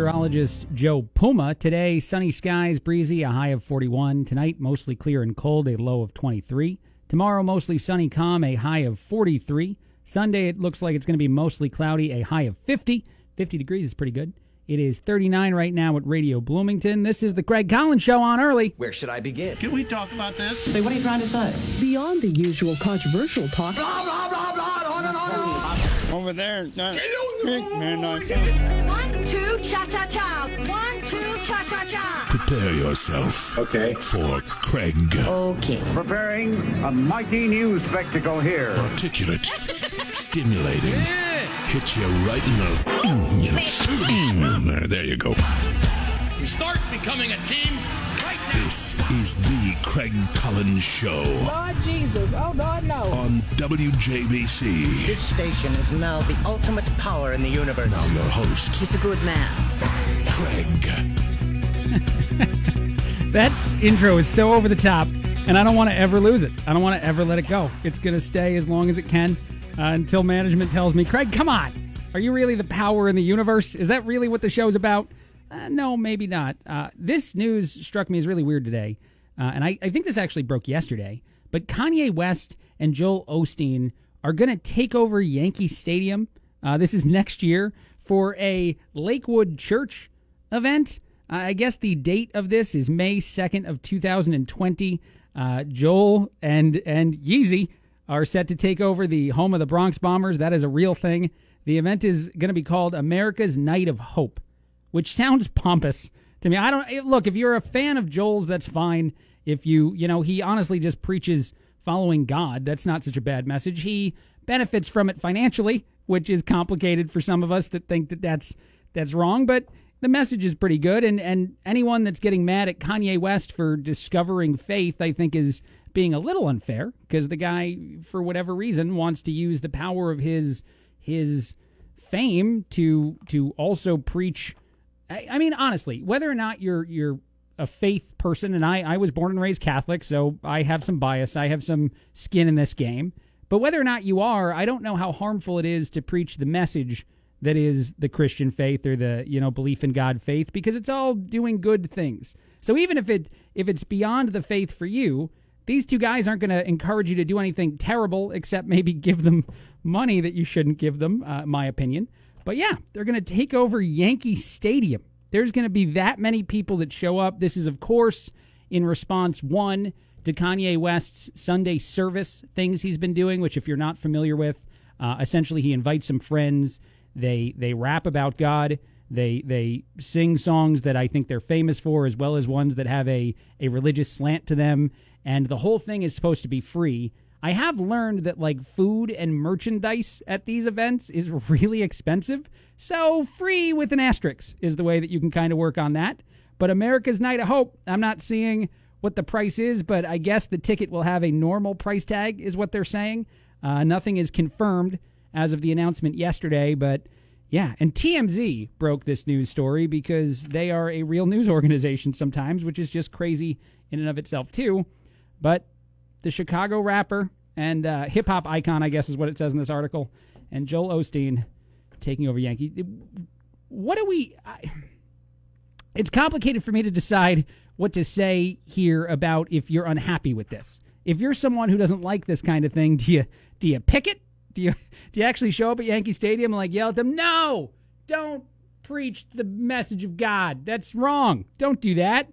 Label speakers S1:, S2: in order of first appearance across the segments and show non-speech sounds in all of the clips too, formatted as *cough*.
S1: Meteorologist Joe Puma. Today, sunny skies, breezy, a high of 41. Tonight, mostly clear and cold, a low of 23. Tomorrow, mostly sunny, calm, a high of 43. Sunday, it looks like it's going to be mostly cloudy, a high of 50. 50 degrees is pretty good. It is 39 right now at Radio Bloomington. This is the Craig Collins Show on early.
S2: Where should I begin?
S3: Can we talk about this?
S2: Say, what are you trying to say?
S4: Beyond the usual controversial talk,
S3: Blah, blah, blah, blah, on and on and on.
S5: Over there, no, man, I
S6: One, two, cha cha cha. One, two, cha cha cha.
S7: Prepare yourself.
S8: Okay.
S7: For Craig.
S6: Okay.
S8: Preparing a mighty new spectacle here.
S7: Articulate. *laughs* stimulating. Hit you right in the. You know, there, there you go.
S3: We start becoming a team right now.
S7: This is the Craig Collins Show
S9: Lord Jesus. Oh, Lord, no.
S7: on WJBC.
S2: This station is now the ultimate power in the universe.
S7: Now your host,
S6: He's a good man.
S7: Craig. *laughs*
S1: That intro is so over the top, and I don't want to ever lose it. I don't want to ever let it go. It's going to stay as long as it can uh, until management tells me, Craig, come on. Are you really the power in the universe? Is that really what the show's about? Uh, no, maybe not. Uh, this news struck me as really weird today, uh, and I, I think this actually broke yesterday. But Kanye West and Joel Osteen are going to take over Yankee Stadium. Uh, this is next year for a Lakewood Church event. Uh, I guess the date of this is May 2nd of 2020. Uh, Joel and and Yeezy are set to take over the home of the Bronx Bombers. That is a real thing. The event is going to be called America's Night of Hope, which sounds pompous to me. I don't eh, look if you're a fan of Joel's, that's fine. If you you know he honestly just preaches following God, that's not such a bad message. He benefits from it financially, which is complicated for some of us that think that that's that's wrong, but the message is pretty good and and anyone that's getting mad at Kanye West for discovering faith I think is being a little unfair because the guy for whatever reason wants to use the power of his his fame to to also preach I, I mean honestly whether or not you're you're a faith person and I I was born and raised Catholic so I have some bias I have some skin in this game but whether or not you are I don't know how harmful it is to preach the message that is the Christian faith or the you know belief in God faith because it's all doing good things. So even if it if it's beyond the faith for you, these two guys aren't going to encourage you to do anything terrible except maybe *laughs* give them money that you shouldn't give them, uh, my opinion. But yeah, they're going to take over Yankee Stadium. There's going to be that many people that show up. This is of course in response one to Kanye West's Sunday service things he's been doing, which if you're not familiar with, uh, essentially he invites some friends they they rap about God. They they sing songs that I think they're famous for, as well as ones that have a a religious slant to them. And the whole thing is supposed to be free. I have learned that like food and merchandise at these events is really expensive. So free with an asterisk is the way that you can kind of work on that. But America's Night of Hope, I'm not seeing what the price is, but I guess the ticket will have a normal price tag, is what they're saying. Uh, nothing is confirmed as of the announcement yesterday. But yeah, and TMZ broke this news story because they are a real news *laughs* organization sometimes, which is just crazy in and of itself, too. But the Chicago rapper and uh, hip hop icon, I guess is what it says in this article, and Joel Osteen taking over Yankee. What do we. I, it's complicated for me to decide what to say here about if you're unhappy with this. If you're someone who doesn't like this kind of thing, do you do you pick it? Do you do you actually show up at Yankee Stadium and like yell at them? No, don't preach the message of God. That's wrong. Don't do that.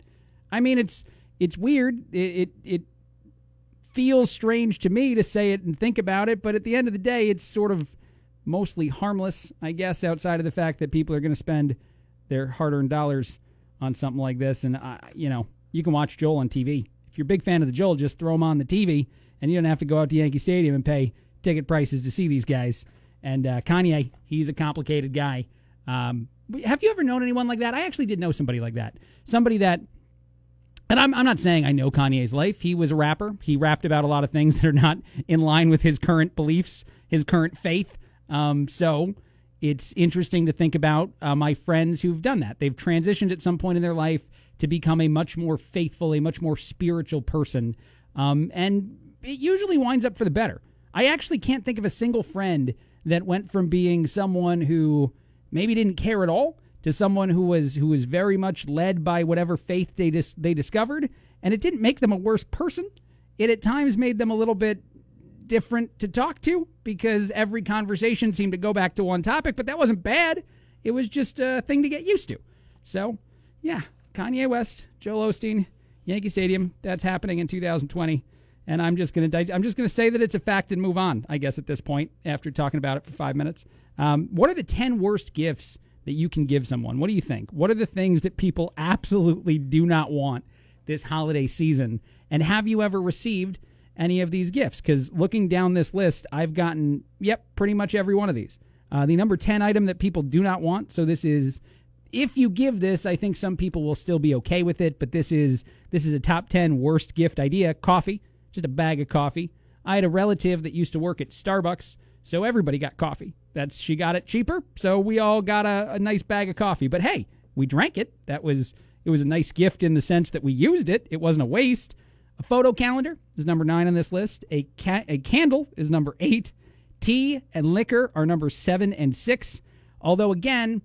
S1: I mean, it's it's weird. It it, it feels strange to me to say it and think about it, but at the end of the day, it's sort of mostly harmless, I guess, outside of the fact that people are going to spend their hard-earned dollars on something like this. And you know, you can watch Joel on TV. If you're a big fan of the Joel, just throw him on the TV, and you don't have to go out to Yankee Stadium and pay ticket prices to see these guys. And uh, Kanye, he's a complicated guy. Um, have you ever known anyone like that? I actually did know somebody like that. Somebody that, and I'm, I'm not saying I know Kanye's life. He was a rapper. He rapped about a lot of things *laughs* that are not in line with his current beliefs, his current faith. Um, so it's interesting to think about uh, my friends who've done that. They've transitioned at some point in their life to become a much more faithful, a much more spiritual person. Um, and it usually winds up for the better. I actually can't think of a single friend that went from being someone who maybe didn't care at all to someone who was who was very much led by whatever faith they dis- they discovered, and it didn't make them a worse person. It at times made them a little bit different to talk to because every conversation seemed to go back to one topic, but that wasn't bad. It was just a thing to get used to. So, yeah, Kanye West, Joel Osteen, Yankee Stadium, that's happening in 2020. And I'm just gonna I'm just gonna say that it's a fact and move on. I guess at this point, after talking about it for five minutes, um, what are the ten worst gifts that you can give someone? What do you think? What are the things that people absolutely do not want this holiday season? And have you ever received any of these gifts? Because looking down this list, I've gotten yep, pretty much every one of these. Uh, the number ten item that people do not want. So this is if you give this, I think some people will still be okay with it. But this is this is a top ten worst gift idea: coffee just a bag of coffee. I had a relative that used to work at Starbucks, so everybody got coffee. That's she got it cheaper, so we all got a, a nice bag of coffee. But hey, we drank it. That was it was a nice gift in the sense that we used it. It wasn't a waste. A photo calendar is number nine on this list. A ca- a candle is number eight. Tea and liquor are number seven and six. Although again,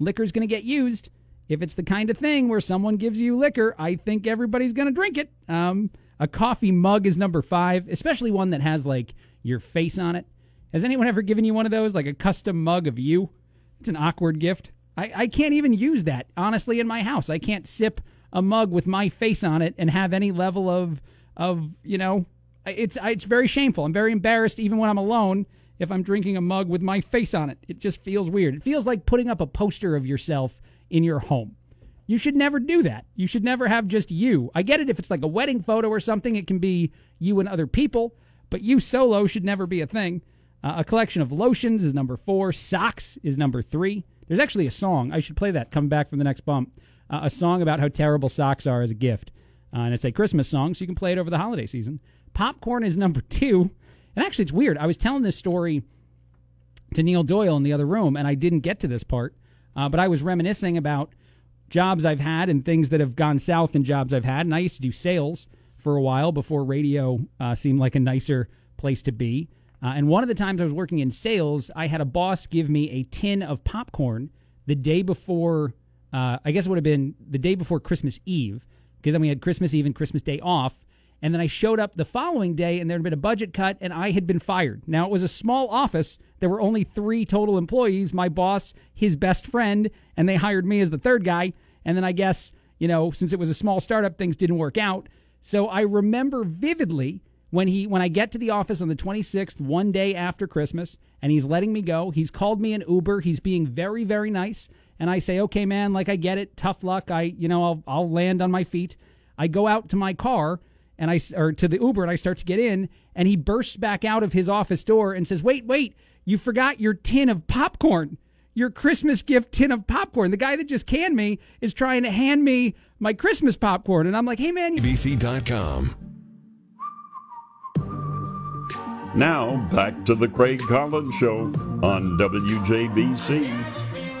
S1: liquor's going to get used. If it's the kind of thing where someone gives you liquor, I think everybody's going to drink it. Um, a coffee mug is number five, especially one that has like your face on it. Has anyone ever given you one of those, like a custom mug of you? It's an awkward gift. I, I can't even use that, honestly, in my house. I can't sip a mug with my face on it and have any level of, of you know, it's, it's very shameful. I'm very embarrassed even when I'm alone if I'm drinking a mug with my face on it. It just feels weird. It feels like putting up a poster of yourself in your home. You should never do that. You should never have just you. I get it if it's like a wedding photo or something, it can be you and other people, but you solo should never be a thing. Uh, a collection of lotions is number four. Socks is number three. There's actually a song. I should play that coming back from the next bump. Uh, a song about how terrible socks are as a gift. Uh, and it's a Christmas song, so you can play it over the holiday season. Popcorn is number two. And actually, it's weird. I was telling this story to Neil Doyle in the other room, and I didn't get to this part, uh, but I was reminiscing about jobs I've had and things that have gone south in jobs I've had. And I used to do sales for a while before radio uh, seemed like a nicer place to be. Uh, and one of the times I was working in sales, I had a boss give me a tin of popcorn the day before, uh, I guess it would have been the day before Christmas Eve, because then we had Christmas Eve and Christmas Day off. And then I showed up the following day and there had been a budget cut and I had been fired. Now it was a small office. There were only three total employees my boss, his best friend, and they hired me as the third guy. And then I guess, you know, since it was a small startup, things didn't work out. So I remember vividly when he when I get to the office on the 26th, one day after Christmas, and he's letting me go. He's called me an Uber. He's being very very nice, and I say, "Okay, man, like I get it. Tough luck. I, you know, I'll I'll land on my feet." I go out to my car and I or to the Uber and I start to get in, and he bursts back out of his office door and says, "Wait, wait, you forgot your tin of popcorn." Your Christmas gift tin of popcorn. The guy that just canned me is trying to hand me my Christmas popcorn. And I'm like, hey, man. You-
S10: Now, back to the Craig Collins Show on WJBC.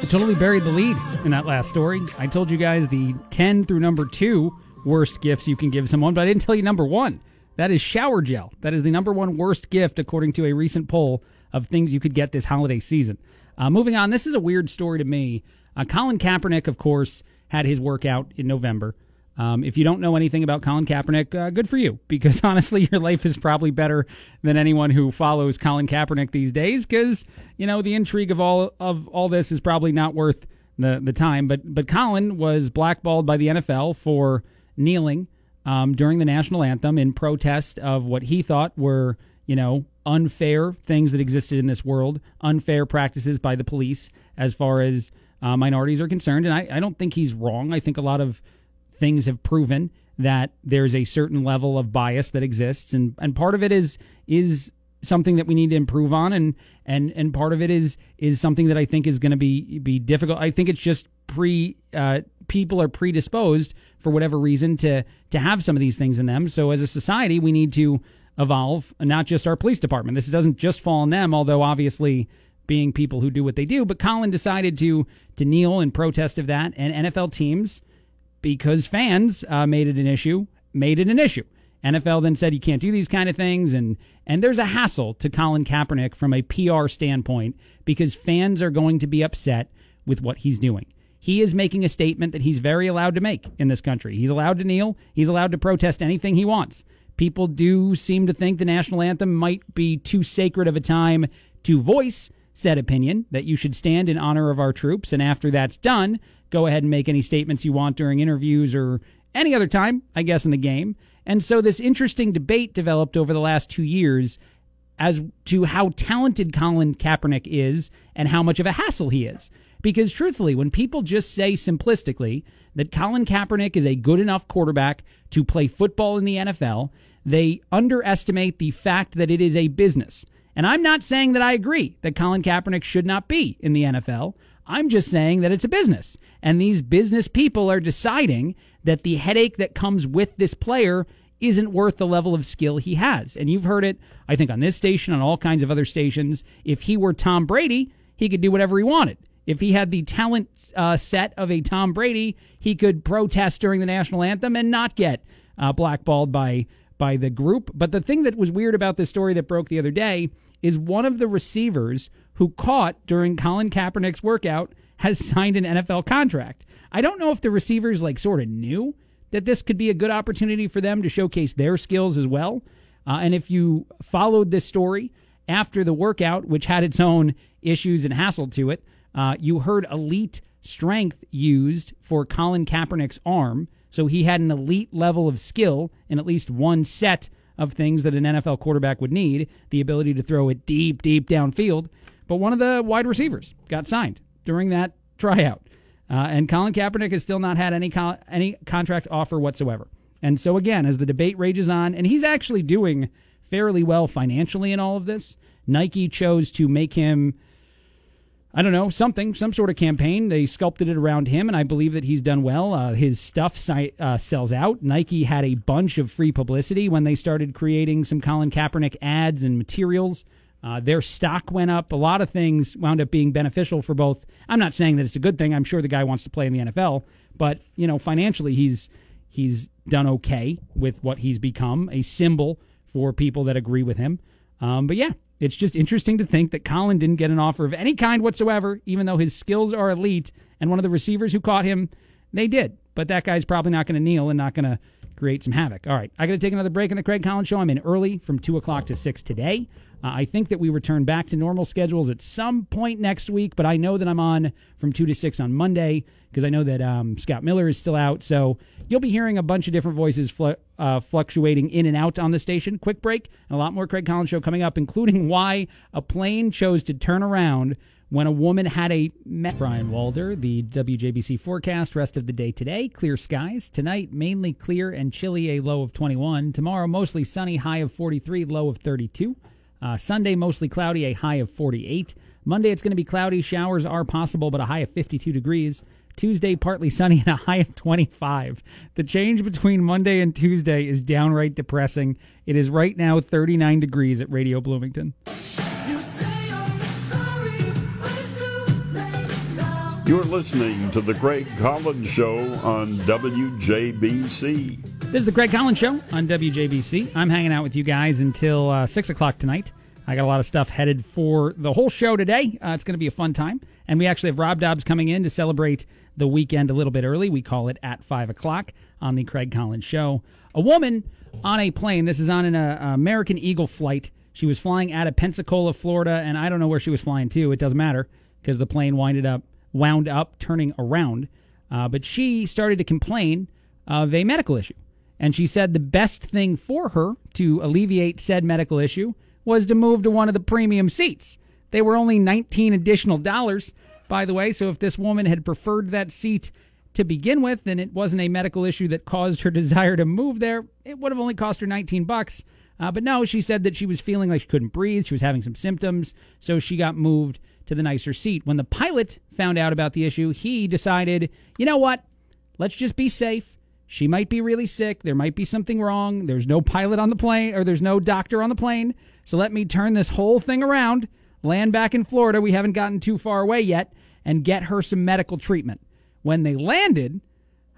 S1: I totally buried the lead in that last story. I told you guys the 10 through number 2 worst gifts you can give someone, but I didn't tell you number 1. That is shower gel. That is the number one worst gift according to a recent poll of things you could get this holiday season. Uh, moving on, this is a weird story to me. Uh, Colin Kaepernick, of course, had his workout in November. Um, if you don't know anything about Colin Kaepernick, uh, good for you, because *laughs* honestly, your life is probably better than anyone who follows Colin Kaepernick these days. Because you know the intrigue of all of all this is probably not worth the the time. But but Colin was blackballed by the NFL for kneeling um, during the national anthem in protest of what he thought were you know unfair things that existed in this world, unfair practices by the police as far as uh, minorities are concerned. And I, I don't think he's wrong. I think a lot of things have proven that there's a certain level of bias that exists, and and part of it is is something that we need to improve on, and and and part of it is is something that I think is going to be be difficult. I think it's just pre uh, people are predisposed for whatever reason to to have some of these things in them. So as a society, we need to evolve, not just our police department. This doesn't just fall on them, although obviously being people who do what they do. But Colin decided to to kneel in protest of that, and NFL teams because fans uh, made it an issue, made it an issue. NFL then said you can't do these kind of things, and and there's a hassle to Colin Kaepernick from a PR standpoint because fans are going to be upset with what he's doing. he is making a statement that he's very allowed to make in this country. He's allowed to kneel, he's allowed to protest anything he wants. People do seem to think the national anthem might be too sacred of a time to voice said opinion that you should stand in honor of our troops. And after that's done, go ahead and make any statements you want during interviews or any other time, I guess, in the game. And so this interesting debate developed over the last two years as to how talented Colin Kaepernick is and how much of a hassle he is. Because truthfully, when people just say simplistically that Colin Kaepernick is a good enough quarterback to play football in the NFL, they underestimate the fact that it is a business. And I'm not saying that I agree that Colin Kaepernick should not be in the NFL. I'm just saying that it's a business. And these business people are deciding that the headache that comes with this player isn't worth the level of skill he has. And you've heard it, I think, on this station, on all kinds of other stations. If he were Tom Brady, he could do whatever he wanted. If he had the talent uh, set of a Tom Brady, he could protest during the national anthem and not get uh, blackballed by by the group. But the thing that was weird about this story that broke the other day is one of the receivers who caught during Colin Kaepernick's workout has signed an NFL contract. I don't know if the receivers like sort of knew that this could be a good opportunity for them to showcase their skills as well. Uh, and if you followed this story after the workout, which had its own issues and hassle to it, uh, you heard elite strength used for Colin Kaepernick's arm. So he had an elite level of skill in at least one set of things that an NFL quarterback would need the ability to throw it deep, deep downfield. But one of the wide receivers got signed during that tryout. Uh, and Colin Kaepernick has still not had any con- any contract offer whatsoever. And so again, as the debate rages on, and he's actually doing fairly well financially in all of this, Nike chose to make him I don't know, something, some sort of campaign. They sculpted it around him, and I believe that he's done well. Uh, his stuff si- uh, sells out. Nike had a bunch of free publicity when they started creating some Colin Kaepernick ads and materials. Uh, their stock went up. A lot of things wound up being beneficial for both. I'm not saying that it's a good thing. I'm sure the guy wants to play in the NFL, but you know, financially, he's he's done okay with what he's become, a symbol for people that agree with him. Um, but yeah, it's just interesting to think that Colin didn't get an offer of any kind whatsoever, even though his skills are elite. And one of the receivers who caught him, they did. But that guy's probably not going to kneel and not going to create some havoc. All right, I got to take another break in the Craig Collins Show. I'm in early from 2 o'clock to 6 today. Uh, I think that we return back to normal schedules at some point next week, but I know that I'm on from 2 to 6 on Monday because I know that um, Scott Miller is still out. So you'll be hearing a bunch of different voices fl- uh, fluctuating in and out on the station. Quick break and a lot more Craig Collins Show coming up, including *laughs* why a plane chose to turn around when a woman had a Brian Walder, the WJBC forecast, rest of the day today, clear skies. Tonight, mainly clear and chilly, a low of 21. Tomorrow, mostly sunny, high of 43, low of 32. Uh, Sunday, mostly cloudy, a high of 48. Monday, it's going to be cloudy. Showers are possible, but a high of 52 degrees. Tuesday, partly *laughs* sunny and a high of 25. The change between Monday and Tuesday is downright depressing. It is right now 39 degrees at Radio Bloomington.
S10: You're listening to The Craig Collins Show on WJBC.
S1: This is The Craig Collins Show on WJBC. I'm hanging out with you guys until uh, 6 o'clock tonight. I got a lot of stuff headed for the whole show today. Uh, it's going to be a fun time. And we actually have Rob Dobbs coming in to celebrate the weekend a little bit early. We call it at 5 o'clock on The Craig Collins Show. A woman on a plane, this is on an uh, American Eagle flight. She was flying out of Pensacola, Florida, and I don't know where she was flying to. It doesn't matter because the plane winded up wound up turning around. Uh, but she started to complain of a medical issue. And she said the best thing for her to alleviate said medical issue was to move to one of the premium seats. They were only 19 additional dollars, by the way. So if this woman had preferred that seat to begin with, and it wasn't a medical issue that caused her *laughs* desire to move there, it would have only cost her 19 bucks. Uh, but no, she said that she was feeling like she couldn't breathe. She was having some symptoms. So she got moved to the nicer seat. When the pilot found out about the issue, he decided, you know what? Let's just be safe. She might be really sick. There might be something wrong. There's no pilot on the plane, or there's no doctor on the plane. So let me turn this whole thing around, land back in Florida. We haven't gotten too far away yet, and get her some medical treatment. When they landed,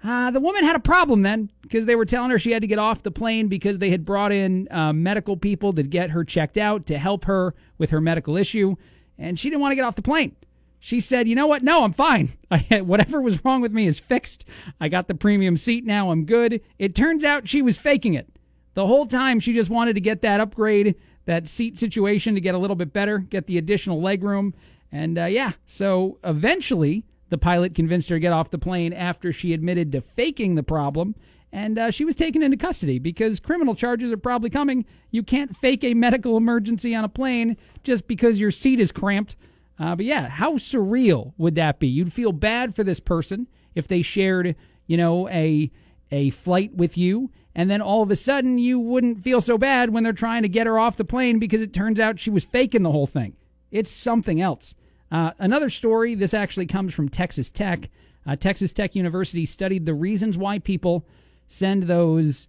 S1: uh, the woman had a problem then because they were telling her she had to get off the plane because they had brought in uh, medical people to get her checked out to help her with her medical issue and she didn't want to get off the plane. She said, "You know what? No, I'm fine. *laughs* I, whatever was wrong with me is fixed. I got the premium seat now. I'm good." It turns out she was faking it. The whole time she just wanted to get that upgrade, that seat situation to get a little bit better, get the additional leg room. And uh, yeah, so eventually the pilot convinced her to get off the plane after she admitted to faking the problem. And uh, she was taken into custody because criminal charges are probably coming. You can't fake a medical emergency on a plane just because your seat is cramped. Uh, but yeah, how surreal would that be? You'd feel bad for this person if they shared, you know, a a flight with you, and then all of a sudden you wouldn't feel so bad when they're trying to get her off the plane because it turns out she was faking the whole thing. It's something else. Uh, another story. This actually comes from Texas Tech. Uh, Texas Tech University studied the reasons why people send those.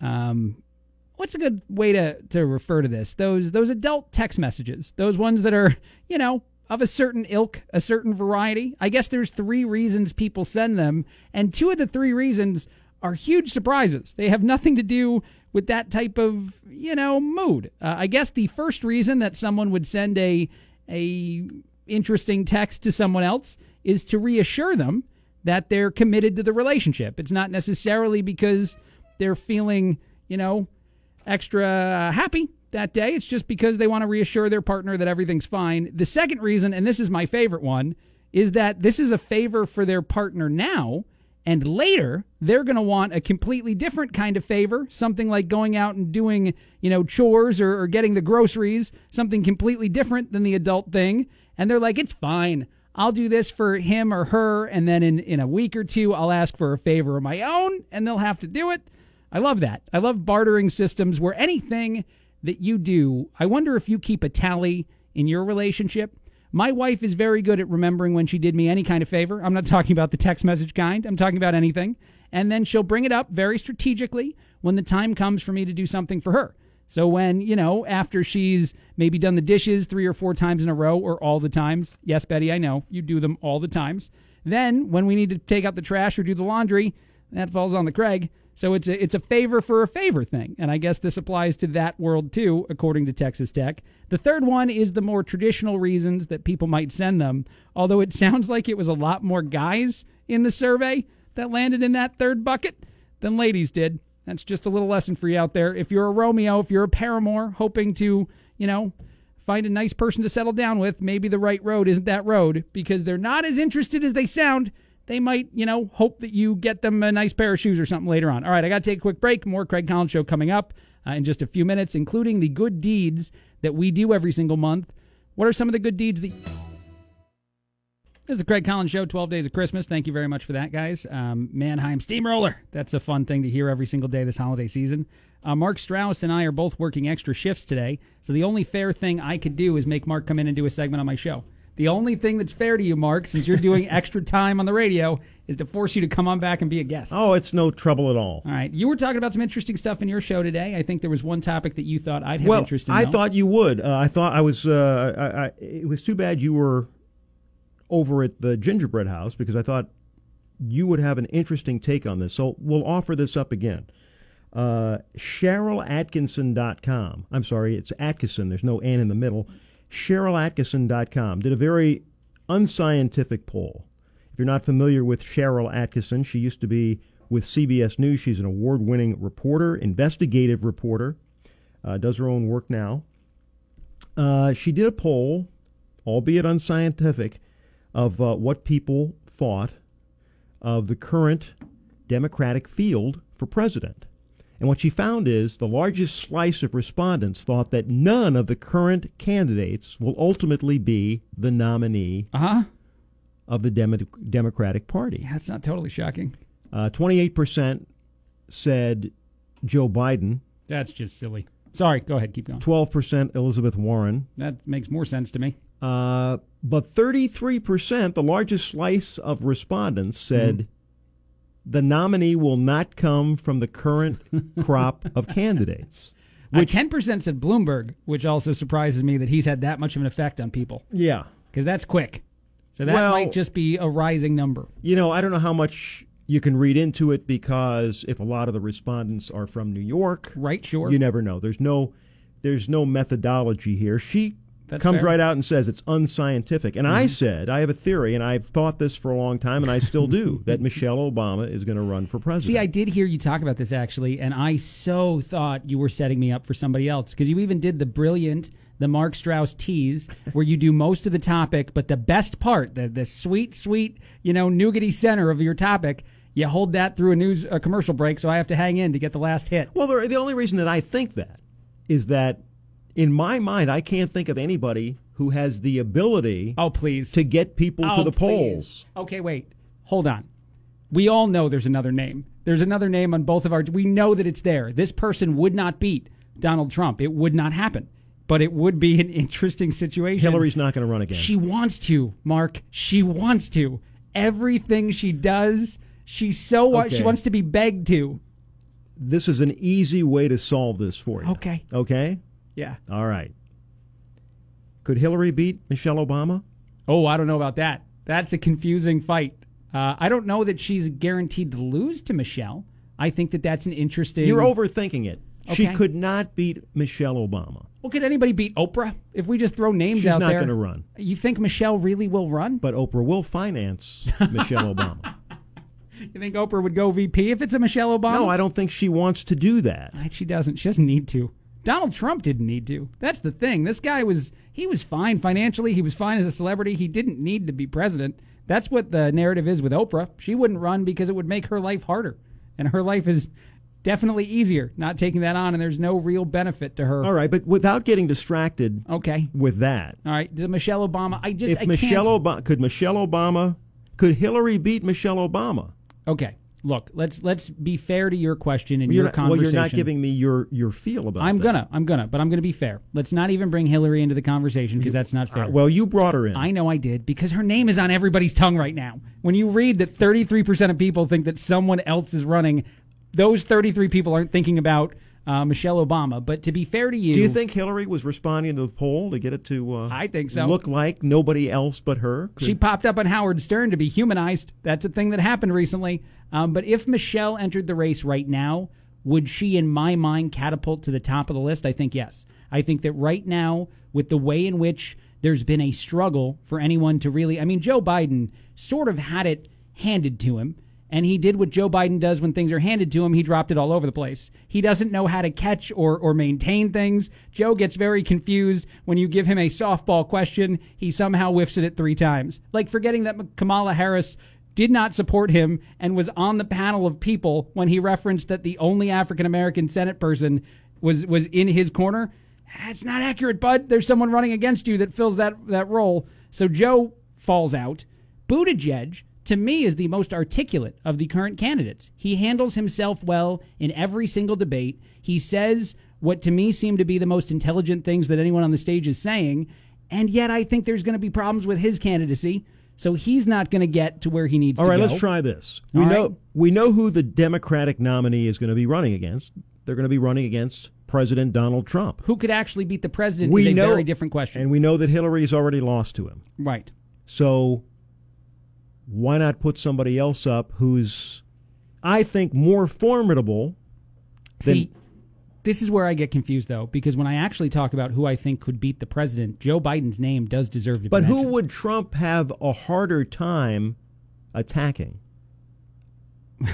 S1: Um, what's a good way to, to refer to this? Those those adult text messages, those ones that are you know of a certain ilk, a certain variety. I guess there's three reasons people send them, and two of the three reasons are huge surprises. They have nothing to do with that type of, you know, mood. Uh, I guess the first reason that someone would send a a interesting text to someone else is to reassure them that they're committed to the relationship. It's not necessarily because they're feeling, you know, extra happy that day. It's just because they want to reassure their partner that everything's fine. The second reason, and this is my favorite one, is that this is a favor for their partner now. And later, they're going to want a completely different kind of favor, something like going out and doing, you know, chores or, or getting the groceries, something completely different than the adult thing. And they're like, it's fine. I'll do this for him or her. And then in, in a week or two, I'll ask for a favor of my own and they'll have to do it. I love that. I love bartering systems where anything that you do, I wonder if you keep a tally in your relationship. My wife is very good at remembering when she did me any kind of favor. I'm not *laughs* talking about the text message kind, I'm talking about anything. And then she'll bring it up very strategically when the time comes for me to do something for her. So when, you know, after she's maybe done the dishes three or four times in a row or all the times, yes, Betty, I know you do them all the times. Then when we need to take out the trash or do the laundry, that falls on the Craig. So it's a, it's a favor for a favor thing. And I guess this applies to that world too, according to Texas Tech. The third one is the more traditional reasons that people might send them, although it *laughs* sounds like it was a lot more guys in the survey that landed in that third bucket than ladies did. That's just a little lesson for you out there. If you're a Romeo, if you're a paramour hoping to, you know, find a nice person to settle down with, maybe the right road isn't that road because they're not as interested as they sound they might, you know, hope that you get them a nice pair of shoes or something later on. All right, I got to take a quick break. More Craig Collins Show coming up uh, in just a few minutes, including the good deeds that we do every single month. What are some of the good deeds that. This is the Craig Collins Show, 12 Days of Christmas. Thank you very much for that, guys. Um, Mannheim Steamroller. That's a fun thing to hear every single day this holiday season. Uh, Mark Strauss and I are both working extra shifts today, so the only fair thing I could do is make Mark come in and do a segment on my show. The only thing that's fair to you, Mark, since you're doing *laughs* extra time on the radio, is to force you to come on back and be a guest.
S11: Oh, it's no trouble at all.
S1: All right. You were talking about some interesting stuff in your show today. I think there was one topic that you thought I'd have
S11: well,
S1: interest in.
S11: I
S1: though.
S11: thought you would. Uh, I thought I was. Uh, I, I, it was too bad you were over at the gingerbread house because I thought you would have an interesting take on this. So we'll offer this up again. Uh, CherylAtkinson.com. I'm sorry, it's Attkisson. There's no N in the middle. SharylAttkisson.com did a very unscientific poll. If you're not familiar with Sharyl Attkisson, she used to be with CBS News. She's an award winning reporter, investigative reporter, uh, does her own work now. Uh, she did a poll, albeit unscientific, of uh, what people thought of the current Democratic field for president. And what she found is the largest slice of respondents thought that none of the current candidates will ultimately be the nominee
S1: uh-huh.
S11: of the Demo- Democratic Party.
S1: Yeah, that's not totally shocking.
S11: Uh, 28% said Joe Biden.
S1: That's just silly. Sorry, go ahead, keep going.
S11: 12% Elizabeth Warren.
S1: That makes more sense to me.
S11: Uh, but 33%, the largest slice of respondents, said mm the nominee will not come from the current *laughs* crop of candidates.
S1: Uh, which ten percent said Bloomberg, which also surprises me that he's had that much of an effect on people.
S11: Yeah,
S1: because that's quick. So that
S11: well,
S1: might just be a rising number.
S11: You know, I don't know how much you can read into it because if a lot of the respondents are from New York,
S1: right? Sure.
S11: You never know. There's no, there's no methodology here. She
S1: That's
S11: comes
S1: fair.
S11: right out and says it's unscientific. And I mm-hmm. said I have a theory, and I've thought this for a long time, and I still do *laughs* that Michelle Obama is going to run for president.
S1: See, I did hear you talk about this actually, and I so thought you were setting me up for somebody else because you even did the brilliant, the Mark Strauss tease where you do most of the topic, but the best part, the the sweet, sweet, you know, nougaty center of your topic, you hold that through a news a commercial break, so I have to hang in to get the last hit.
S11: Well, the, the only reason that I think that is that in my mind, I can't think of anybody who has the ability
S1: Oh, please.
S11: to get people
S1: Oh,
S11: to the
S1: please.
S11: polls.
S1: Okay, wait. Hold on. We all know there's another name. There's another name on both of our. We know that it's there. This person would not beat Donald Trump. It would not happen. But it would be an *laughs* interesting situation.
S11: Hillary's not going to run again.
S1: She wants to, Mark. She wants to. Everything she does, she so wa- she wants to be begged to.
S11: this is an easy way to solve this for you.
S1: Okay.
S11: Okay?
S1: Yeah.
S11: All right. Could Hillary beat Michelle Obama?
S1: Oh, I don't know about that. That's a confusing fight. Uh, I don't know that she's guaranteed to lose to Michelle. I think that that's an interesting.
S11: You're overthinking it. She could not beat Michelle Obama.
S1: Well, could anybody beat Oprah if we just throw names
S11: She's
S1: out there.
S11: She's not going to run.
S1: You think Michelle really will run?
S11: But Oprah will finance *laughs* Michelle Obama.
S1: You think Oprah would go VP if it's a Michelle Obama?
S11: No, I don't think she wants to do that.
S1: She doesn't. She doesn't need to. Donald Trump didn't need to. That's the thing. This guy was he was fine financially. He was fine as a celebrity. He didn't need to be president. That's what the narrative is with Oprah. She wouldn't run because it would make her life harder, and her life is definitely easier not taking that on. And there's no real benefit to her.
S11: All right, but without getting distracted
S1: Okay.
S11: with that,
S1: All right. The Michelle Obama. I just
S11: if
S1: I
S11: Michelle. Obama could Michelle Obama could Hillary beat Michelle Obama?
S1: Okay. Look, let's let's be fair to your question and
S11: You're
S1: your
S11: not, well, you're not giving me your your feel about.
S1: I'm
S11: that.
S1: gonna, I'm gonna, but I'm gonna be fair. Let's not even bring Hillary into the conversation because that's not fair.
S11: Uh, well, you brought her in.
S1: I know I did because her name is on everybody's tongue right now. When you read that 33% of people think that someone else is running, those 33 people aren't thinking about uh, Michelle Obama. But to be fair to you,
S11: Do you think Hillary was responding to the poll to get it to? Uh,
S1: I think so.
S11: Look like nobody else but her. Could-
S1: she popped up on Howard Stern to be humanized? That's a thing that happened recently. Um, but if Michelle entered the race right now, would she, in my mind, catapult to the top of the list? I think yes. I think that right now, with the way in which there's been a struggle for anyone to really, I mean, Joe Biden sort of had it handed to him. And he did what Joe Biden does when things are handed to him. He dropped it all over the place. He doesn't know how to catch or, or maintain things. Joe gets very confused when you give him a softball question. He somehow whiffs it three times. Like forgetting that Kamala Harris did not support him and was on the panel of people when he referenced that the only African American Senate person was, was in his corner. That's not accurate, bud. There's someone running against you that fills that, that role. So Joe falls out. Buttigieg, to me, is the most articulate of the current candidates. He handles himself well in every single debate. He says what to me seem to be the most intelligent things that anyone on the stage is saying. And yet, I think there's going to be problems with his candidacy. So he's not going to get to where he needs
S11: All
S1: to
S11: right,
S1: go.
S11: All right, let's try this. We
S1: All
S11: know
S1: right.
S11: we know who the Democratic nominee is going to be running against. They're going to be running against President Donald Trump.
S1: Who could actually beat the president
S11: we
S1: is a
S11: know,
S1: very different question.
S11: and we know that Hillary's already lost to him.
S1: right.
S11: So why not put somebody else up who's, I think, more formidable? Than,
S1: See, this is where I get confused, though, because when I actually talk about who I think could beat the president, Joe Biden's name does deserve to
S11: but who would Trump have a harder time attacking? *laughs*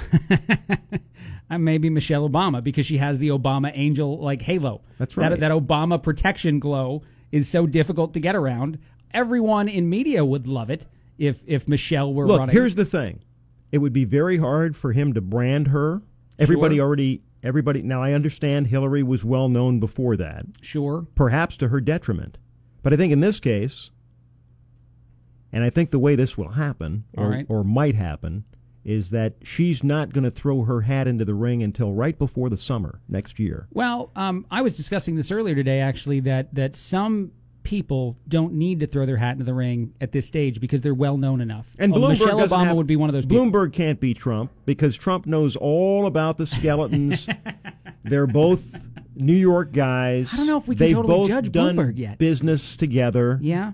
S1: Uh, maybe Michelle Obama because she has the Obama angel like halo.
S11: That's
S1: That-
S11: right.
S1: That, Obama protection glow is so difficult to get around. Everyone in media would love it if if Michelle were
S11: Look,
S1: running.
S11: here's the thing. It would be very hard for him to brand her. Everybody
S1: Sure.
S11: already everybody now I understand Hillary was well known before that.
S1: sure.
S11: perhaps to her detriment. But I think in this case, and I think the way this will happen, or,
S1: right.
S11: or might happen, is that she's not going to throw her hat into the ring until right before the summer next year.
S1: Well, um, I was discussing this earlier today, actually, that that some people don't need to throw their hat into the ring at this stage because they're well known enough.
S11: And
S1: Oh,
S11: Bloomberg
S1: Michelle Obama
S11: have-
S1: would be one of those. people.
S11: Bloomberg can't beat Trump because Trump knows all about the skeletons. *laughs* They're both New York guys.
S1: I don't know if we can
S11: They've
S1: totally judge
S11: done
S1: Bloomberg yet.
S11: business together.
S1: Yeah.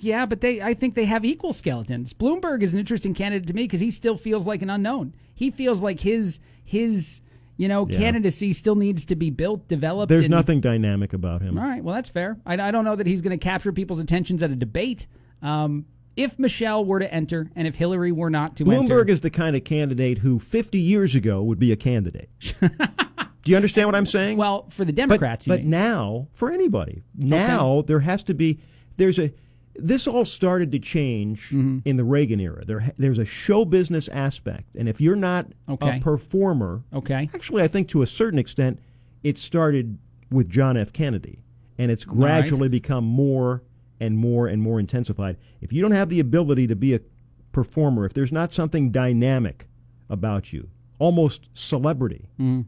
S1: Yeah, but they I think they have equal skeletons. Bloomberg is an interesting candidate to me because he still feels like an unknown. He feels like his his you know,
S11: Yeah.
S1: candidacy still needs to be built, developed.
S11: There's
S1: and-
S11: nothing dynamic about him.
S1: All right, well, that's fair. I, I don't know that he's going to capture people's attentions at a debate. Um, if Michelle were to enter and if Hillary were not to
S11: Bloomberg
S1: enter, Bloomberg
S11: is the kind of candidate who 50 years ago would be a candidate. *laughs* Do you understand what I'm saying?
S1: Well, for the
S11: but,
S1: Democrats, you
S11: but
S1: mean.
S11: now for anybody, now there has to be. There's a. This all started to change
S1: Mm-hmm.
S11: in the Reagan era. There, there's a show business aspect, and if you're not
S1: Okay.
S11: a performer,
S1: okay,
S11: actually, I think to a certain extent, it started with John F. Kennedy, and it's
S1: right.
S11: gradually become more and more and more intensified. If you don't have the ability to be a performer, if there's not something dynamic about you, almost celebrity,
S1: Mm.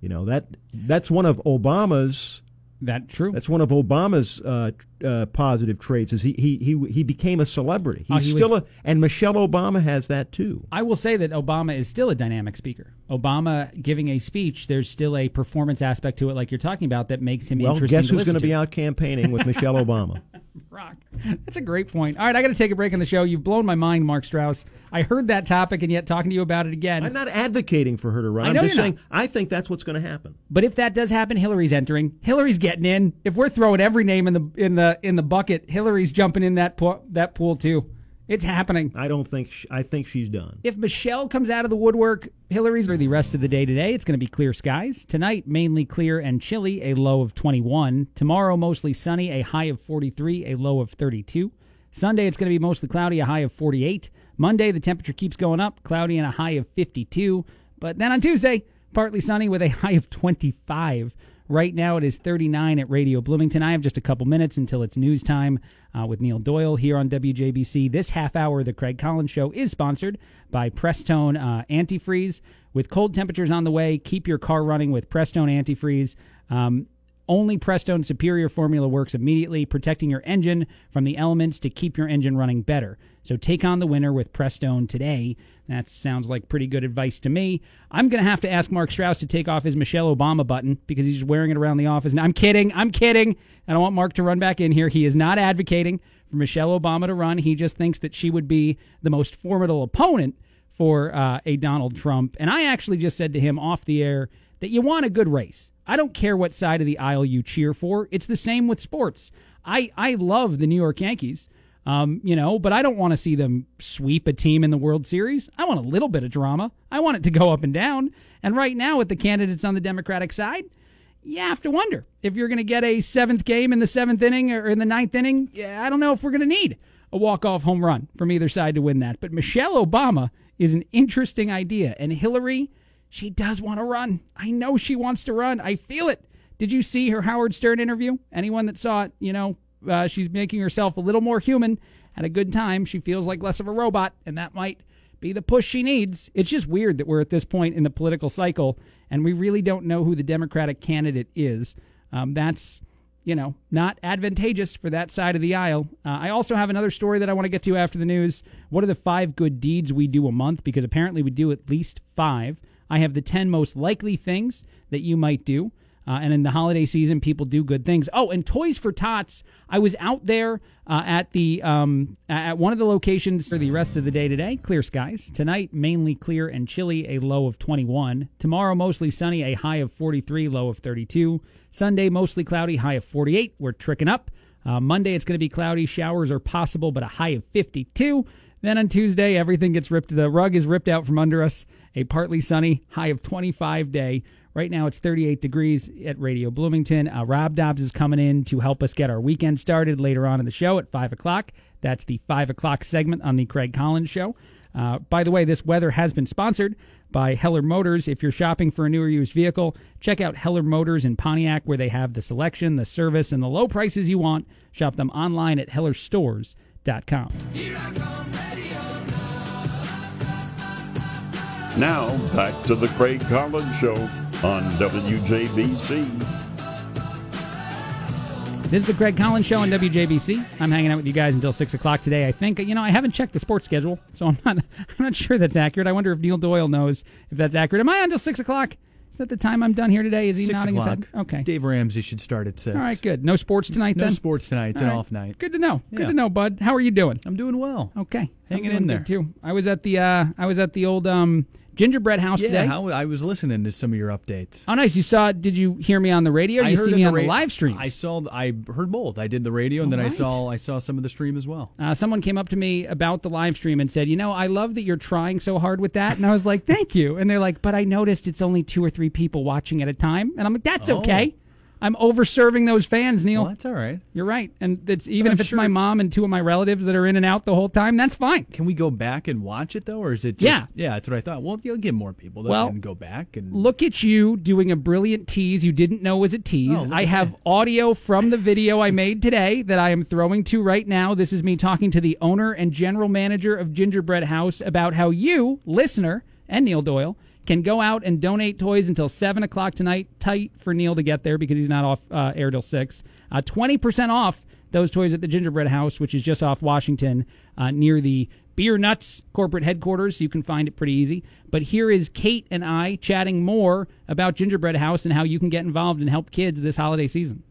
S11: you know that that's one of Obama's.
S1: That true.
S11: That's one of Obama's uh, uh, positive traits. Is he he he he became a celebrity.
S1: Oh,
S11: He's
S1: he was-
S11: still a, and Michelle Obama has that too.
S1: I will say that Obama is still a dynamic speaker. Obama giving a speech, there's still a performance aspect to it, like you're talking about, that makes him
S11: Well,
S1: interesting.
S11: guess
S1: to
S11: who's going to be out campaigning with Michelle *laughs* Obama?
S1: Rock. That's a great point. All right, I got to take a break on the show. You've blown my mind, Mark Strauss. I heard that topic, and yet talking to you about it again.
S11: I'm not advocating for her to run.
S1: I
S11: I'm just
S1: you're
S11: saying
S1: not.
S11: I think that's what's going to happen.
S1: But if that does happen, Hillary's entering. Hillary's getting in. If we're throwing every name in the in the in the bucket, Hillary's jumping in that pool, that pool too. It's happening.
S11: I don't think sh- I think she's done.
S1: If Michelle comes out of the woodwork, Hillary's for the rest of the day today. It's going to be clear skies. Tonight, mainly clear and chilly, a low of 21. Tomorrow, mostly sunny, a high of 43, a low of 32. Sunday, it's going to be mostly cloudy, a high of 48. Monday, the temperature keeps going up, cloudy and a high of 52. But then on Tuesday, partly sunny with a *laughs* high of 25. Right now, it is 39 at Radio Bloomington. I have just a couple minutes until it's news time uh, with Neil Doyle here on WJBC. This half hour of the Craig Collins Show is sponsored by Prestone uh, Antifreeze. With cold temperatures on the way, keep your car running with Prestone Antifreeze. Um, only Prestone Superior formula works immediately, protecting your engine from the elements to keep your engine running better. So take on the winter with Prestone today. That sounds like pretty good advice to me. I'm going to have to ask Mark Strauss to take off his Michelle Obama button because he's wearing it around the office. And I'm kidding. I'm kidding. I don't want Mark to run back in here. He is not advocating for Michelle Obama to run. He just thinks that she would be the most formidable opponent for uh, a Donald Trump. And I actually just said to him off the air that you want a good race. I don't care what side of the aisle you cheer for. It's the same with sports. I, I love the New York Yankees, um, you know, but I don't want to see them sweep a team in the World Series. I want a little bit of drama. I want it to go up and down. And right now, with the candidates on the Democratic side, you have to wonder if you're going to get a seventh game in the seventh inning or in the ninth inning. I don't know if we're going to need a walk-off home run from either side to win that. But Michelle Obama is an interesting idea, and Hillary, she does want to run. I know she wants to run. I feel it. Did you see her Howard Stern interview? Anyone that saw it, you know, uh, she's making herself a little more human. Had a good time. She feels like less of a robot, and that might be the push she needs. It's just weird that we're at this point in the political cycle and we really don't know who the Democratic candidate is. Um, that's, you know, not advantageous for that side of the aisle. Uh, I also have another story that I want to get to after the news. What are the five good deeds we do a month? Because apparently we do at least five. I have the 10 most likely things that you might do. Uh, and in the holiday season, people do good things. Oh, and Toys for Tots. I was out there uh, at the um, at one of the locations for the rest of the day today. Clear skies tonight, mainly clear and chilly. A low of 21. Tomorrow, mostly sunny. A high of 43. Low of 32. Sunday, mostly cloudy. High of 48. We're tricking up. Uh, Monday, it's going to be cloudy. Showers are possible, but a high of 52. Then on Tuesday, everything gets ripped. The rug is ripped out from under us. A partly sunny, high of 25 day. Right now it's 38 degrees at Radio Bloomington. Uh, Rob Dobbs is coming in to help us get our weekend started later on in the show at 5 o'clock. That's the 5 o'clock segment on the Craig Collins Show. Uh, by the way, this weather has been sponsored by Heller Motors. If you're shopping for a new or used vehicle, check out Heller Motors in Pontiac, where they have the selection, the service, and the low prices you want. Shop them online at hellerstores.com.
S10: Now, back to the Craig Collins Show on WJBC.
S1: This is the Craig Collins Show on WJBC. I'm hanging out with you guys until six o'clock today. I think you know I haven't checked the sports schedule, so I'm not *laughs* I'm not sure that's accurate. I wonder if Neil Doyle knows if that's accurate. Am I on until six o'clock? Is that the time I'm done here today? Is he
S12: Six
S1: nodding
S12: o'clock.
S1: his head? Okay.
S12: Dave Ramsey should start at six.
S1: All right, good. No sports tonight
S12: No
S1: then.
S12: No sports tonight. It's an
S1: right.
S12: off night.
S1: Good to know. Good to know, bud. How are you doing?
S12: I'm doing well.
S1: Okay,
S12: Hanging
S1: I'm doing
S12: in there.
S1: good, too. I was at the uh, I was at the old um, Gingerbread House
S12: Yeah,
S1: today.
S12: how, I was listening to some of your updates.
S1: Oh, nice. You saw, did you hear me on the radio?
S12: I
S1: you see me
S12: the
S1: on the live stream?
S12: I saw. I heard both. I did the radio, and then I saw. I saw some of the stream as well.
S1: Uh, someone came up to me about the live stream and said, "You know, I love that you're trying so hard with that." And I was like, "Thank you." And they're like, "But I noticed it's only two or three people watching at a time." And I'm like, "That's
S12: Oh.
S1: okay. I'm over serving those fans, Neil."
S12: Well, that's all right.
S1: You're right, and it's, even
S12: I'm
S1: if it's
S12: sure-
S1: my mom and two of my relatives that are in and out the whole time, that's fine.
S12: Can we go back and watch it though, or is it just?
S1: Yeah.
S12: yeah. That's what I thought. Well, you'll get more people that
S1: Well,
S12: can go back and
S1: Look at you doing a brilliant tease you didn't know was a tease.
S12: Oh,
S1: I have audio from the video I made today that I am throwing to right now. This is me talking to the owner and general manager of Gingerbread House about how you, listener, and Neil Doyle, can go out and donate toys until 7 o'clock tonight. Tight for Neil to get there because he's not off uh, air till 6. Uh, 20% off those toys at the Gingerbread House, which is just off Washington uh, near the Beer Nuts corporate headquarters. You can find it pretty easy. But here is Kate and I chatting more about Gingerbread House and how you can get involved and help kids this holiday season.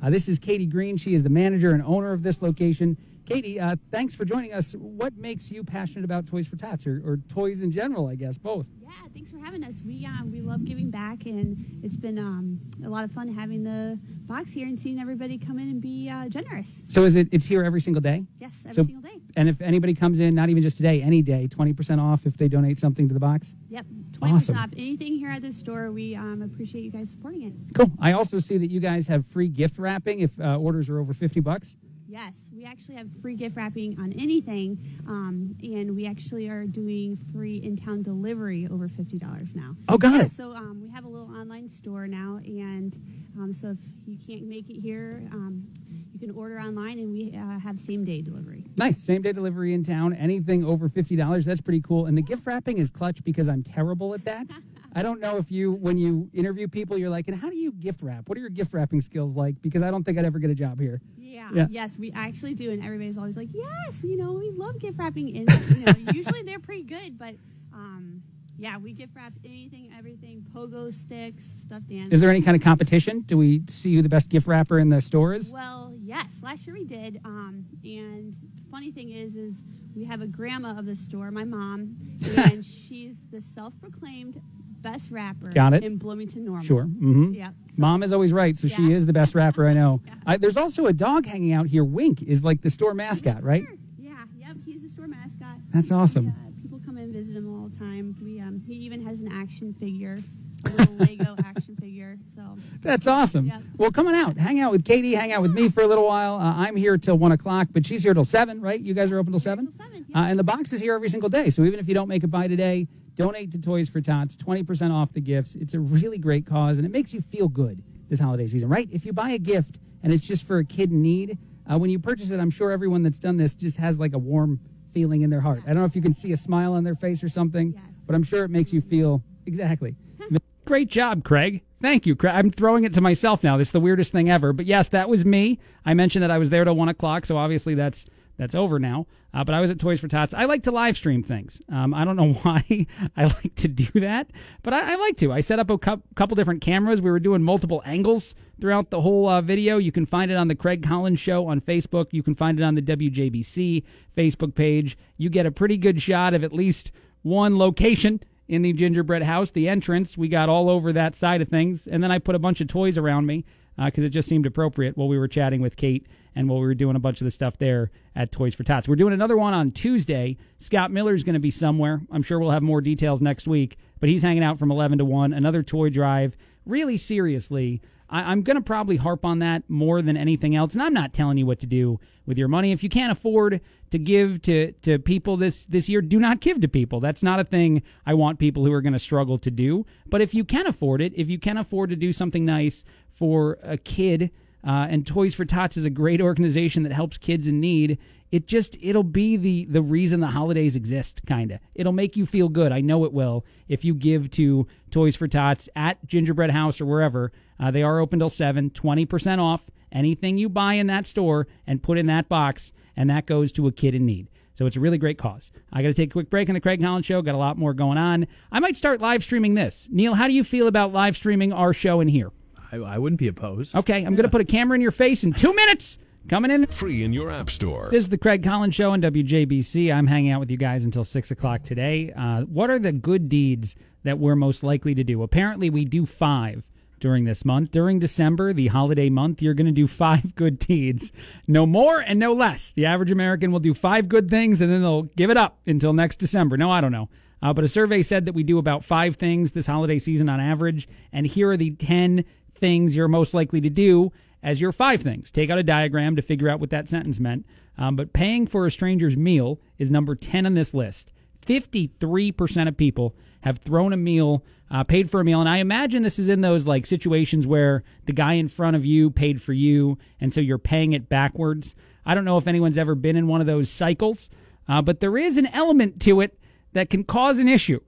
S1: Uh, this is Katie Green. She is the manager and owner of this location. Katie, uh, thanks for joining us. What makes you passionate about Toys for Tots or, or toys in general, I guess, both?
S13: Yeah, thanks for having us. We um, we love giving back, and it's been um, a lot of fun having the box here and seeing everybody come in and be uh, generous.
S1: So is it it's here every single day?
S13: Yes, every
S1: So-
S13: single day.
S1: And if anybody comes in, not even just today, any day, 20% off if they donate something to the box?
S13: Yep, twenty
S1: Awesome.
S13: percent off anything here at the store. We um, appreciate you guys supporting it.
S1: Cool. I also see that you guys have free gift wrapping if uh, orders are over 50 bucks.
S13: Yes, we actually have free gift wrapping on anything, um, and we actually are doing free in-town delivery over fifty dollars now.
S1: Oh, got
S13: Yeah,
S1: it.
S13: So um, we have a little online store now, and um, so if you can't make it here, um, you can order online, and we uh, have same-day delivery.
S1: Nice. Same day delivery in town. Anything over $50, that's pretty cool. And the gift wrapping is clutch because I'm terrible at that. *laughs* I don't know if you, when you interview people, you're like, and how do you gift wrap? What are your gift wrapping skills like? Because I don't think I'd ever get a job here.
S13: Yeah.
S1: Yeah.
S13: Yes, we actually do, and everybody's always like, "Yes, you know, we love gift wrapping." And you know, *laughs* usually they're pretty good, but um, yeah, we gift wrap anything, everything, pogo sticks, stuffed animals.
S1: Is there any kind of competition? Do we see who the best gift wrapper in the store is?
S13: Well, yes. Last year we did, um, and the funny thing is, is we have a grandma of the store, my mom, *laughs* and she's the self-proclaimed best rapper
S1: Got it.
S13: in Bloomington Normal.
S1: Sure. Mm-hmm.
S13: Yep.
S1: Mom is always right, so she is the best rapper I know. *laughs* I, there's also a dog hanging out here. Wink is like the store mascot, right?
S13: Yeah. Yep. He's the store mascot.
S1: That's awesome.
S13: Yeah, people come and visit him all the time. We um, he even has an action figure, a little Lego *laughs* action figure. So
S1: That's awesome.
S13: Yep.
S1: Well, come on out. Hang out with Katie. Hang out with me for a little while. Uh, I'm here till 1 o'clock, but she's here till 7, right? You guys are open till 7? uh, and the box is here every single day. So even if you don't make a buy today, donate to Toys for Tots. 20% off the gifts. It's a really great cause, and it makes you feel good this holiday season, right? If you buy a gift and it's just for a kid in need, uh, when you purchase it, I'm sure everyone that's done this just has like a warm feeling in their heart. I don't know if you can see a smile on their face or something, but I'm sure it makes you feel exactly. *laughs* Great job, Craig. Thank you, Craig. I'm throwing it to myself now. This is the weirdest thing ever. But yes, that was me. I mentioned that I was there till one o'clock, so obviously that's that's over now. Uh, but I was at Toys for Tots. I like to live stream things. Um, I don't know *laughs* why I like to do that, but I, I like to. I set up a cou- couple different cameras. We were doing multiple angles throughout the whole uh, video. You can find it on the Craig Collins Show on Facebook. You can find it on the WJBC Facebook page. You get a pretty good shot of at least one location in the gingerbread house. The entrance, we got all over that side of things. And then I put a bunch of toys around me because it just seemed appropriate while we were chatting with Kate and while we were doing a bunch of the stuff there at Toys for Tots. We're doing another one on Tuesday. Scott Miller's going to be somewhere. I'm sure we'll have more details next week, but he's hanging out from 11 to 1. Another toy drive. Really seriously, I, I'm going to probably harp on that more than anything else. And I'm not telling you what to do with your money. If you can't afford to give to, to people this, this year, do not give to people. That's not a thing I want people who are going to struggle to do. But if you can afford it, if you can afford to do something nice for a kid, uh, and Toys for Tots is a great organization that helps kids in need. It just it'll be the the reason the holidays exist, kinda. It'll make you feel good. I know it will if you give to Toys for Tots at Gingerbread House or wherever. Uh, they are open till seven, 20% off anything you buy in that store and put in that box, and that goes to a kid in need. So it's a really great cause. I got to take a quick break in the Craig Collins Show. Got a lot more going on. I might start live streaming this. Neil, how do you feel about live streaming our show in here?
S12: I, I wouldn't be opposed.
S1: Okay, I'm going to put a camera in your face in two minutes. coming in.
S7: Free in your app store.
S1: This is the Craig Collins Show on WJBC. I'm hanging out with you guys until 6 o'clock today. Uh, what are the good deeds that we're most likely to do? Apparently, we do five during this month. During December, the holiday month, you're going to do five *laughs* good deeds. No more and no less. The average American will do five good things and then they'll give it up until next December. No, I don't know. Uh, but a survey said that we do about five things this holiday season on average. And here are the 10 things you're most likely to do as your five things. Take out a diagram to figure out what that sentence meant. Um, but paying for a stranger's meal is number 10 on this list. 53% of people have thrown a meal, uh, paid for a meal. And I imagine this is in those like situations where the guy in front of you paid for you, and so you're paying it backwards. I don't know if anyone's ever been in one of those cycles, uh, but there is an element to it that can cause an issue.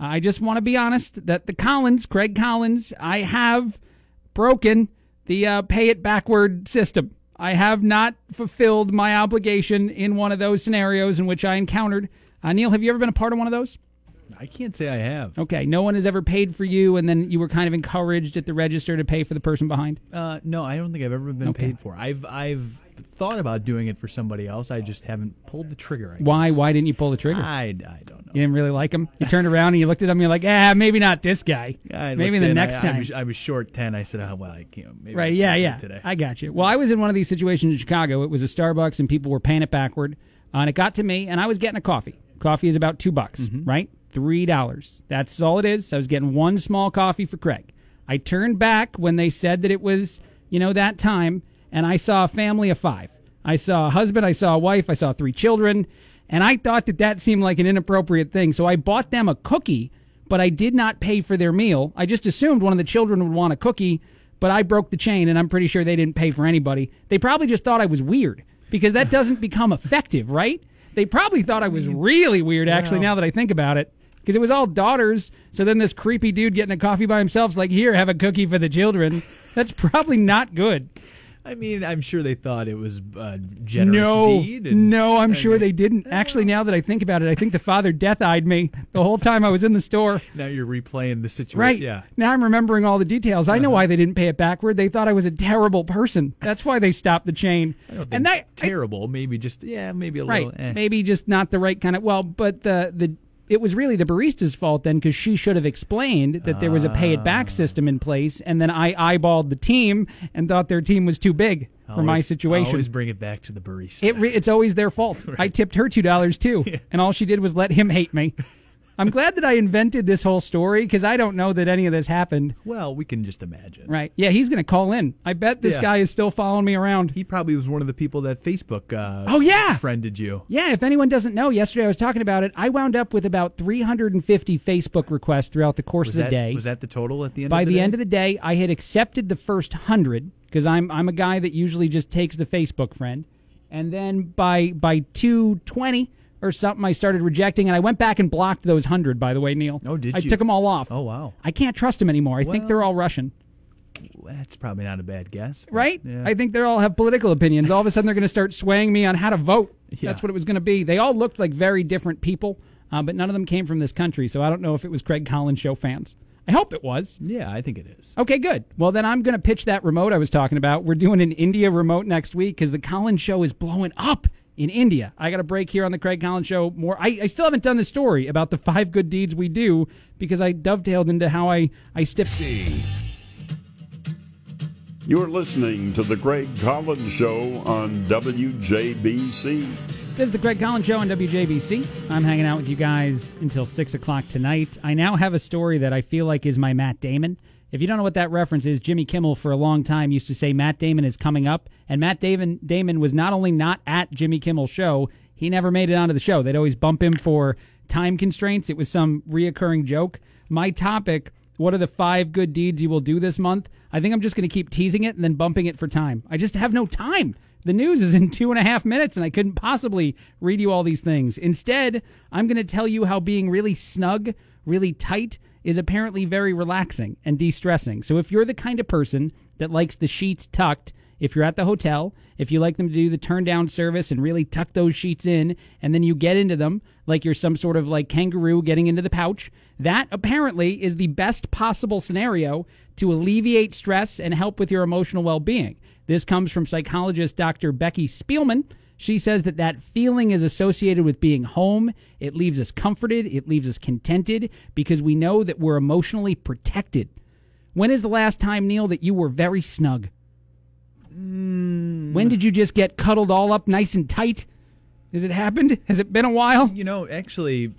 S1: I just want to be honest that the Collins, Craig Collins, I have broken the uh, pay it backward system. I have not fulfilled my obligation in one of those scenarios in which I encountered. Uh, Neil, have you ever been a part of one of those?
S12: I can't say I have.
S1: Okay, no one has ever paid for you, and then you were kind of encouraged at the register to pay for the person behind.
S12: Uh, no, I don't think I've ever been
S1: Okay.
S12: paid for. I've I've thought about doing it for somebody else. I just haven't pulled the trigger. I
S1: Why? Why didn't you pull the trigger?
S12: I, I don't know.
S1: You didn't really like him. You turned around and you looked at him. and You're like, ah, maybe not this guy.
S12: I
S1: maybe
S12: looked
S1: the
S12: in,
S1: next
S12: I,
S1: time.
S12: I was, I was short ten. I said, oh well, I can't. Maybe
S1: Right,
S12: I
S1: yeah,
S12: can't
S1: yeah.
S12: Today.
S1: I got you. Well, I was in one of these situations in Chicago. It was a Starbucks and people were paying it backward. Uh, and it got to me and I was getting a coffee. Coffee is about two bucks,
S12: Mm-hmm.
S1: right? Three dollars. That's all it is. So I was getting one small coffee for Craig. I turned back when they said that it was, you know, that time, and I saw a family of five. I saw a husband, I saw a wife, I saw three children, and I thought that that seemed like an inappropriate thing. So I bought them a cookie, but I did not pay for their meal. I just assumed one of the children would want a cookie, but I broke the chain, and I'm pretty sure they didn't pay for anybody. They probably just thought I was weird because that doesn't become effective, right? They probably thought I was mm. really weird, actually, now that I think about it. Because it was all daughters, so then this creepy dude getting a coffee by himself's like, here, have a cookie for the children. That's probably not good.
S12: I mean, I'm sure they thought it was a generous
S1: no,
S12: deed. and-
S1: no, I'm
S12: and
S1: sure they didn't. Actually, now that I think about it, I think the father death eyed me the whole time I was in the store.
S12: Now you're replaying the situation.
S1: Right.
S12: Yeah.
S1: Now I'm remembering all the details. I know
S12: Uh-huh.
S1: why they didn't pay it backward. They thought I was a terrible person. That's why they stopped the chain.
S12: I don't think
S1: and that
S12: terrible. maybe just yeah. Maybe a
S1: right,
S12: little. Eh.
S1: maybe just not the right kind of. Well, but the the it was really the barista's fault then because she should have explained that there was a pay it back
S12: Ah.
S1: system in place, and then I eyeballed the team and thought their team was too big for my
S12: Always-
S1: situation.
S12: Always bring it back to the barista.
S1: It re- it's always their fault. *laughs* I tipped her two dollars too, *laughs* and all she did was let him hate me. I'm glad that I invented this whole story because I don't know that any of this happened.
S12: well, we can just imagine.
S1: Right? Yeah, he's gonna call in. I bet this
S12: Yeah.
S1: guy is still following me around.
S12: He probably was one of the people that Facebook. Uh,
S1: Oh, yeah!
S12: friended you.
S1: Yeah, if anyone doesn't know, yesterday I was talking about it. I wound up with about 350 Facebook requests throughout the course
S12: Was
S1: of the
S12: that
S1: day.
S12: was that the total at the end?
S1: By
S12: of the,
S1: the end of the day, I had accepted the first hundred because I'm I'm a guy that usually just takes the Facebook friend, and then by by two twenty or something, I started rejecting, and I went back and blocked those hundred. By the way, Neil.
S12: Oh, did
S1: I
S12: you?
S1: took them all off.
S12: Oh wow,
S1: I can't trust them anymore. I think
S12: Well-
S1: they're all Russian,
S12: that's probably not a bad guess. but,
S1: right?
S12: Yeah.
S1: I think they all have political opinions. All of a sudden, they're going to start swaying me on how to vote.
S12: Yeah.
S1: That's what it was going to be. They all looked like very different people, uh, but none of them came from this country. So I don't know if it was Craig Collins show fans. I hope it was.
S12: yeah, I think it is.
S1: Okay, good. Well, then I'm going to pitch that remote I was talking about. We're doing an India remote next week because the Collins show is blowing up in India. I got a break here on the Craig Collins show. More, I, I still haven't done the story about the five good deeds we do because I dovetailed into how I I stiff.
S7: C.
S10: You're listening to the Craig Collins Show on WJBC.
S1: This is the Craig Collins Show on WJBC. I'm hanging out with you guys until 6 o'clock tonight. I now have a story that I feel like is my Matt Damon. If you don't know what that reference is, Jimmy Kimmel for a long time used to say Matt Damon is coming up. And Matt Damon, Damon was not only not at Jimmy Kimmel's show, he never made it onto the show. They'd always bump him for time constraints. It was some reoccurring joke. My topic what are the five good deeds you will do this month? I think I'm just going to keep teasing it and then bumping it for time. I just have no time. The news is in *laughs* two and a half minutes, and I couldn't possibly read you all these things. Instead, I'm going to tell you how being really snug, really tight, is apparently very relaxing and de stressing. So if you're the kind of person that likes the sheets tucked, if you're at the hotel, if you like them to do the turn down service and really tuck those sheets in, and then you get into them like you're some sort of like kangaroo getting into the pouch, that apparently is the best possible scenario to alleviate stress and help with your emotional well being. This comes from psychologist Dr. Becky Spielman. She says that that feeling is associated with being home. It leaves us comforted, it leaves us contented because we know that we're emotionally protected. When is the last time, Neil, that you were very snug? When did you just get cuddled all up nice and tight? Has it happened? Has it been a while?
S12: You know, actually,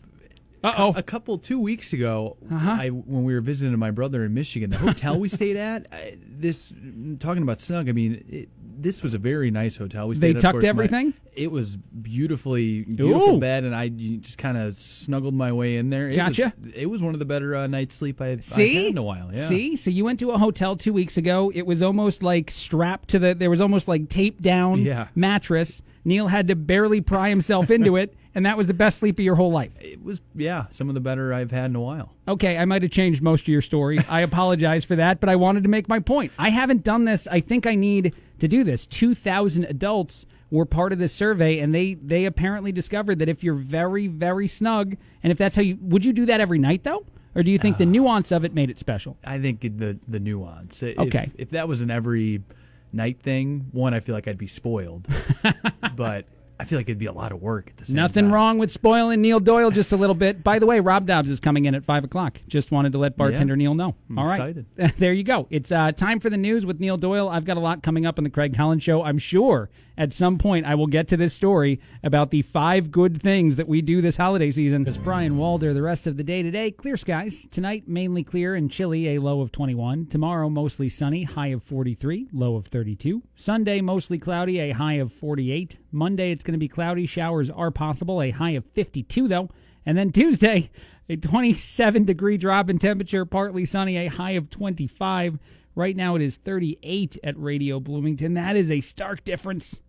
S1: Uh-oh.
S12: a couple two weeks ago,
S1: Uh-huh.
S12: I when we were visiting my brother in Michigan, the hotel we stayed at, I, this talking about snug. I mean, it, this was a very nice hotel. We
S1: They tucked
S12: course, my-
S1: everything?
S12: it was beautifully beautiful
S1: Ooh.
S12: bed, and I just kind of snuggled my way in there. It
S1: Gotcha.
S12: Was, it was one of the better uh, night's sleep I've, I've
S1: See?
S12: had in a while. Yeah.
S1: See? So you went to a hotel two weeks ago. It was almost like strapped to the, there was almost like taped down
S12: Yeah.
S1: mattress. Neil had to barely pry himself into it, *laughs* and that was the best sleep of your whole life.
S12: It was yeah, some of the better I've had in a while.
S1: Okay, I might have changed most of your story. I *laughs* apologize for that, but I wanted to make my point. I haven't done this. I think I need to do this. 2,000 adults were part of this survey, and they, they apparently discovered that if you're very, very snug, and if that's how you, would you do that every night though? Or do you think the uh, nuance of it made it special?
S12: I think the the nuance. If-
S1: Okay.
S12: If, that was an every night thing, one, I feel like I'd be spoiled. *laughs* but I feel like it'd be a lot of work at the same
S1: Nothing
S12: time.
S1: wrong with spoiling Neil Doyle just a little bit. By the way, Rob Dobbs is coming in at 5 o'clock. Just wanted to let bartender
S12: Yeah.
S1: Neil know.
S12: I'm
S1: All right.
S12: excited. *laughs*
S1: there you go. It's uh, time for the news with Neil Doyle. I've got a lot coming up on the Craig Collins Show. I'm sure at some point I will get to this story about the five good things that we do this holiday season. It's Brian Walder the rest of the day today. Clear skies. Tonight, mainly clear and chilly, a low of 21. Tomorrow, mostly sunny, high of 43, low of 32. Sunday, mostly cloudy, a high of 48. Monday, it's going to be cloudy. Showers are possible, a high of 52, though. And then Tuesday, a 27 degree drop in temperature, partly sunny, a high of 25. Right now it is 38 at Radio Bloomington. That is a stark difference.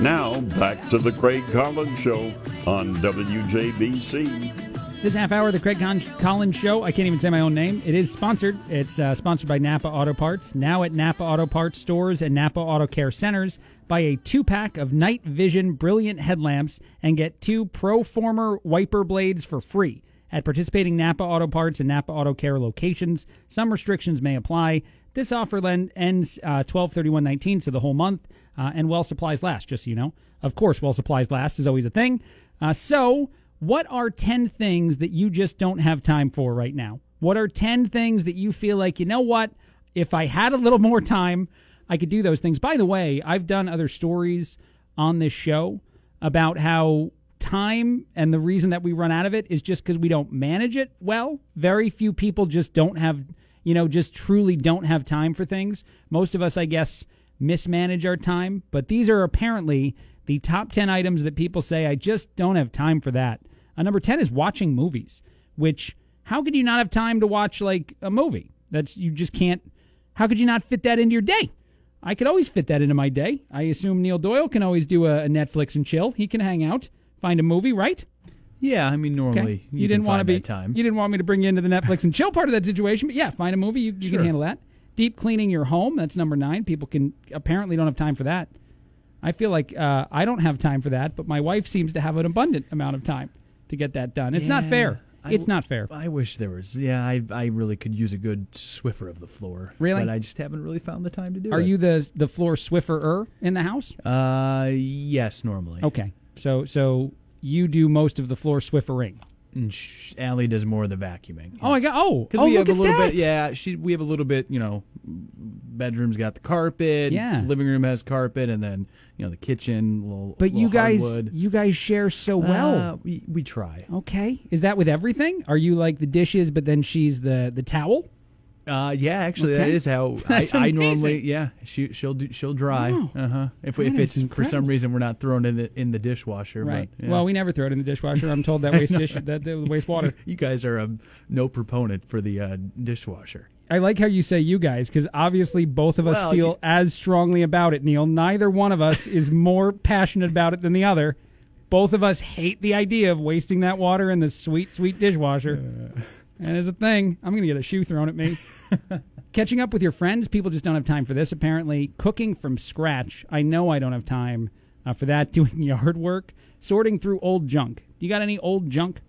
S10: Now, back to the Craig Collins Show on WJBC.
S1: This half hour the Craig Collins Show, I can't even say my own name. It is sponsored. It's uh, sponsored by Napa Auto Parts. Now at Napa Auto Parts stores and Napa Auto Care centers, buy a two pack of Night Vision Brilliant headlamps and get two Proformer wiper blades for free at participating Napa Auto Parts and Napa Auto Care locations. Some restrictions may apply. This offer ends uh, 12-31-19, so the whole month, uh, and while supplies last, just so you know. Of course, while supplies last is always a thing. Uh, so, what are 10 things that you just don't have time for right now? What are 10 things that you feel like, you know what, if I had a little more time, I could do those things? By the way, I've done other stories on this show about how time and the reason that we run out of it is just because we don't manage it well. Very few people just don't have, you know, just truly don't have time for things. Most of us, I guess, mismanage our time, but these are apparently the top 10 items that people say, I just don't have time for that. Uh, number 10 is watching movies, which, how could you not have time to watch like a movie? That's, you just can't, how could you not fit that into your day? I could always fit that into my day. I assume Neil Doyle can always do a, a Netflix and chill. He can hang out, find a movie, right?
S12: Yeah, I mean normally
S1: Okay.
S12: you,
S1: You, didn't
S12: want to
S1: be
S12: time.
S1: You didn't want me to bring you into the Netflix and chill part of that situation, but yeah, find a movie. You, you
S12: Sure.
S1: can handle that. Deep cleaning your home. That's number nine. People can apparently don't have time for that. I feel like uh, I don't have time for that, but my wife seems to have an abundant amount of time to get that done. It's not fair.
S12: I
S1: it's not fair.
S12: I wish there was. Yeah, I I really could use a good Swiffer of the floor.
S1: Really?
S12: but I just haven't really found the time to do
S1: Are
S12: it.
S1: Are you the the floor swiffer in the house?
S12: Uh, yes, normally.
S1: Okay, so so you do most of the floor swiffering.
S12: And sh- Allie does more of the vacuuming.
S1: Oh, I got oh
S12: because
S1: oh,
S12: we have a little
S1: that.
S12: bit. Yeah, she we have a little bit. You know, bedroom's got the carpet.
S1: Yeah.
S12: living room has carpet, and then you know the kitchen. Little,
S1: But you guys
S12: hardwood.
S1: you guys share so well.
S12: Uh, we we try.
S1: Okay. Is that with everything? Are you like the dishes, but then she's the the towel?
S12: Uh, yeah, actually, that
S1: Okay.
S12: is how *laughs* I, I normally. Yeah, she she'll do she'll dry.
S1: Wow.
S12: Uh huh. If
S1: That
S12: if it's for some reason we're not throwing it in the, in the dishwasher.
S1: Right.
S12: But, yeah.
S1: Well, we never throw it in the dishwasher. I'm told that *laughs* waste dish that, that waste water. *laughs*
S12: You guys are a no proponent for the uh, dishwasher.
S1: I like how you say you guys because obviously both of us
S12: Well,
S1: feel
S12: you-
S1: as strongly about it, Neil. Neither one of us is more passionate about it than the other. Both of us hate the idea of wasting that water in the sweet, sweet dishwasher. And as a thing, I'm going to get a shoe thrown at me. *laughs* Catching up with your friends, people just don't have time for this. Apparently, cooking from scratch. I know I don't have time uh, for that. *laughs* Doing yard work, sorting through old junk. You got any old junk?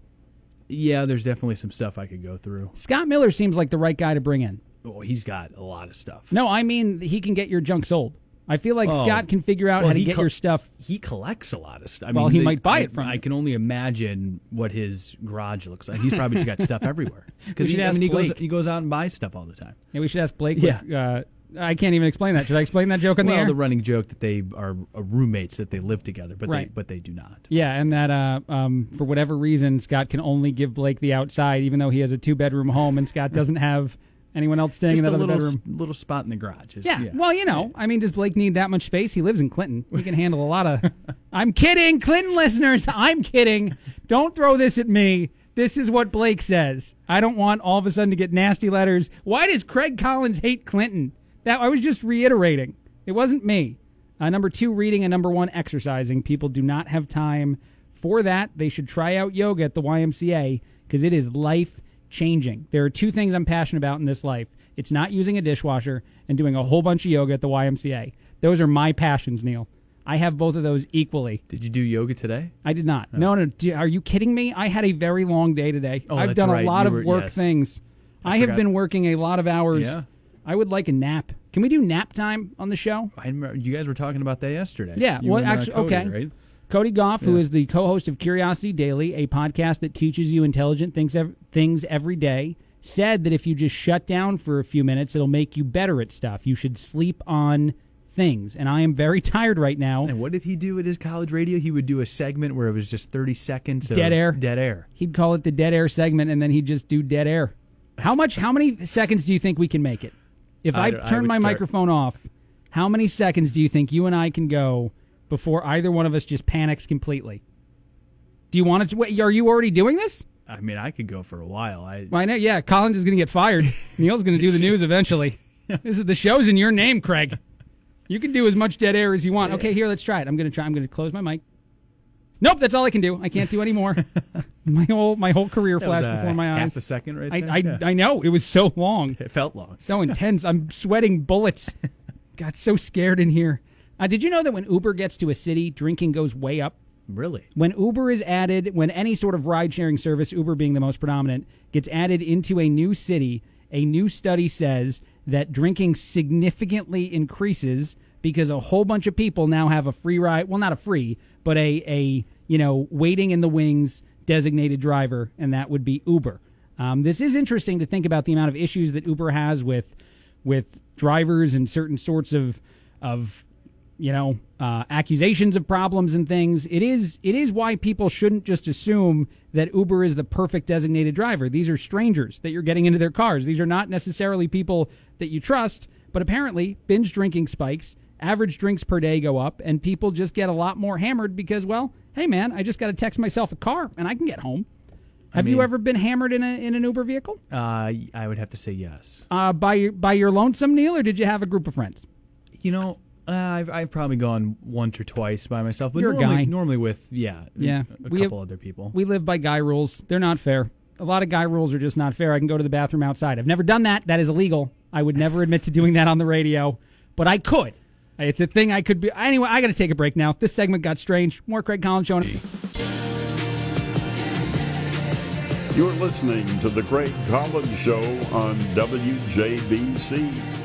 S12: Yeah, there's definitely some stuff I could go through.
S1: Scott Miller seems like the right guy to bring in.
S12: Oh, he's got a lot of stuff.
S1: No, I mean he can get your junk sold. I feel like
S12: Oh.
S1: Scott can figure out
S12: Well,
S1: how to get
S12: col-
S1: your stuff.
S12: He collects a lot of stuff. I
S1: Well,
S12: mean,
S1: he
S12: they-
S1: might buy
S12: I-
S1: it from
S12: I can only imagine what his garage looks like. He's probably just got stuff *laughs* everywhere because he, I mean, he goes he goes out and buys stuff all the time.
S1: Yeah, we should ask Blake.
S12: Yeah.
S1: what, uh, I can't even explain that. Should I explain that joke on
S12: well,
S1: the air?
S12: the running joke that they are uh, roommates that they live together, but they but they do not.
S1: Yeah, and that uh, um, for whatever reason, Scott can only give Blake the outside, even though he has a two bedroom home, and Scott doesn't have anyone else staying
S12: Just
S1: in
S12: a
S1: that other
S12: little
S1: bedroom.
S12: s- little spot in the garage. is-
S1: Yeah. Well, you know, I mean, does Blake need that much space? He lives in Clinton. He can handle a lot of. *laughs* I'm kidding, Clinton listeners. I'm kidding. Don't throw this at me. This is what Blake says. I don't want all of a sudden to get nasty letters. Why does Craig Collins hate Clinton? That I was just reiterating. It wasn't me. Uh, number two, reading, and number one, exercising. People do not have time for that. They should try out yoga at the YMCA because it is life changing. There are two things I'm passionate about in this life it's not using a dishwasher and doing a whole bunch of yoga at the YMCA. Those are my passions, Neil. I have both of those equally.
S12: Did you do yoga today?
S1: I did not. No, no. do- Are you kidding me? I had a very long day today.
S12: Oh,
S1: I've
S12: that's
S1: done
S12: right.
S1: a lot
S12: You
S1: of
S12: were-
S1: work
S12: yes.
S1: things.
S12: I
S1: I, have been working a lot of hours.
S12: Yeah.
S1: I would like a nap. Can we do nap time on the show?
S12: I remember you guys were talking about that yesterday.
S1: Yeah.
S12: You
S1: well,
S12: and, uh,
S1: actually,
S12: Cody,
S1: okay.
S12: right?
S1: Cody Gough, who
S12: Yeah.
S1: is the co-host of Curiosity Daily, a podcast that teaches you intelligent things ev- things every day, said that if you just shut down for a few minutes, it'll make you better at stuff. You should sleep on things, and I am very *laughs* tired right now.
S12: And what did he do at his college radio? He would do a segment where it was just 30 seconds of
S1: Dead air.
S12: Dead air.
S1: He'd call it the dead air segment, and then he'd just do dead air. How much? How many seconds do you think we can make it? If
S12: I
S1: I,
S12: don't- I
S1: turn my
S12: start-
S1: microphone off, how many seconds do you think you and I can go before either one of us just panics completely? Do you want to? Wait, are you already doing this?
S12: I mean, I could go for a while. I
S1: I know. Yeah, Collins is going to get fired. *laughs* Neil's going to do the *laughs* news eventually. This is the show's in your name, Craig. You can do as much dead air as you want. Okay, here, let's try it. I'm going to try. I'm going to close my mic. Nope, that's all I can do. I can't do any more. *laughs* my whole my whole career
S12: That
S1: flashed
S12: uh,
S1: before my eyes.
S12: half a second right
S1: I
S12: there.
S1: I,
S12: Yeah.
S1: I know it was so long.
S12: It felt long.
S1: So intense. I'm sweating bullets. Got so scared in here. Uh, did you know that when Uber gets to a city, drinking goes way up?
S12: Really?
S1: When Uber is added, when any sort of ride sharing service, Uber being the most predominant, gets added into a new city, a new study says that drinking significantly increases because a whole bunch of people now have a free ride. Well, not a free, but a, a you know, waiting in the wings designated driver, and that would be Uber. Um, this is interesting to think about the amount of issues that Uber has with with drivers and certain sorts of of you know uh, accusations of problems and things. It is it is why people shouldn't just assume that Uber is the perfect designated driver. These are strangers that you're getting into their cars. These are not necessarily people that you trust. But apparently, binge drinking spikes. Average drinks per day go up, and people just get a lot more hammered because, well, hey man, I just got to text myself a car and I can get home. Have you
S12: mean-
S1: ever been hammered in a in an Uber vehicle?
S12: Uh, I would have to say yes.
S1: Uh, by your by your lonesome, Neil, or did you have a group of friends?
S12: You know, uh, I've I've probably gone once or twice by myself, but
S1: You're a
S12: normally,
S1: guy.
S12: normally with yeah,
S1: Yeah,
S12: a
S1: we have-
S12: couple other people.
S1: We live by guy rules. They're not fair. A lot of guy rules are just not fair. I can go to the bathroom outside. I've never done that. That is illegal. I would never admit to doing that on the radio, but I could. It's a thing I could be. Anyway, I got to take a break now. This segment got strange. More Craig Collins show.
S10: You're listening to The Craig Collins Show on WJBC.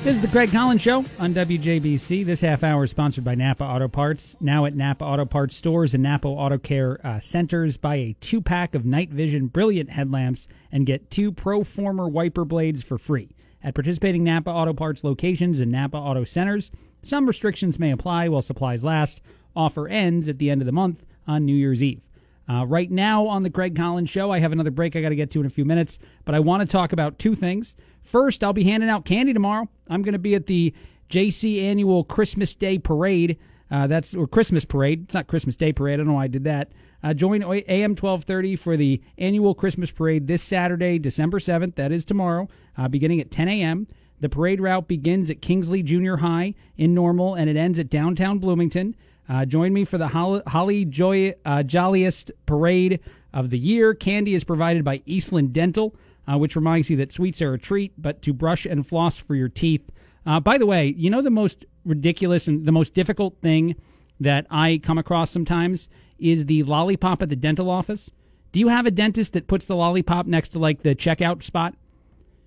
S1: This is the Craig Collins Show on WJBC. This half hour is sponsored by Napa Auto Parts. Now at Napa Auto Parts stores and Napa Auto Care uh, centers, buy a two pack of Night Vision Brilliant headlamps and get two Proformer wiper blades for free. At participating Napa Auto Parts locations and Napa Auto centers, some restrictions may apply while supplies last. Offer ends at the end of the month on New Year's Eve. Uh, right now on the Craig Collins Show, I have another break I got to get to in a few minutes, but I want to talk about two things. First, I'll be handing out candy tomorrow. I'm going to be at the JC annual Christmas Day Parade. Uh, that's or Christmas Parade. It's not Christmas Day Parade. I don't know why I did that. Uh, join AM 1230 for the annual Christmas Parade this Saturday, December 7th. That is tomorrow, uh, beginning at 10 a.m. The parade route begins at Kingsley Junior High in Normal and it ends at downtown Bloomington. Uh, join me for the Holly, Joy uh, Jolliest Parade of the year. Candy is provided by Eastland Dental, uh, which reminds you that sweets are a treat, but to brush and floss for your teeth. Uh, by the way, you know the most ridiculous and the most difficult thing that I come across sometimes is the lollipop at the dental office. Do you have a dentist that puts the lollipop next to like the checkout spot?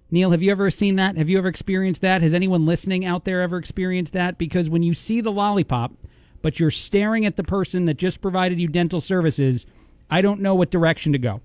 S1: Neil, have you ever seen that? Have you ever experienced that? Has anyone listening out there ever experienced that? Because when you see the lollipop, but you're staring at the person that just provided you dental services, I don't know what direction to go.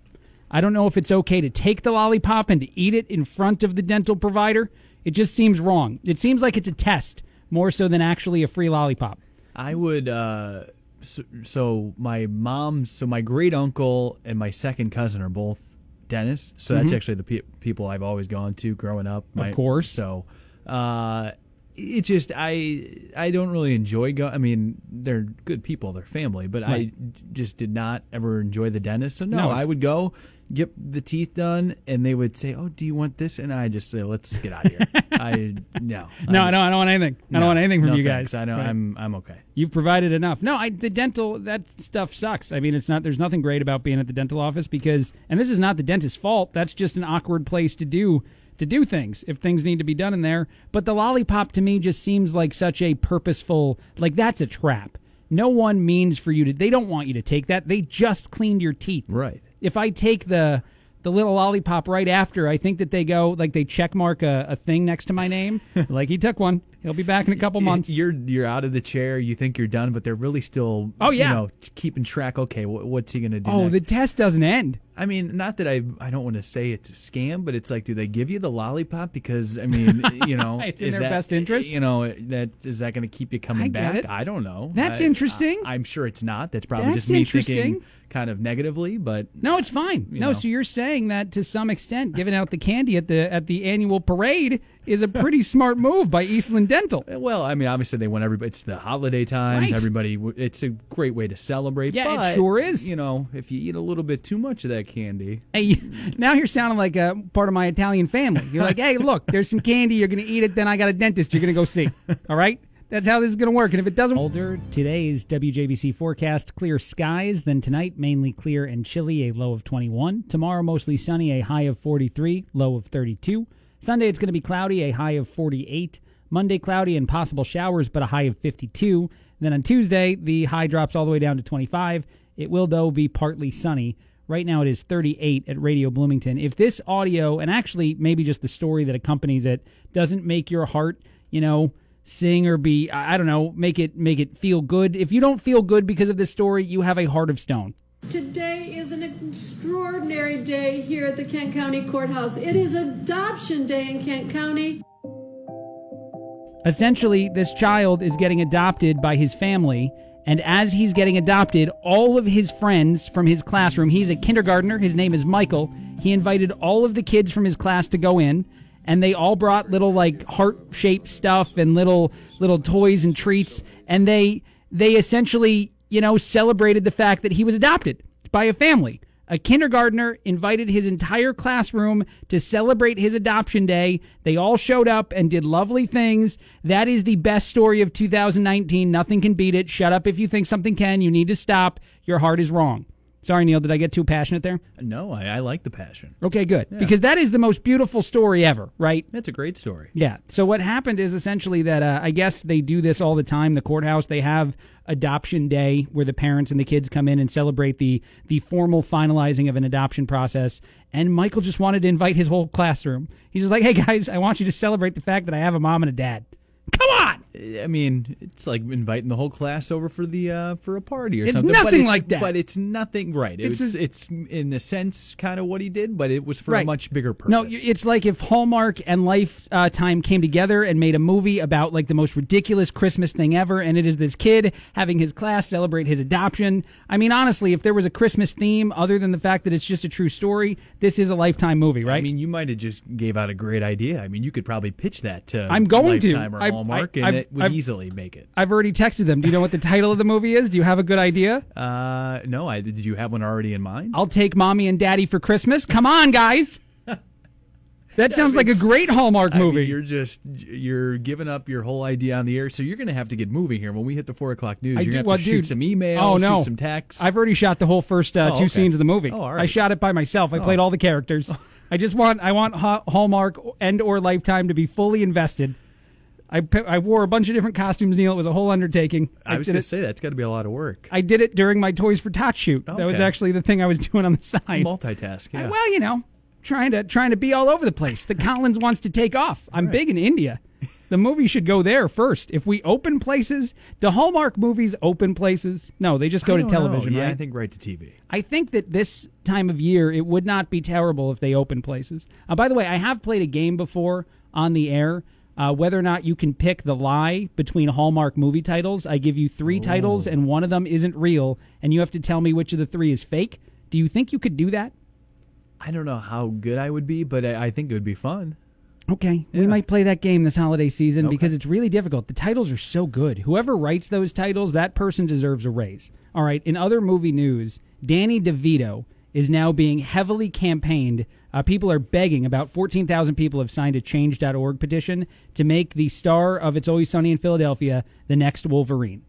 S1: I don't know if it's okay to take the lollipop and to eat it in front of the dental provider. It just seems wrong. It seems like it's a test more so than actually a free lollipop.
S12: I would. Uh, so, so my mom's, so my great uncle and my second cousin are both dentists. So that's
S1: Mhm.
S12: actually the pe- people I've always gone to growing up.
S1: Of course.
S12: So, uh, it just I I don't really enjoy go. I mean, they're good people, they're family, but I just did not ever enjoy the dentist. So no,
S1: No,
S12: I would go get the teeth done, and they would say, "Oh, do you want this?" And I just say, "Let's get out of here." *laughs* I no, *laughs*
S1: No, I don't. I don't want anything. I don't want anything from
S12: no
S1: you
S12: thanks.
S1: guys.
S12: I know.
S1: Right.
S12: I'm I'm okay.
S1: You've provided enough. No, I the dental that stuff sucks. I mean, it's not. There's nothing great about being at the dental office because, and this is not the dentist's fault. That's just an awkward place to do to do things if things need to be done in there. But the lollipop to me just seems like such a purposeful. Like that's a trap. No one means for you to. They don't want you to take that. They just cleaned your teeth.
S12: Right.
S1: If I take the the little lollipop right after, I think that they go like they check mark a, a thing next to my name. *laughs* like he took one. He'll be back in a couple months.
S12: You're you're out of the chair. You think you're done, but they're really still.
S1: Oh, yeah.
S12: You know, keeping track. Okay, wh- what's he gonna do?
S1: Oh,
S12: next?
S1: the test doesn't end.
S12: I mean, not that I I don't want to say it's a scam, but it's like, do they give you the lollipop because I mean, *laughs* you know,
S1: It's in their
S12: that-
S1: best interest?
S12: You know, that is that going to keep you coming
S1: I
S12: back?
S1: it.
S12: I don't know.
S1: That's
S12: I-
S1: interesting.
S12: I, am sure it's not. That's probably
S1: That's
S12: just me thinking kind of negatively, but
S1: No, it's fine. No,
S12: know.
S1: so you're saying that to some extent, giving out the candy at the at the annual parade is a pretty smart move by Eastland Dental.
S12: Eh, well, I mean, obviously they want everybody. It's the holiday times.
S1: Right.
S12: Everybody, it's a great way to celebrate.
S1: Yeah, it sure is.
S12: You know, if you eat a little bit too much of that candy,
S1: Hey, *laughs* now you're sounding like a part of my Italian family. You're like, hey, look, there's some candy. You're going to eat it. Then I got a dentist. You're going to go see. All right. That's how this is going to work. And if it doesn't, older today's WJBC forecast: clear skies. Then tonight, mainly clear and chilly, a low of 21. Tomorrow, mostly sunny, a high of 43, low of 32. Sunday, it's going to be cloudy, a high of 48. Monday, cloudy and possible showers, but a high of 52. Then on Tuesday, the high drops all the way down to 25. It will, though, be partly sunny. Right now, it is 38 at Radio Bloomington. If this audio, and actually maybe just the story that accompanies it, doesn't make your heart, you know, sing or be, I I don't know, make it make it feel good. If you don't feel good because of this story, you have a heart of stone.
S14: Today is an extraordinary day here at the Kent County Courthouse. It is Adoption Day in Kent County.
S1: Essentially, this child is getting adopted by his family, and as he's getting adopted, all of his friends from his classroom, he's a kindergartner, his name is Michael, he invited all of the kids from his class to go in, and they all brought little like heart-shaped stuff and little little toys and treats, and they they essentially, you know, celebrated the fact that he was adopted by a family. A kindergartner invited his entire classroom to celebrate his adoption day. They all showed up and did lovely things. That is the best story of 2019. Nothing can beat it. Shut up if you think something can. You need to stop. Your heart is wrong. Sorry, Neil. Did I get too passionate there?
S12: no, I, I like the passion.
S1: Okay, good.
S12: Yeah.
S1: Because that is the most beautiful story ever, right?
S12: That's a great story.
S1: Yeah. So what happened is essentially that uh, I guess they do this all the time. The courthouse they have adoption day where the parents and the kids come in and celebrate the the formal finalizing of an adoption process. And Michael just wanted to invite his whole classroom. He's just like, "Hey guys, I want you to celebrate the fact that I have a mom and a dad." Come on.
S12: I mean, it's like inviting the whole class over for the uh, for a party or
S1: It's
S12: something. but
S1: nothing
S12: it's-
S1: like that.
S12: But it's nothing right.
S1: It's
S12: It's
S1: a-
S12: it's, in the sense kind of what he did, but it was for a much bigger purpose.
S1: No, it's like if Hallmark and Lifetime came together and made a movie about like the most ridiculous Christmas thing ever, and it is this kid having his class celebrate his adoption. I mean, honestly, if there was a Christmas theme other than the fact that it's just a true story, this is a Lifetime movie, right?
S12: I mean, you might have just gave out a great idea. I mean, you could probably pitch that to
S1: I'm going to.
S12: Lifetime or
S1: I-
S12: Hallmark,
S1: I-
S12: and Would
S1: I've-
S12: easily make it.
S1: I've already texted them. Do you know what the title of the movie is? Do you have a good idea?
S12: Uh, no, I did you have one already in mind?
S1: I'll take mommy and daddy for Christmas. Come on, guys. *laughs* That sounds like a great Hallmark
S12: I mean,
S1: movie.
S12: you're just you're giving up your whole idea on the air, so you're going to have to get moving here when we hit the four o'clock news.
S1: I
S12: you're going to
S1: well,
S12: have to
S1: dude,
S12: shoot some emails,
S1: Oh no,
S12: shoot some texts.
S1: I've already shot the whole first uh,
S12: Oh,
S1: two
S12: okay.
S1: scenes of the movie.
S12: Oh, all
S1: I shot it by myself. I played
S12: Oh.
S1: all the characters. *laughs* I just want I want Hallmark and or Lifetime to be fully invested. I I wore a bunch of different costumes, Neil. It was a whole undertaking.
S12: I was going to say that's got to be a lot of work.
S1: I did it during my Toys for Tots shoot. That was actually the thing I was *laughs* doing on the side.
S12: Multitask, yeah.
S1: I- well, you know, trying to trying to be all over the place. The Collins wants to take off. I'm big in India. The movie should go there first. If we open places, do Hallmark movies open places? No, they just go to
S12: know.
S1: television,
S12: Yeah,
S1: right?
S12: I think right to TV.
S1: I think that this time of year it would not be terrible if they open places. Uh, by the way, I have played a game before on the air. Uh, whether or not you can pick the lie between Hallmark movie titles, I give you three titles and one of them isn't real, and you have to tell me which of the three is fake. Do you think you could do that?
S12: I don't know how good I would be, but I, I think it would be fun.
S1: Okay, we might play that game this holiday season because it's really difficult. The titles are so good. Whoever writes those titles, that person deserves a raise. All right, in other movie news, Danny DeVito is now being heavily campaigned. Uh, people are begging, about 14,000 people have signed a change.org petition to make the star of It's Always Sunny in Philadelphia the next Wolverine.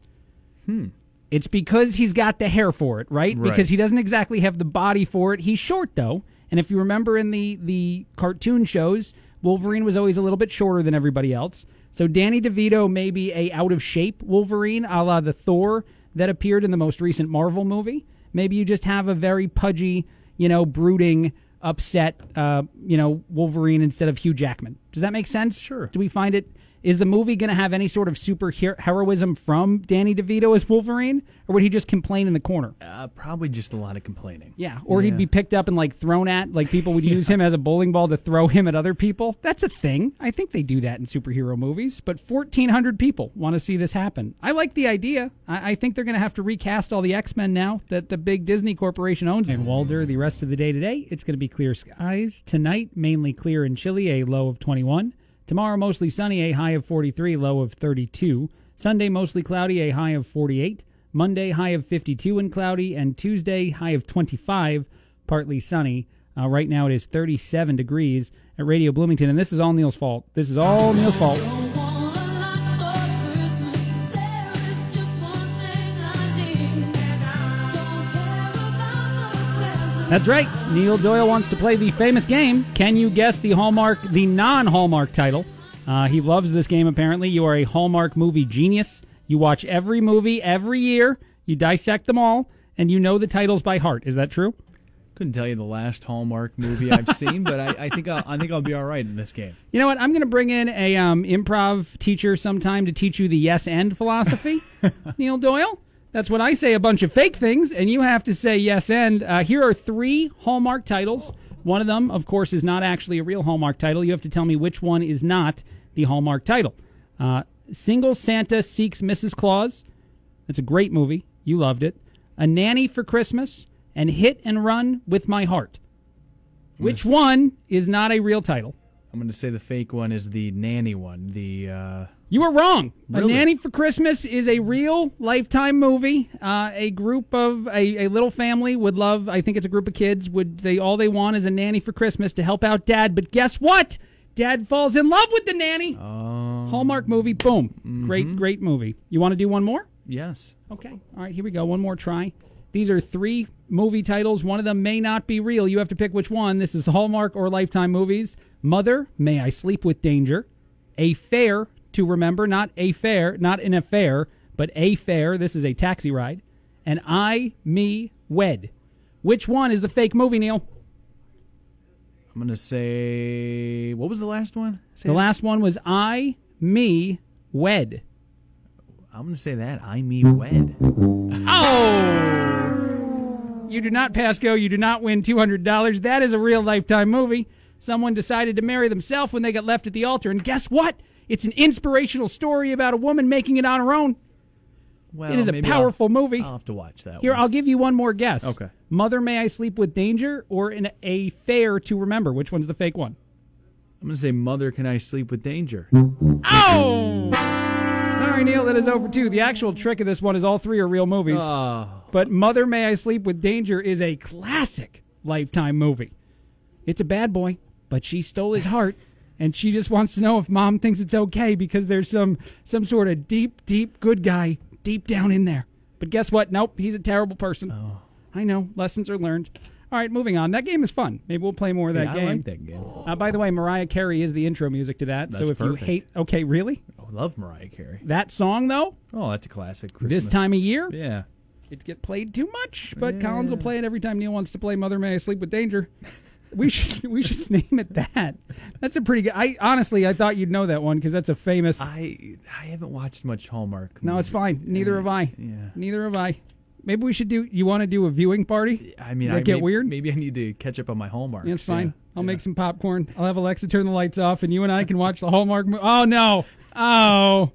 S12: Hmm.
S1: It's because he's got the hair for it, right?
S12: Right.
S1: Because he doesn't exactly have the body for it. He's short though, and if you remember in the the cartoon shows, Wolverine was always a little bit shorter than everybody else. So Danny DeVito may be a out of shape Wolverine, a la the Thor that appeared in the most recent Marvel movie. Maybe you just have a very pudgy, you know, brooding, upset, uh, you know, Wolverine instead of Hugh Jackman. Does that make sense? Sure. Do we find it? Is the movie going to have any sort of super heroism from Danny DeVito as Wolverine, or would he just complain in the corner?
S12: Uh, probably just a lot of complaining.
S1: Yeah, or he'd be picked up and like thrown at, like people would use *laughs* him as a bowling ball to throw him at other people. That's a thing. I think they do that in superhero movies. But fourteen hundred people want to see this happen. I like the idea. I, I think they're going to have to recast all the X Men now that the big Disney corporation owns. And Walder, the rest of the day today, it's going to be clear skies tonight, mainly clear and chilly, a low of twenty one. Tomorrow, mostly sunny, a high of 43, low of 32. Sunday, mostly cloudy, a high of 48. Monday, high of 52 and cloudy. And Tuesday, high of 25, partly sunny. Uh, right now, it is 37 degrees at Radio Bloomington. And this is all Neil's fault. This is all Neil's fault. That's right. Neil Doyle wants to play the famous game. Can you guess the Hallmark, the non Hallmark title? Uh, he loves this game, apparently. You are a Hallmark movie genius. You watch every movie every year, you dissect them all, and you know the titles by heart. Is that true?
S12: Couldn't tell you the last Hallmark movie I've *laughs* seen, but I, I think I'll, I think I'll be all right in this game.
S1: You know what? I'm going to bring in a um, improv teacher sometime to teach you the yes and philosophy. *laughs* Neil Doyle. That's what I say. A bunch of fake things, and you have to say yes and. Uh, here are three Hallmark titles. One of them, of course, is not actually a real Hallmark title. You have to tell me which one is not the Hallmark title. Uh, Single Santa Seeks Mrs. Claus. That's a great movie. You loved it. A Nanny for Christmas and Hit and Run with My Heart. Which one is not a real title?
S12: I'm going to say the fake one is the nanny one. The uh,
S1: You were wrong.
S12: Really?
S1: A Nanny for Christmas is a real lifetime movie. Uh, a group of a, a little family would love. I think it's a group of kids. Would they all they want is a nanny for Christmas to help out dad? But guess what? Dad falls in love with the nanny.
S12: Oh.
S1: Hallmark movie. Boom.
S12: Mm-hmm.
S1: Great, great movie. You want to do one more?
S12: yes.
S1: Okay. All right. Here we go. One more try. These are three movie titles. One of them may not be real. You have to pick which one. This is Hallmark or Lifetime movies. Mother, May I Sleep with Danger. A Fair to Remember, not a fair, not an affair, but a fair. This is a taxi ride. And I, Me, Wed. Which one is the fake movie, Neil?
S12: I'm going to say. What was the last one? Say
S1: The
S12: that.
S1: last one was I, Me, Wed.
S12: I'm going to say that. I me wed.
S1: Oh! You do not pass go. You do not win $200. That is a real lifetime movie. Someone decided to marry themselves when they got left at the altar. And guess what? It's an inspirational story about a woman making it on her own.
S12: Well,
S1: it is a powerful
S12: I'll-
S1: movie.
S12: I'll have to watch that.
S1: Here,
S12: one.
S1: I'll give you one more guess.
S12: Okay.
S1: Mother, May I Sleep with Danger or in a fair to remember? Which one's the fake one?
S12: I'm going to say, Mother, can I sleep with danger?
S1: Oh! Sorry, Neil, that is over two. The actual trick of this one is all three are real movies.
S12: Oh.
S1: But Mother May I Sleep with Danger is a classic lifetime movie. It's a bad boy, but she stole his heart. *laughs* And she just wants to know if mom thinks it's okay because there's some some sort of deep, deep good guy deep down in there. But guess what? Nope, he's a terrible person.
S12: Oh.
S1: I know. Lessons are learned. All right, moving on. That game is fun. Maybe we'll play more of that
S12: Yeah, I
S1: game.
S12: like that game.
S1: Uh, by the way, Mariah Carey is the intro music to that. so if
S12: perfect.
S1: you hate, okay, really?
S12: I love Mariah Carey.
S1: That song though,
S12: Oh, that's a classic.
S1: this time of year,
S12: Yeah.
S1: it get played too much. But Collins will play it every time Neil wants to play "Mother May I Sleep with Danger." *laughs* we should *laughs* we should name it that. That's a pretty good. I honestly I thought you'd know that one because that's a famous.
S12: I I haven't watched much Hallmark.
S1: no, it's fine. Neither have eh, I.
S12: Yeah.
S1: Neither have I. Maybe we should do. You want to do a viewing party?
S12: I mean,
S1: That
S12: I
S1: get
S12: may-
S1: weird.
S12: Maybe I need to catch up on my Hallmark.
S1: Yeah, it's fine. I'll make some popcorn. I'll have Alexa turn the lights off, and you and I can watch the Hallmark movie. Oh no! Oh,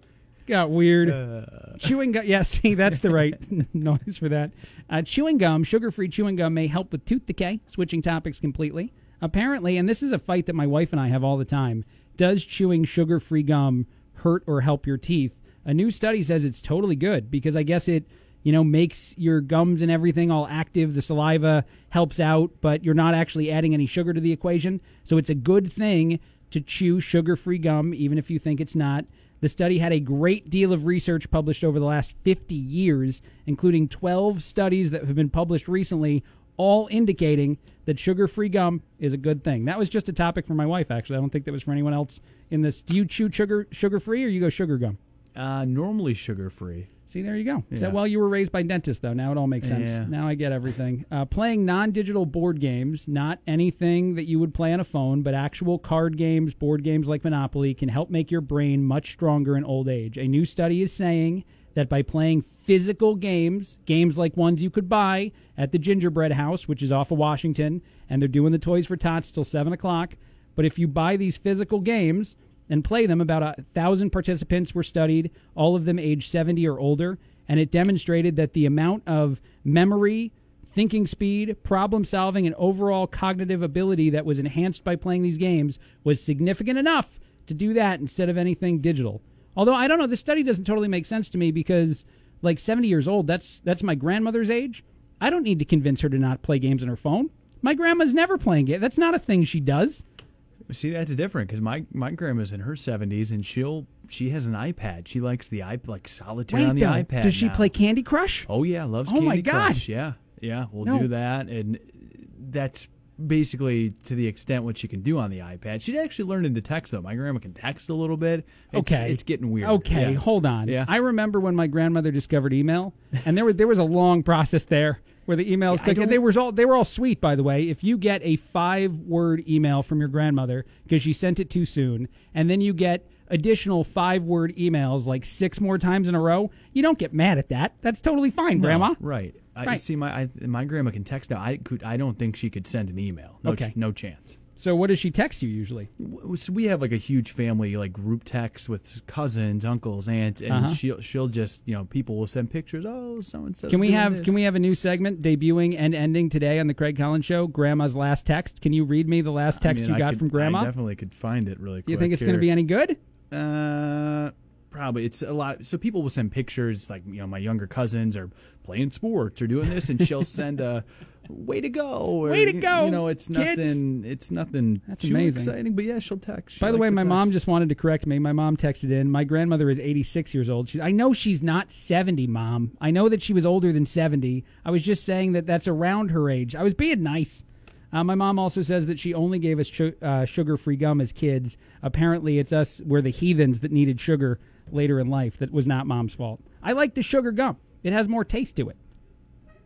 S1: got weird.
S12: Uh.
S1: chewing gum. Yeah, *laughs* see, that's the right *laughs* noise for that. Uh, chewing gum, sugar-free chewing gum, may help with tooth decay. Switching topics completely. Apparently, and this is a fight that my wife and I have all the time. Does chewing sugar-free gum hurt or help your teeth? A new study says it's totally good because I guess it you know, makes your gums and everything all active. The saliva helps out, but you're not actually adding any sugar to the equation. So it's a good thing to chew sugar free gum, even if you think it's not. The study had a great deal of research published over the last 50 years, including 12 studies that have been published recently, all indicating that sugar free gum is a good thing. That was just a topic for my wife, actually. I don't think that was for anyone else in this. Do you chew sugar sugar free or you go sugar gum?
S12: Uh, normally sugar free.
S1: See, there you go. That well you were raised by dentists, though? Now it all makes sense.
S12: Yeah.
S1: Now I get everything. Uh, playing non digital board games, not anything that you would play on a phone, but actual card games, board games like Monopoly, can help make your brain much stronger in old age. A new study is saying that by playing physical games, games like ones you could buy at the Gingerbread House, which is off of Washington, and they're doing the Toys for Tots till 7 o'clock. But if you buy these physical games, and play them. About a thousand participants were studied, all of them age 70 or older, and it demonstrated that the amount of memory, thinking speed, problem solving, and overall cognitive ability that was enhanced by playing these games was significant enough to do that instead of anything digital. Although I don't know, this study doesn't totally make sense to me because, like 70 years old, that's that's my grandmother's age. I don't need to convince her to not play games on her phone. My grandma's never playing games. That's not a thing she does.
S12: See, that's different because my my grandma's in her seventies and she'll she has an iPad. She likes the iP like solitaire
S1: Wait,
S12: on the
S1: though,
S12: iPad.
S1: does she
S12: now.
S1: play Candy Crush?
S12: Oh yeah, loves
S1: Oh,
S12: Candy
S1: my
S12: Crush.
S1: gosh.
S12: Yeah, yeah, we'll
S1: No.
S12: do that, and that's basically to the extent what she can do on the iPad. She's actually learning to text though. My grandma can text a little bit. It's,
S1: okay,
S12: it's getting weird.
S1: Okay,
S12: Yeah.
S1: hold on.
S12: Yeah.
S1: I remember when my grandmother discovered email, and there was there was a long process there where the emails
S12: Yeah,
S1: And they were all they were all sweet, by the way. If you get a five word email from your grandmother because she sent it too soon, and then you get additional five word emails like six more times in a row, you don't get mad at that. That's totally fine,
S12: No,
S1: Grandma.
S12: Right. I
S1: Right.
S12: see. My I, my grandma can text now. I could. I don't think she could send an email. No,
S1: Okay.
S12: ch- no chance.
S1: So what does she text you usually?
S12: So we have like a huge family like group text with cousins, uncles, aunts, and
S1: Uh-huh.
S12: she'll she'll just you know people will send pictures. Oh, so and so.
S1: Can we have can we have a new segment debuting and ending today on the Craig Collins Show? Grandma's last text. Can you read me the last text you got from Grandma?
S12: I definitely could find it really quick.
S1: you think it's going to be any good?
S12: Uh, probably. It's a lot. So people will send pictures, like you know, my younger cousins are playing sports or doing this, and she'll *laughs* send a "way to go," or,
S1: Way to go,
S12: You know, it's
S1: kids.
S12: nothing. It's nothing
S1: That's
S12: too
S1: amazing.
S12: exciting, but yeah, she'll text. She
S1: By the way, my mom just wanted to correct me. My mom texted in. My grandmother is 86 years old. She, I know she's not 70, mom. I know that she was older than 70. I was just saying that that's around her age. I was being nice. Uh, my mom also says that she only gave us su- uh, sugar-free gum as kids. Apparently, it's us. We're the heathens that needed sugar later in life. That was not mom's fault. I like the sugar gum. It has more taste to it.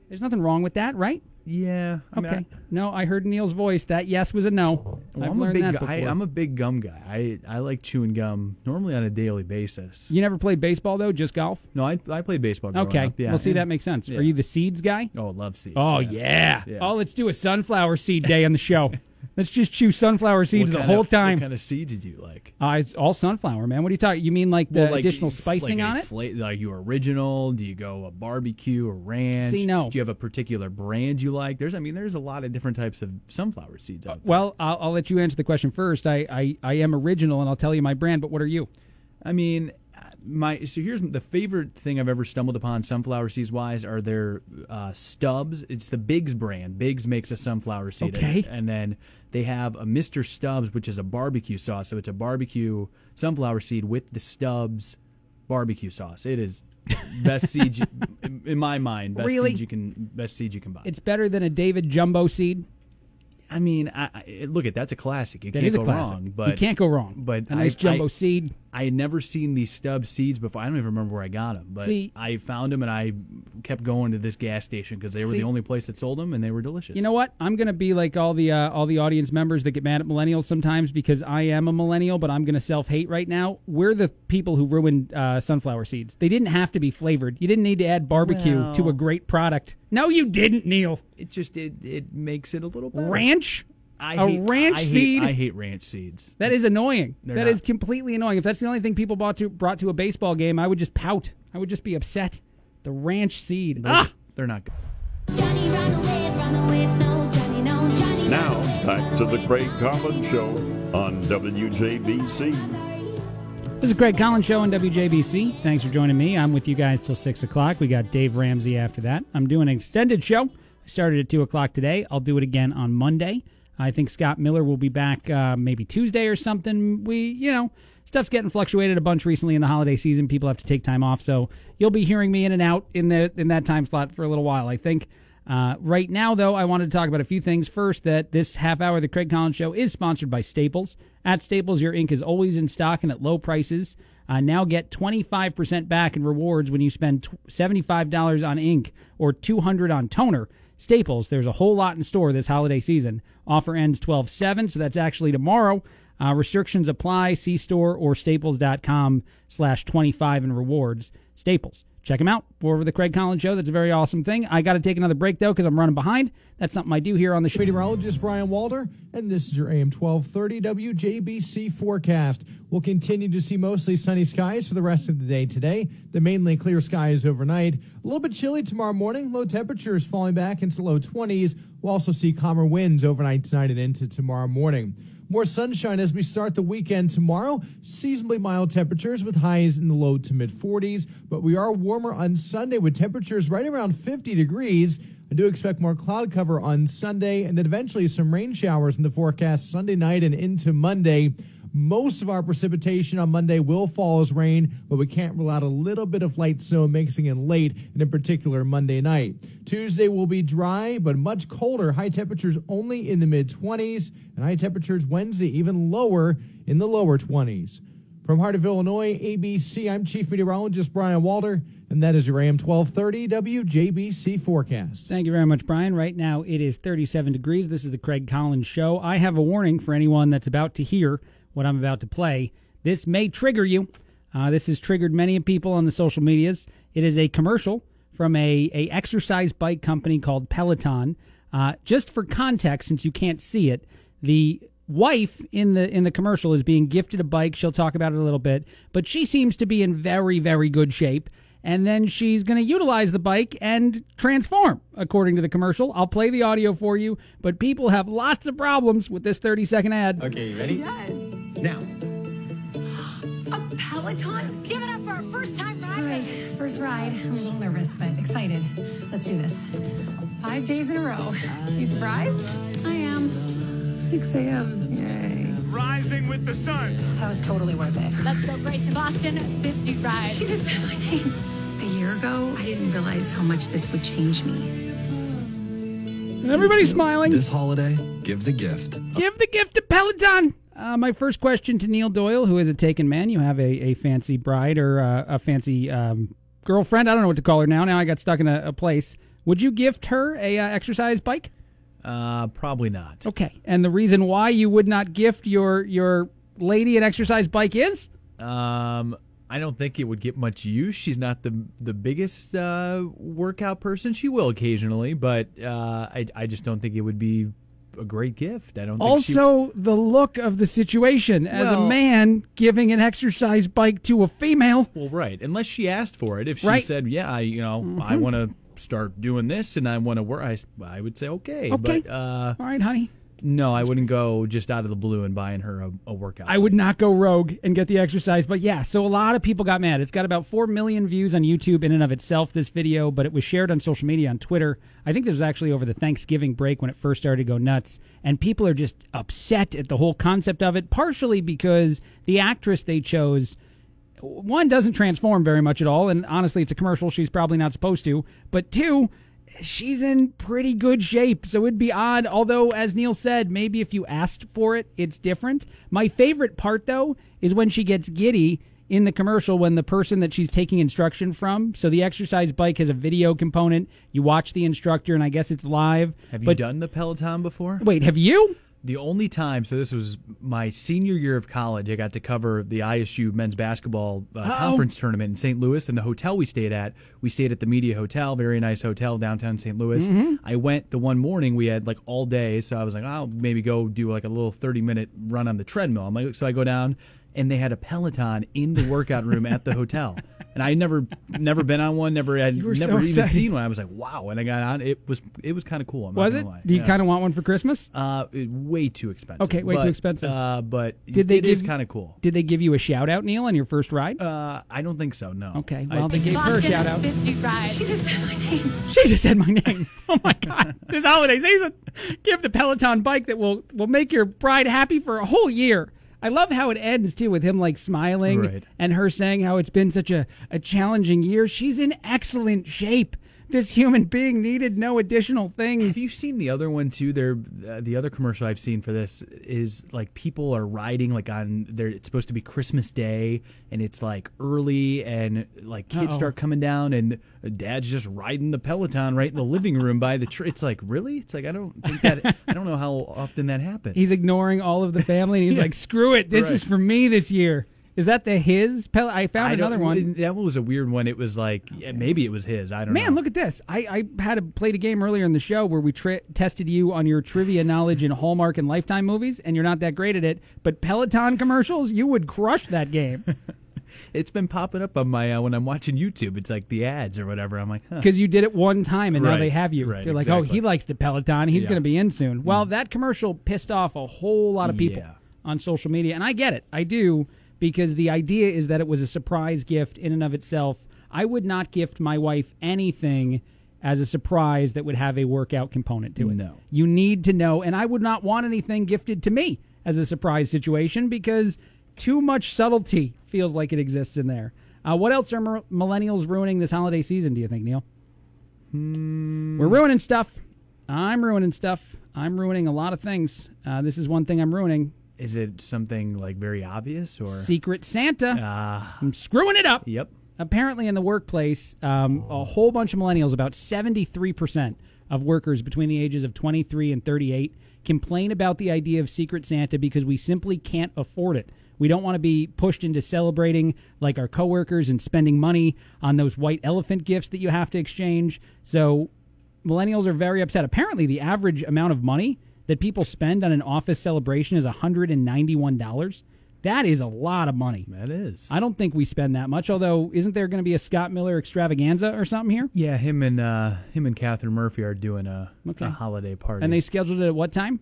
S1: There's nothing wrong with that, right?
S12: Yeah. I mean,
S1: okay. no, I heard Neil's voice. That yes was a no.
S12: Well, I'm a big. I, I'm a big gum guy. I I like chewing gum normally on a daily basis.
S1: You never played baseball though, just golf.
S12: No, I I played baseball.
S1: Okay,
S12: up, yeah.
S1: well, see
S12: And-
S1: that makes sense.
S12: yeah.
S1: Are you the seeds guy?
S12: Oh, love seeds.
S1: Oh yeah.
S12: Yeah.
S1: Oh, let's do a sunflower seed day on the show. *laughs* let's just chew sunflower seeds
S12: What
S1: the whole
S12: of-
S1: time.
S12: What kind of seeds did you like?
S1: Uh, all sunflower, man. What are you talking? You mean like the
S12: Well, like,
S1: additional spicing
S12: like
S1: on it?
S12: fla- like you original? Do you go a barbecue or ranch?
S1: See, no.
S12: Do you have a particular brand you like? There's, I mean, there's a lot of different types of sunflower seeds out there.
S1: Well, I'll, I'll let you answer the question first. I, I I am original, and I'll tell you my brand. But what are you?
S12: I mean, my so here's the favorite thing I've ever stumbled upon sunflower seeds wise are their uh, stubs. It's the Bigs brand. Bigs makes a sunflower seed,
S1: Okay.
S12: and then they have a Mr. Stubbs, which is a barbecue sauce. So it's a barbecue sunflower seed with the Stubbs barbecue sauce. It is best seed you, in- *laughs* in my mind. Best
S1: Really?
S12: seed you can best seed you can buy.
S1: It's better than a David Jumbo seed.
S12: I mean, I, I, look at that's a classic. You
S1: That
S12: can't
S1: is a
S12: go
S1: classic.
S12: wrong.
S1: You
S12: But
S1: can't go wrong.
S12: But
S1: A nice
S12: I-
S1: jumbo
S12: I-
S1: seed.
S12: I had never seen these stub seeds before. I don't even remember where I got them, but
S1: See-
S12: I found them and I kept going to this gas station because they were
S1: See-
S12: the only place that sold them and they were delicious.
S1: You know what? I'm gonna be like all the uh, all the audience members that get mad at millennials sometimes because I am a millennial, but I'm gonna self hate right now. We're the people who ruined uh, sunflower seeds. They didn't have to be flavored. You didn't need to add barbecue
S12: Well-
S1: to a great product. No, you didn't, Neil.
S12: It just it it makes it a little better.
S1: Ranch,
S12: I
S1: a
S12: hate,
S1: ranch
S12: I hate-
S1: seed.
S12: I hate ranch seeds.
S1: That is annoying.
S12: They're
S1: That
S12: not-
S1: is completely annoying. If that's the only thing people brought to brought to a baseball game, I would just pout. I would just be upset. The ranch seed.
S12: Those-
S1: Ah!
S12: They're not good.
S10: Now, back to the Craig Collins Show on WJBC.
S1: This is Craig Collins Show on WJBC. Thanks for joining me. I'm with you guys till 6 o'clock. We got Dave Ramsey after that. I'm doing an extended show. I started at 2 o'clock today. I'll do it again on Monday. I think Scott Miller will be back uh, maybe Tuesday or something. We, you know, stuff's getting fluctuated a bunch recently in the holiday season. People have to take time off, so you'll be hearing me in and out in the in that time slot for a little while. I think. Uh, right now, though, I wanted to talk about a few things. First, that this half hour of the Craig Collins Show is sponsored by Staples. At Staples, your ink is always in stock and at low prices. Uh, now get 25% back in rewards when you spend $75 on ink or 200 on toner. Staples, there's a whole lot in store this holiday season. Offer ends 12 7, so that's actually tomorrow. Uh, restrictions apply. See store or staples.com slash 25 and rewards. Staples. Check them out for the Craig Collins Show. That's a very awesome thing. I got to take another break, though, because I'm running behind. That's something I do here on the show.
S15: Meteorologist Brian Walder, and this is your AM 1230 WJBC forecast. We'll continue to see mostly sunny skies for the rest of the day today. The mainly clear skies overnight. A little bit chilly tomorrow morning. Low temperatures falling back into low 20s. We'll also see calmer winds overnight tonight and into tomorrow morning. More sunshine as we start the weekend tomorrow. Seasonably mild temperatures with highs in the low to mid 40s, but we are warmer on Sunday with temperatures right around 50 degrees. I do expect more cloud cover on Sunday and then eventually some rain showers in the forecast Sunday night and into Monday. Most of our precipitation on Monday will fall as rain, but we can't rule out a little bit of light snow mixing in late, and in particular Monday night. Tuesday will be dry, but much colder. High temperatures only in the mid 20s, and high temperatures Wednesday even lower in the lower 20s. From Heart of Illinois, ABC, I'm Chief Meteorologist Brian Walter, and that is your AM 1230 WJBC forecast.
S1: Thank you very much, Brian. Right now it is 37 degrees. This is the Craig Collins Show. I have a warning for anyone that's about to hear what I'm about to play. This may trigger you. Uh, this has triggered many people on the social medias. It is a commercial from a, a exercise bike company called Peloton. Uh, just for context, since you can't see it, the wife in the in the commercial is being gifted a bike. She'll talk about it a little bit, but she seems to be in very very good shape. And then she's going to utilize the bike and transform, according to the commercial. I'll play the audio for you, but people have lots of problems with this 30 second ad.
S16: Okay, you ready?
S6: Yes.
S16: Now.
S6: A Peloton? Give it up for our first time ride.
S17: All right, first ride. I'm a little nervous, but excited. Let's do this. Five days in a row. You surprised? I am. 6 a.m. Yay.
S16: Rising with the sun.
S17: That was totally worth it.
S6: Let's go, Grace in Boston. 50 rides.
S17: She just said my name. A year ago, I didn't realize how much this would change me.
S1: And Everybody's smiling.
S18: This holiday, give the gift.
S1: Give the gift to Peloton. Uh, my first question to Neil Doyle, who is a taken man. You have a, a fancy bride or uh, a fancy um, girlfriend. I don't know what to call her now. Now I got stuck in a, a place. Would you gift her a uh, exercise bike?
S12: Uh, probably not.
S1: Okay. And the reason why you would not gift your your lady an exercise bike is?
S12: Um, I don't think it would get much use. She's not the the biggest uh, workout person. She will occasionally, but uh, I I just don't think it would be a great gift. I don't. Think she-
S1: Also, the look of the situation as a man giving an exercise bike to a female.
S12: Well, right. Unless she asked for it. If she
S1: Right.
S12: said, "Yeah, I, you know, I
S1: Mhm.
S12: want to start doing this and I want to work," I, I would say, "Okay."
S1: Okay.
S12: But uh,
S1: All right, honey.
S12: No, I wouldn't go just out of the blue and buying her a, a workout.
S1: I would not go rogue and get the exercise, but yeah. So a lot of people got mad. It's got about four million views on YouTube in and of itself. This video, but it was shared on social media on Twitter. I think this was actually over the Thanksgiving break when it first started to go nuts, and people are just upset at the whole concept of it. Partially because the actress they chose. One doesn't transform very much at all, and honestly, it's a commercial. She's probably not supposed to. But two, she's in pretty good shape. So it'd be odd. Although, as Neil said, maybe if you asked for it, it's different. My favorite part, though, is when she gets giddy in the commercial when the person that she's taking instruction from. So the exercise bike has a video component. You watch the instructor, and I guess it's live.
S12: Have you
S1: but
S12: done the Peloton before?
S1: wait, have you?
S12: The only time, so this was my senior year of college, I got to cover the ISU men's basketball uh, conference tournament in St. Louis. And the hotel we stayed at, we stayed at the Media Hotel, very nice hotel downtown St. Louis.
S1: Mhm.
S12: I went the one morning, we had like all day. So I was like, I'll maybe go do like a little 30 minute run on the treadmill. I'm like, so I go down, and they had a Peloton in the workout room at the hotel. *laughs* And I never, never been on one. Never had, never
S1: so
S12: even
S1: excited.
S12: seen one. I was like, wow! And I got on. It was, it was kind of cool. I'm
S1: Was
S12: not
S1: it?
S12: lie.
S1: Do you
S12: Yeah.
S1: kind of want one for Christmas?
S12: Uh, it- way too expensive.
S1: Okay, way too expensive.
S12: Uh, but
S1: Did they
S12: it is
S1: give-
S12: kind of cool.
S1: Did they give you a shout out, Neil, on your first ride?
S12: Uh, I don't think so. No.
S1: Okay, Well,
S12: I-
S1: well, they gave her a shout out.
S17: She just said my name. *laughs*
S1: She just said my name. *laughs* Oh my god! This holiday season, give the Peloton bike that will will make your bride happy for a whole year. I love how it ends too with him like smiling
S12: Right.
S1: and her saying how it's been such a, a challenging year. She's in excellent shape. This human being needed no additional things.
S12: Have you seen the other one too? There, uh, the other commercial I've seen for this is like people are riding like on. There, it's supposed to be Christmas Day, and it's like early, and like kids
S1: Uh-oh.
S12: start coming down, and Dad's just riding the Peloton right in the living room by the tree. It's like really? It's like I don't think that. *laughs* I don't know how often that happens.
S1: He's ignoring all of the family and he's *laughs*
S12: Yeah.
S1: like, "Screw it! This
S12: Right.
S1: is for me this year." Is that the his? Pel- I found
S12: I
S1: another one.
S12: That one was a weird one. It was like yeah, maybe it was his. I don't know.
S1: Man, look at this. I, I had a, played a game earlier in the show where we tri- tested you on your trivia knowledge in Hallmark and Lifetime movies, and you're not that great at it. But Peloton commercials, you would crush that game *laughs*
S12: It's been popping up on my uh, when I'm watching YouTube. It's like the ads or whatever. I'm like, huh.
S1: because you did it one time, and now they have you.
S12: right,
S1: They're like, oh, he likes the Peloton. He's
S12: Yeah.
S1: going to be in soon. Well, that commercial pissed off a whole lot of people
S12: Yeah.
S1: on social media, and I get it. I do because the idea is that it was a surprise gift in and of itself. I would not gift my wife anything as a surprise that would have a workout component to it.
S12: No.
S1: You need to know, and I would not want anything gifted to me as a surprise situation because too much subtlety feels like it exists in there. Uh, what else are mer- millennials ruining this holiday season, do you think, Neil? We're ruining stuff. I'm ruining stuff. I'm ruining a lot of things. Uh, this is one thing I'm ruining.
S12: Is it something like very obvious or?
S1: Secret Santa.
S12: Ah.
S1: I'm screwing it up.
S12: Yep.
S1: Apparently, in the workplace, um, a whole bunch of millennials, about 73% of workers between the ages of 23 and 38, complain about the idea of Secret Santa because we simply can't afford it. We don't want to be pushed into celebrating like our coworkers and spending money on those white elephant gifts that you have to exchange. So, millennials are very upset. Apparently, the average amount of money that people spend on an office celebration is $191. That is a lot of money.
S12: That is.
S1: I don't think we spend that much. Although, isn't there going to be a Scott Miller extravaganza or something here?
S12: Yeah, him and uh, him and Catherine Murphy are doing a,
S1: Okay.
S12: a holiday party.
S1: And they scheduled it at what time?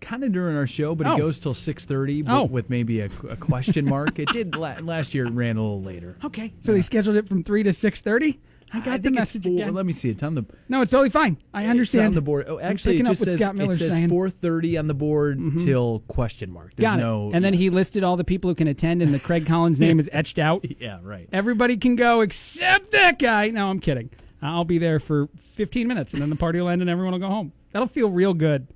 S12: kind of during our show, but
S1: Oh.
S12: it goes till six thirty.
S1: Oh.
S12: with maybe a, a question mark. it did la- last year. It ran a little later.
S1: Okay, so they scheduled it from three to six thirty. I got
S12: I
S1: the message
S12: four,
S1: again.
S12: Let me see. it. on the.
S1: No, it's totally fine. I understand.
S12: On the board. Oh, actually, it just says
S1: Scott
S12: it says four thirty on the board
S1: Mhm.
S12: till question mark. There's
S1: Got it.
S12: no.
S1: and then he listed all the people who can attend, and the Craig Collins name *laughs* is etched out. *laughs*
S12: Yeah, right.
S1: Everybody can go except that guy. No, I'm kidding. I'll be there for 15 minutes, and then the party will end, and everyone will go home. That'll feel real good.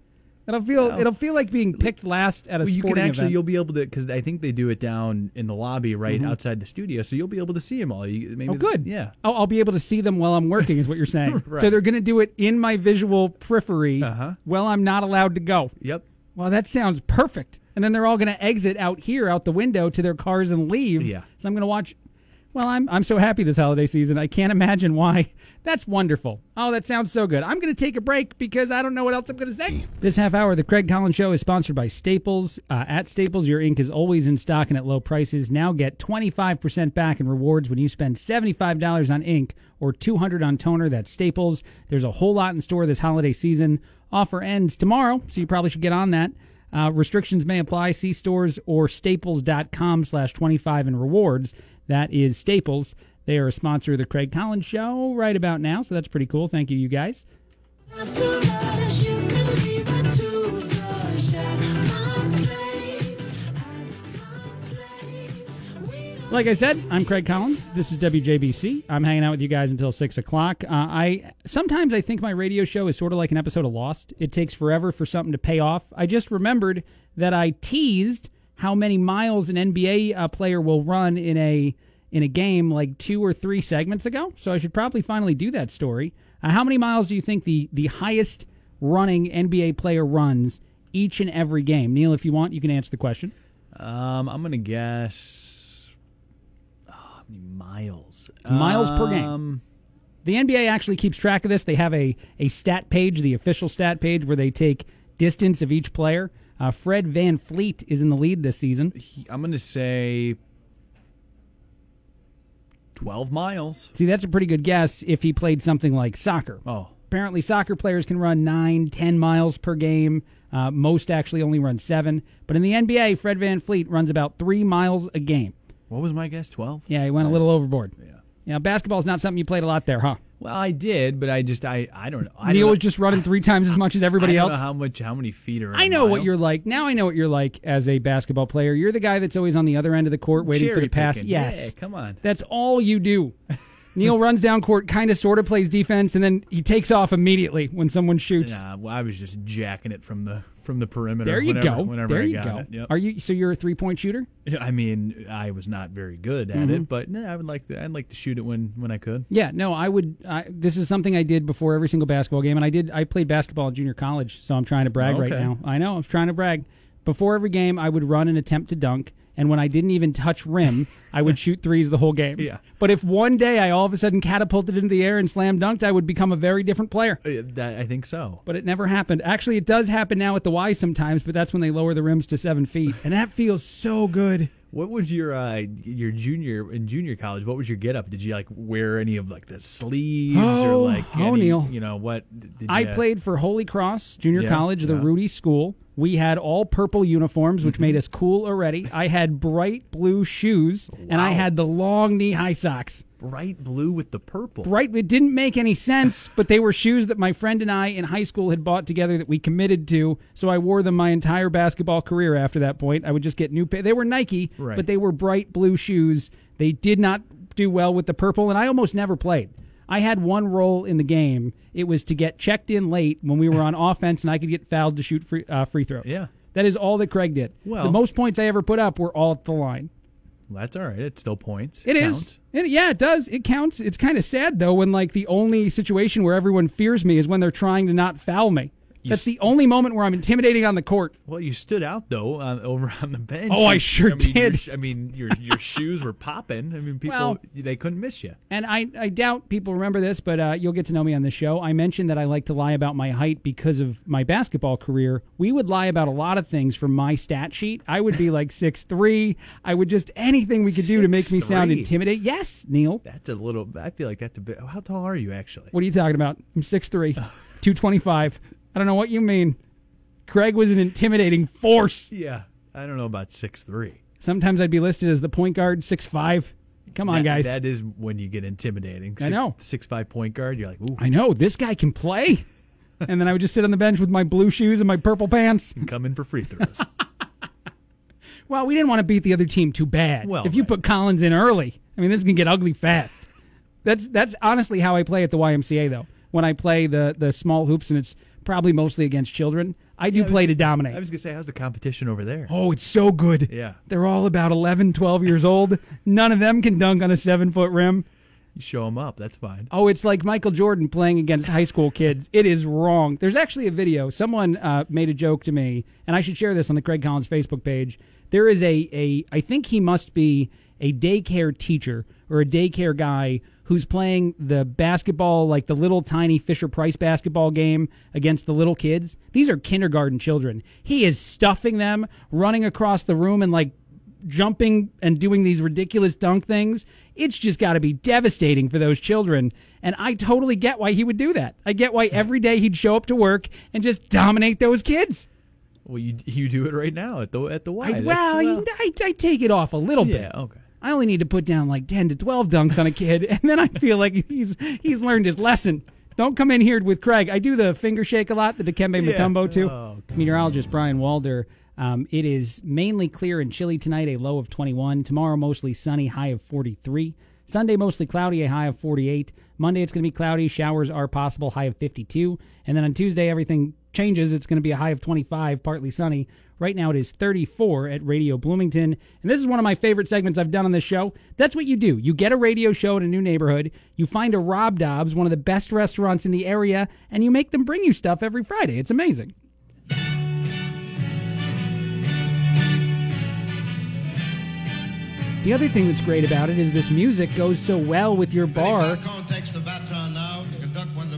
S1: That'll feel.
S12: Well-
S1: it'll feel like being picked last at a
S12: Well, you can actually
S1: event.
S12: you'll be able to because I think they do it down in the lobby right
S1: Mhm.
S12: outside the studio, so you'll be able to see them all. You, maybe
S1: Oh, good.
S12: Yeah.
S1: Oh, I'll be able to see them while I'm working, is what you're saying. *laughs*
S12: Right.
S1: So they're going to do it in my visual periphery
S12: Uh-huh.
S1: while I'm not allowed to go.
S12: Yep.
S1: Well, that sounds perfect. And then they're all going to exit out here, out the window, to their cars and leave.
S12: Yeah.
S1: So I'm going to watch. Well, I'm I'm so happy this holiday season. I can't imagine why. *laughs* That's wonderful. Oh, that sounds so good. I'm going to take a break because I don't know what else I'm going to say. This half hour, the Craig Collins Show is sponsored by Staples. Uh, at Staples, your ink is always in stock and at low prices. Now get 25% back in rewards when you spend $75 on ink or 200 on toner. That's Staples. There's a whole lot in store this holiday season. Offer ends tomorrow, so you probably should get on that. Uh, restrictions may apply. See stores or staples.com slash 25 in rewards. That is Staples. They are a sponsor of the Craig Collins Show right about now, so that's pretty cool. Thank you, you guys. Like I said, I'm Craig Collins. This is WJBC. I'm hanging out with you guys until six o'clock. Uh, I sometimes I think my radio show is sort of like an episode of Lost. It takes forever for something to pay off. I just remembered that I teased how many miles an NBA uh, player will run in a in a game like two or three segments ago. So I should probably finally do that story. Uh, how many miles do you think the the highest running NBA player runs each and every game? Neil, if you want, you can answer the question.
S12: Um, I'm gonna guess oh, how many miles?
S1: miles per
S12: Um,
S1: game. The NBA actually keeps track of this. They have a, a stat page, the official stat page, where they take distance of each player. Uh, Fred VanVleet is in the lead this season.
S12: I'm gonna say twelve miles.
S1: See, that's a pretty good guess if he played something like soccer.
S12: Oh,
S1: Apparently, soccer players can run 9, 10 miles per game. Uh, most actually only run 7. But in the NBA, Fred VanVleet runs about 3 miles a game.
S12: what was my guess? Twelve.
S1: Yeah, he went a little overboard. Yeah. Yeah, basketball's not something you played a lot there, huh?
S12: Well, I did, but I just I I don't know. I
S1: Neil
S12: don't
S1: was just running three times as much as everybody else.
S12: I don't
S1: else.
S12: know how much how many feet are.
S1: I know what you're like. Now I know what you're like as a basketball player. You're the guy that's always on the other end of the court waiting for the pass.
S12: picking.
S1: Yes.
S12: Yeah, come on.
S1: That's all you do. *laughs* Neil runs down court, kind of sort of plays defense, and then he takes off immediately when someone shoots.
S12: Nah, well, I was just jacking it from the from the perimeter.
S1: there you
S12: whenever,
S1: go.
S12: Whenever
S1: there
S12: I
S1: you
S12: got
S1: go.
S12: It. Yep.
S1: Are you so you're a three point shooter?
S12: I mean, I was not very good at
S1: Mhm.
S12: it, but no, I would like to. I'd like to shoot it when when I could.
S1: Yeah, no, I would. I, this is something I did before every single basketball game, and I did. I played basketball in junior college, so I'm trying to brag right
S12: Okay.
S1: now. I know I'm trying to brag. Before every game, I would run an attempt to dunk, and when I didn't even touch rim, I would shoot threes the whole game.
S12: Yeah.
S1: But if one day I all of a sudden catapulted into the air and slam dunked, I would become a very different player.
S12: Uh, That I think so.
S1: But it never happened. Actually, it does happen now at the Y sometimes, but that's when they lower the rims to seven feet, and that feels so good.
S12: What was your uh, your junior in junior college? What was your get up? Did you like wear any of like the sleeves or
S1: Oh,
S12: like
S1: oh,
S12: any,
S1: Neil.
S12: You know what? Did
S1: I played for Holy Cross Junior
S12: Yeah,
S1: College, the
S12: yeah.
S1: Rudy School. We had all purple uniforms, which
S12: Mm-hmm.
S1: made us cool already. I had bright blue shoes, and I had the long knee high socks.
S12: Bright blue with the purple.
S1: Bright, it didn't make any sense, *laughs* but they were shoes that my friend and I in high school had bought together that we committed to. So I wore them my entire basketball career after that point. I would just get new. Pa- they were Nike,
S12: Right.
S1: but they were bright blue shoes. They did not do well with the purple, and I almost never played. I had one role in the game. It was to get checked in late when we were on *laughs* offense, and I could get fouled to shoot free, uh, free throws.
S12: Yeah.
S1: that is all that Craig did.
S12: Well-
S1: the most points I ever put up were all at the line.
S12: That's all right. It still points.
S1: It is.
S12: Counts.
S1: It, yeah, it does. It counts. It's kind of sad though when like the only situation where everyone fears me is when they're trying to not foul me. That's
S12: s-
S1: the only moment where I'm intimidating on the court.
S12: Well, you stood out though uh, over on the bench.
S1: Oh, I sure
S12: I mean,
S1: did.
S12: sh- I mean, your your shoes were popping. I mean, people
S1: Well-
S12: they couldn't miss you.
S1: And I, I doubt people remember this, but uh, you'll get to know me on the show. I mentioned that I like to lie about my height because of my basketball career. We would lie about a lot of things from my stat sheet. I would be like six three. I would just anything we could do to make me sound
S12: 6'3"?
S1: intimidating. Yes, Neil.
S12: That's a little. I feel like that's a bit. How tall are you actually?
S1: What are you talking about? I'm 6'3", *laughs* 225. I don't know what you mean. Craig was an intimidating force.
S12: Yeah, I don't know about six three.
S1: Sometimes I'd be listed as the point guard, six five. Come on,
S12: That-
S1: guys.
S12: That is when you get intimidating.
S1: I know.
S12: Six five point guard. You're like, ooh,
S1: I know this guy can play. *laughs* and then I would just sit on the bench with my blue shoes and my purple pants.
S12: And come in for free throws. *laughs*
S1: Well, we didn't want to beat the other team too bad.
S12: Well,
S1: if you put Collins in early, I mean, this can get ugly fast. That's that's honestly how I play at the YMCA though. When I play the the small hoops and it's probably mostly against children, I do
S12: Yeah, I was-
S1: play to dominate.
S12: I was gonna say, how's the competition over there?
S1: Oh, it's so good.
S12: Yeah.
S1: They're all about 11, 12 years old. None of them can dunk on a seven foot rim.
S12: You show them up. That's fine.
S1: Oh, it's like Michael Jordan playing against high school kids. It is wrong. There's actually a video. Someone uh, made a joke to me, and I should share this on the Craig Collins Facebook page. There is a, a I think he must be a daycare teacher or a daycare guy who's playing the basketball, like the little tiny Fisher Price basketball game against the little kids. These are kindergarten children. He is stuffing them, running across the room, and like jumping and doing these ridiculous dunk things, it's just got to be devastating for those children. And I totally get why he would do that. I get why every day he'd show up to work and just dominate those kids.
S12: Well, you you do it right now at the at the Y.
S1: I, well,
S12: uh,
S1: I, I take it off a little bit.
S12: yeah, okay.
S1: I only need to put down like 10 to 12 dunks on a kid, *laughs* and then I feel like he's he's learned his lesson. Don't come in here with Craig. I do the finger shake a lot, the Dikembe
S12: Yeah.
S1: Mutombo too.
S12: Oh,
S1: Meteorologist Brian Walder Um, it is mainly clear and chilly tonight, a low of 21. Tomorrow, mostly sunny, high of 43. Sunday, mostly cloudy, a high of 48. Monday, it's going to be cloudy. Showers are possible, high of 52. And then on Tuesday, everything changes. It's going to be a high of 25, partly sunny. Right now, it is 34 at Radio Bloomington. And this is one of my favorite segments I've done on this show. That's what you do. You get a radio show in a new neighborhood, you find a Rob Dobbs, one of the best restaurants in the area, and you make them bring you stuff every Friday. It's amazing. The other thing that's great about it is this music goes so well with your bar.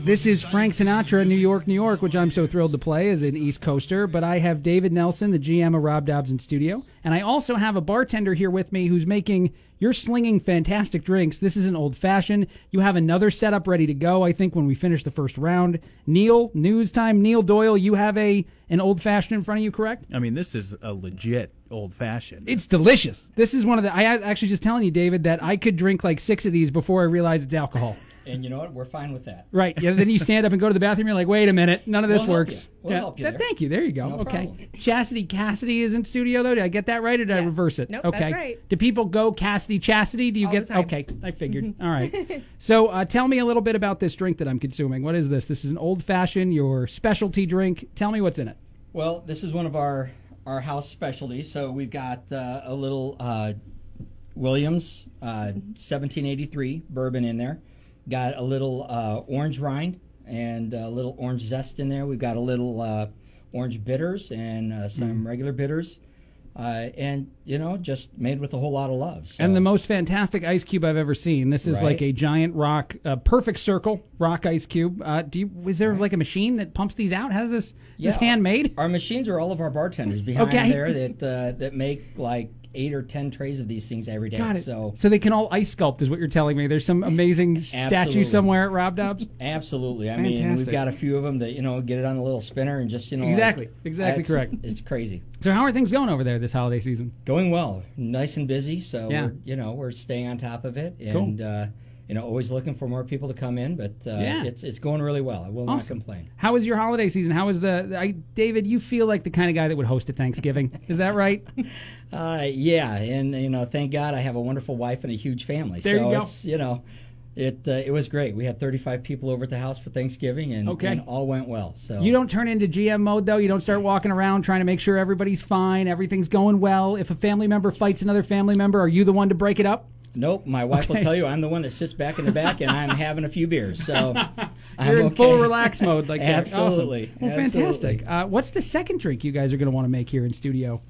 S1: This is Frank Sinatra, New York, New York, which I'm so thrilled to play as an East Coaster. But I have David Nelson, the GM of Rob Dobbs in studio. And I also have a bartender here with me who's making, you're slinging fantastic drinks. This is an old fashioned. You have another setup ready to go, I think, when we finish the first round. Neil, news time. Neil Doyle, you have a an old fashioned in front of you, correct?
S12: I mean, this is a legit old fashioned.
S1: It's delicious. This is one of the. I actually just telling you, David, that I could drink like six of these before I realized it's alcohol.
S19: And you know what? We're fine with that.
S1: Right. Yeah. Then you stand up and go to the bathroom. You're like, wait a minute, none of this
S19: We'll help
S1: works.
S19: you. We'll
S1: yeah.
S19: help you
S1: Th-
S19: there.
S1: Thank you. There you go.
S19: No
S1: okay.
S19: problem.
S1: Chastity Cassidy is in studio though. Did I get that right, or did I reverse it?
S20: Nope,
S1: okay.
S20: that's right.
S1: Do people go Cassidy Chastity? Do you
S20: All
S1: get?
S20: the time.
S1: Okay. I figured. All right. *laughs* So uh, tell me a little bit about this drink that I'm consuming. What is this? This is an old fashioned, your specialty drink. Tell me what's in it.
S19: Well, this is one of our our house specialties. So we've got uh, a little uh, Williams uh, 1783 bourbon in there. Got a little uh, orange rind and a little orange zest in there. We've got a little uh, orange bitters and uh, some
S1: Mm.
S19: regular bitters. Uh, and you know, just made with a whole lot of love. So.
S1: And the most fantastic ice cube I've ever seen. This is
S19: Right.
S1: like a giant rock, uh, perfect circle rock ice cube. Uh, do you? Is there like a machine that pumps these out? How's this?
S19: Yeah,
S1: this handmade?
S19: Our, our machines are all of our bartenders behind
S1: Okay.
S19: there that uh, that make like eight or ten trays of these things every day.
S1: Got it.
S19: So
S1: So they can all ice sculpt, is what you're telling me. There's some amazing statue somewhere at Rob Dobbs.
S19: Absolutely. I mean, we've got a few of them that you know get it on a little spinner and just you know
S1: Exactly.
S19: like-
S1: Exactly correct.
S19: It's crazy.
S1: So how are things going over there this holiday season?
S19: Going well, nice and busy. So
S1: Yeah.
S19: we're, you know we're staying on top of it
S1: Cool.
S19: and uh, you know always looking for more people to come in. But uh,
S1: Yeah.
S19: it's it's going really well. I will not complain.
S1: How was your holiday season? How was the? I, David, you feel like the kind of guy that would host a Thanksgiving. is that right? *laughs*
S19: Uh, yeah, and you know, thank God I have a wonderful wife and a huge family.
S1: There
S19: so
S1: you go.
S19: it's you know, it uh, it was great. We had 35 people over at the house for Thanksgiving, and,
S1: Okay.
S19: and all went well. So
S1: You don't turn into GM mode though. You don't start walking around trying to make sure everybody's fine, everything's going well. If a family member fights another family member, are you the one to break it up?
S19: Nope, my wife will tell you I'm the one that sits back in the back and I'm having a few beers. So *laughs* I'm
S1: You're in
S19: okay.
S1: full relax mode, like
S19: absolutely.
S1: Awesome. Well,
S19: absolutely.
S1: fantastic. Uh, what's the second drink you guys are going to want to make here in studio?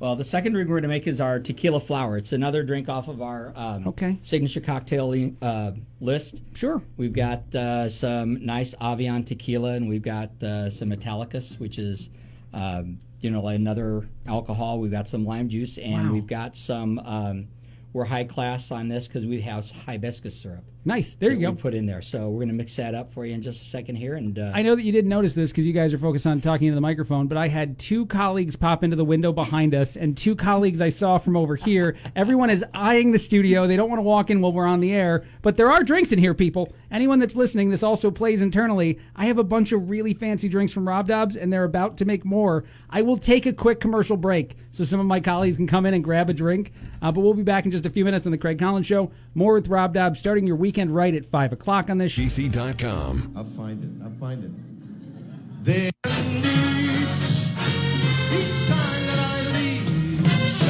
S19: Well, the second drink we're going to make is our tequila flower. It's another drink off of our um,
S1: Okay.
S19: signature cocktail uh, list.
S1: Sure.
S19: We've got uh, some nice Avion tequila, and we've got uh, some Metallicus, which is um, you know another alcohol. We've got some lime juice, and
S1: Wow.
S19: we've got some. Um, we're high class on this because we have hibiscus syrup.
S1: Nice. There you go.
S19: Put in there, so we're going to mix that up for you in just a second here, and uh,
S1: I know that you didn't notice this because you guys are focused on talking into the microphone, but I had two colleagues pop into the window behind us and two colleagues I saw from over here. Everyone is eyeing the studio. They don't want to walk in while we're on the air, but there are drinks in here, people. Anyone that's listening, this also plays internally. I have a bunch of really fancy drinks from Rob Dobbs, and they're about to make more. I will take a quick commercial break so some of my colleagues can come in and grab a drink, uh, but we'll be back in just a few minutes on the Craig Collins Show. More with Rob Dobbs starting your weekend right at 5 o'clock on this show.
S7: GC.com.
S21: I'll find it. I'll find it. There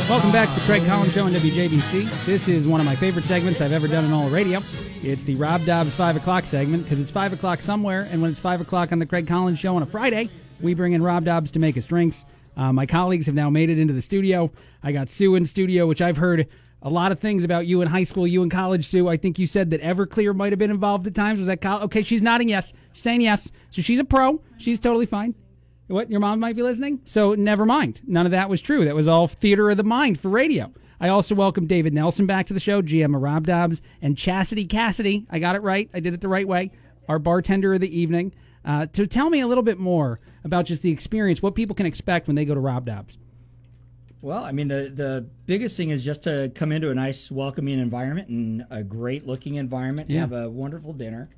S1: Welcome back to the Craig Collins Show on WJBC. This is one of my favorite segments I've ever done in all of radio. It's the Rob Dobbs 5 o'clock segment because it's 5 o'clock somewhere, and when it's 5 o'clock on the Craig Collins Show on a Friday, we bring in Rob Dobbs to make us drinks. Uh, my colleagues have now made it into the studio. I got Sue in studio, which I've heard a lot of things about you in high school, you in college, Sue. I think you said that Everclear might have been involved at times. Was that college? Okay, she's nodding yes. She's saying yes. So she's a pro. She's totally fine. What? Your mom might be listening? So never mind. None of that was true. That was all theater of the mind for radio. I also welcome David Nelson back to the show, GM of Rob Dobbs, and Chastity Cassidy. I got it right. I did it the right way. Our bartender of the evening. Uh, to tell me a little bit more about just the experience, what people can expect when they go to Rob Dobbs.
S19: Well, I mean, the the biggest thing is just to come into a nice, welcoming environment and a great looking environment.
S1: Yeah.
S19: Have a wonderful dinner,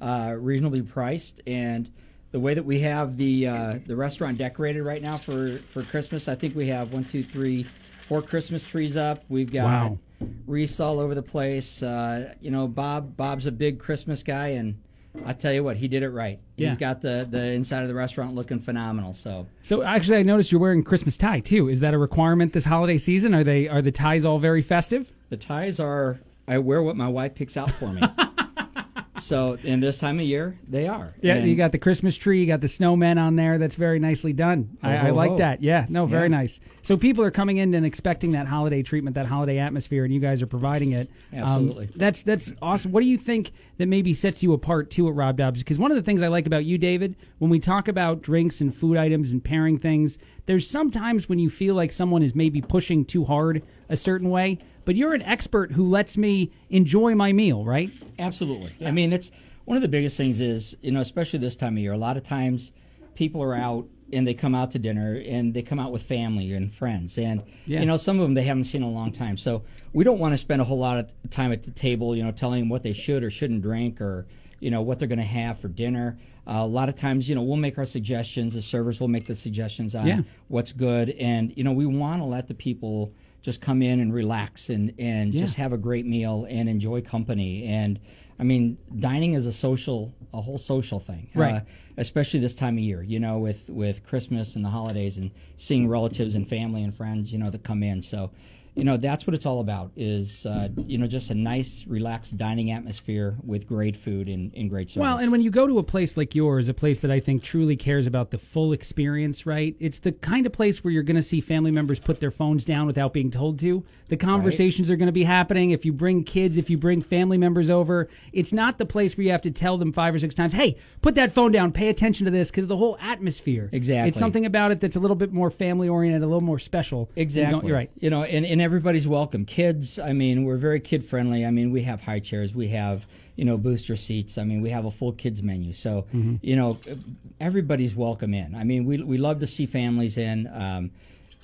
S19: uh, reasonably priced, and the way that we have the uh, the restaurant decorated right now for for Christmas. I think we have one, two, three, four Christmas trees up. We've got
S1: Wow.
S19: wreaths all over the place. Uh, you know, Bob Bob's a big Christmas guy, and I tell you what, he did it right.
S1: Yeah.
S19: He's got the the inside of the restaurant looking phenomenal. So
S1: So actually, I noticed you're wearing Christmas tie too. Is that a requirement this holiday season? Are they are the ties all very festive?
S19: the ties are. I wear what my wife picks out for me. *laughs* so in this time of year, they are.
S1: Yeah,
S19: And-
S1: you got the Christmas tree, you got the snowmen on there. That's very nicely done. I,
S19: Ho,
S1: I
S19: ho,
S1: like that. Yeah, no, very
S19: Yeah.
S1: nice. So people are coming in and expecting that holiday treatment, that holiday atmosphere, and you guys are providing it. Um,
S19: Absolutely.
S1: that's that's awesome. What do you think that maybe sets you apart too at Rob Dobbs? Because one of the things I like about you, David, when we talk about drinks and food items and pairing things, there's sometimes when you feel like someone is maybe pushing too hard a certain way, but you're an expert who lets me enjoy my meal, right?
S19: Absolutely. I mean, it's one of the biggest things is, you know, especially this time of year, a lot of times people are out and they come out to dinner and they come out with family and friends. And,
S1: Yeah.
S19: you know, some of them they haven't seen in a long time. So we don't want to spend a whole lot of time at the table, you know, telling them what they should or shouldn't drink or, you know, what they're going to have for dinner. Uh, a lot of times, you know, we'll make our suggestions. The servers will make the suggestions on
S1: Yeah.
S19: what's good. And, you know, we want to let the people just come in and relax and, and
S1: Yeah.
S19: just have a great meal and enjoy company. And I mean, dining is a social, a whole social thing,
S1: Right.
S19: Uh, especially this time of year. You know, with with Christmas and the holidays and seeing relatives and family and friends, you know, that come in. So, you know, that's what it's all about. Is uh, you know, just a nice, relaxed dining atmosphere with great food and, and great service.
S1: Well, and when you go to a place like yours, a place that I think truly cares about the full experience, right? It's the kind of place where you're going to see family members put their phones down without being told to. The conversations are going to be happening. If you bring kids, if you bring family members over, it's not the place where you have to tell them five or six times, hey, put that phone down, pay attention to this, because the whole atmosphere.
S19: Exactly.
S1: It's something about it that's a little bit more family oriented, a little more special.
S19: Exactly.
S1: don't- You're right.
S19: You know, and, and everybody's welcome. Kids, I mean, we're very kid friendly. I mean, we have high chairs, we have, you know, booster seats. I mean, we have a full kids menu. So,
S1: Mm-hmm.
S19: you know, everybody's welcome in. I mean, we, we love to see families in. Um,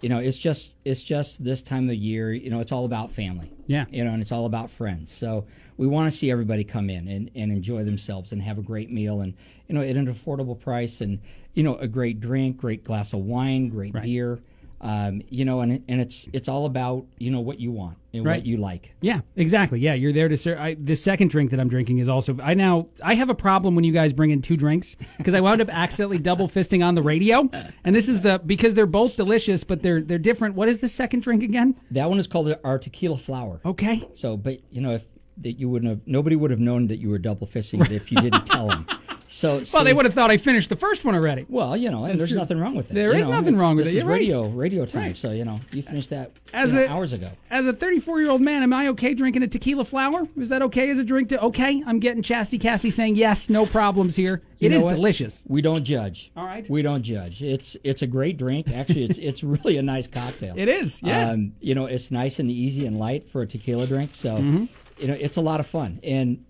S19: you know, it's just it's just this time of year. You know, it's all about family.
S1: Yeah.
S19: You know, and it's all about friends. So we want to see everybody come in and, and enjoy themselves and have a great meal and you know at an affordable price and you know a great drink, great glass of wine, great beer. Um, you know, and and it's it's all about you know what you want and
S1: Right.
S19: what you like.
S1: Yeah, exactly. Yeah, you're there to serve. I, the second drink that I'm drinking is also. I now I have a problem when you guys bring in two drinks because I wound up accidentally double fisting on the radio, and this is the because they're both delicious, but they're they're different. What is the second drink again?
S19: That one is called our tequila flower.
S1: Okay.
S19: So, but you know, if that you wouldn't have, nobody would have known that you were double fisting if you didn't tell them. So,
S1: Well, they would have thought I finished the first one already.
S19: Well, you know, and
S1: That's
S19: there's
S1: true.
S19: nothing wrong with it.
S1: There
S19: you
S1: is
S19: know,
S1: nothing wrong with
S19: this
S1: it.
S19: is
S1: You're right.
S19: radio, radio time.
S1: Right.
S19: So you know, you finished that
S1: As
S19: you know,
S1: a-
S19: hours ago.
S1: As a 34 year old man, am I okay drinking a tequila flower? Is that okay as a drink? To okay, I'm getting Chastity Cassie saying yes, no problems here.
S19: You
S1: It is
S19: what?
S1: delicious.
S19: We don't judge.
S1: All right.
S19: We don't judge. It's it's a great drink. Actually, it's it's really a nice cocktail. *laughs*
S1: It is, yeah.
S19: Um, you know, it's nice and easy and light for a tequila drink. So,
S1: Mhm.
S19: you know, it's a lot of fun. And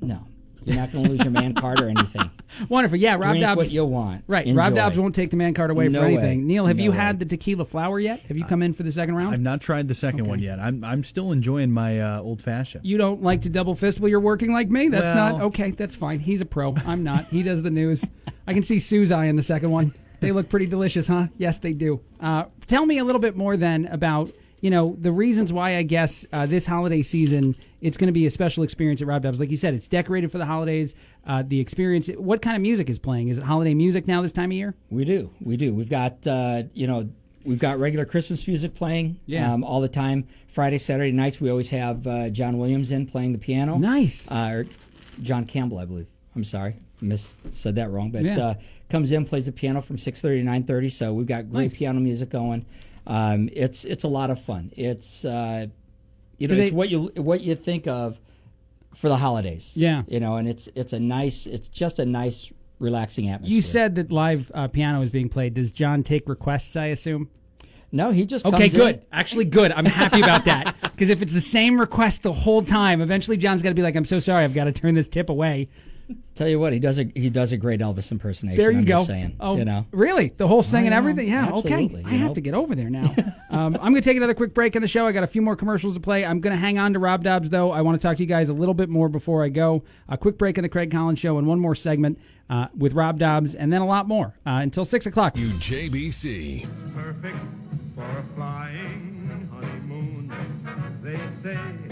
S19: no, you're not going to lose your man card or anything. *laughs*
S1: Wonderful. Yeah, Rob
S19: Drink
S1: Dobbs.
S19: what you want.
S1: Right. Rob Dobbs won't take the man card away
S19: No
S1: for
S19: way.
S1: anything. Neil, have
S19: No
S1: you
S19: way.
S1: had the tequila flower yet? Have you come in for the second round?
S12: I've not tried the second one yet. I'm I'm still enjoying my uh, old fashioned.
S1: You don't like to double fist while you're working like me? That's not okay. That's fine. He's a pro. I'm not. He does the news. I can see Sue's eye in the second one. They look pretty delicious, huh? Yes, they do. Uh, tell me a little bit more then about you know the reasons why I guess uh, this holiday season it's going to be a special experience at Rob Dobbs. Like you said, it's decorated for the holidays. Uh, the experience. What kind of music is playing? Is it holiday music now this time of year?
S19: We do. We do. We've got uh, you know we've got regular Christmas music playing
S1: Yeah.
S19: um, all the time. Friday, Saturday nights we always have uh, John Williams in playing the piano.
S1: Nice.
S19: Uh, or John Campbell, I believe. I'm sorry, miss said that wrong. But
S1: Yeah.
S19: uh, comes in plays the piano from 6:30 to 9:30. So we've got great
S1: Nice.
S19: piano music going. Um, it's it's a lot of fun. It's uh, you know
S1: Do
S19: it's what you what you think of for the holidays.
S1: Yeah.
S19: You know, and it's it's a nice it's just a nice relaxing atmosphere.
S1: You said that live uh, piano is being played. Does John take requests? I assume.
S19: No, he just
S1: Okay,
S19: comes in-
S1: good. Actually, good. I'm happy about that *laughs* because if it's the same request the whole time, eventually John's got to be like, "I'm so sorry, I've got to turn this tip away."
S19: Tell you what, he does a he does a great Elvis impersonation.
S1: There you
S19: I'm
S1: go.
S19: Just saying,
S1: oh,
S19: you know.
S1: really? The whole sing
S19: I
S1: and everything? Yeah. Okay. I
S19: you
S1: have
S19: know.
S1: to get over there now. *laughs* um, I'm going to take another quick break in the show. I got a few more commercials to play. I'm going to hang on to Rob Dobbs though. I want to talk to you guys a little bit more before I go. A quick break in the Craig Collins Show and one more segment. uh, with Rob Dobbs, and then a lot more uh, until 6 o'clock.
S7: WJBC.
S21: Perfect for a flying honeymoon, they say.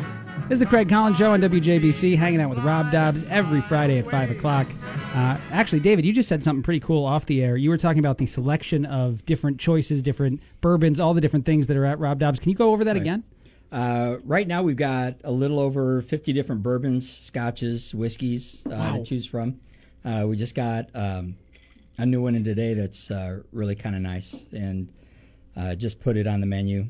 S1: This is the Craig Collins Show on WJBC, hanging out with Rob Dobbs every Friday at 5 o'clock. Uh, actually, David, you just said something pretty cool off the air. You were talking about the selection of different choices, different bourbons, all the different things that are at Rob Dobbs. Can you go over that
S19: Right.
S1: again?
S19: Uh, right now, we've got a little over 50 different bourbons, scotches, whiskeys uh,
S1: Wow.
S19: to choose from. Uh, we just got um, a new one in today that's uh, really kind of nice and uh, just put it on the menu.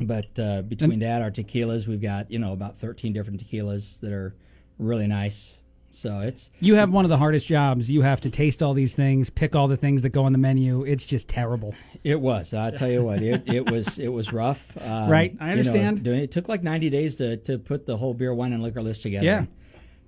S19: But uh, between that, our tequilas, we've got you know about 13 different tequilas that are really nice. So it's
S1: You have one of the hardest jobs. You have to taste all these things, pick all the things that go on the menu. It's just terrible.
S19: It was. I tell you what, it, it was it was rough. *laughs* Um,
S1: Right, I
S19: you know,
S1: understand.
S19: doing, it took like ninety days to, to put the whole beer, wine, and liquor list together.
S1: Yeah.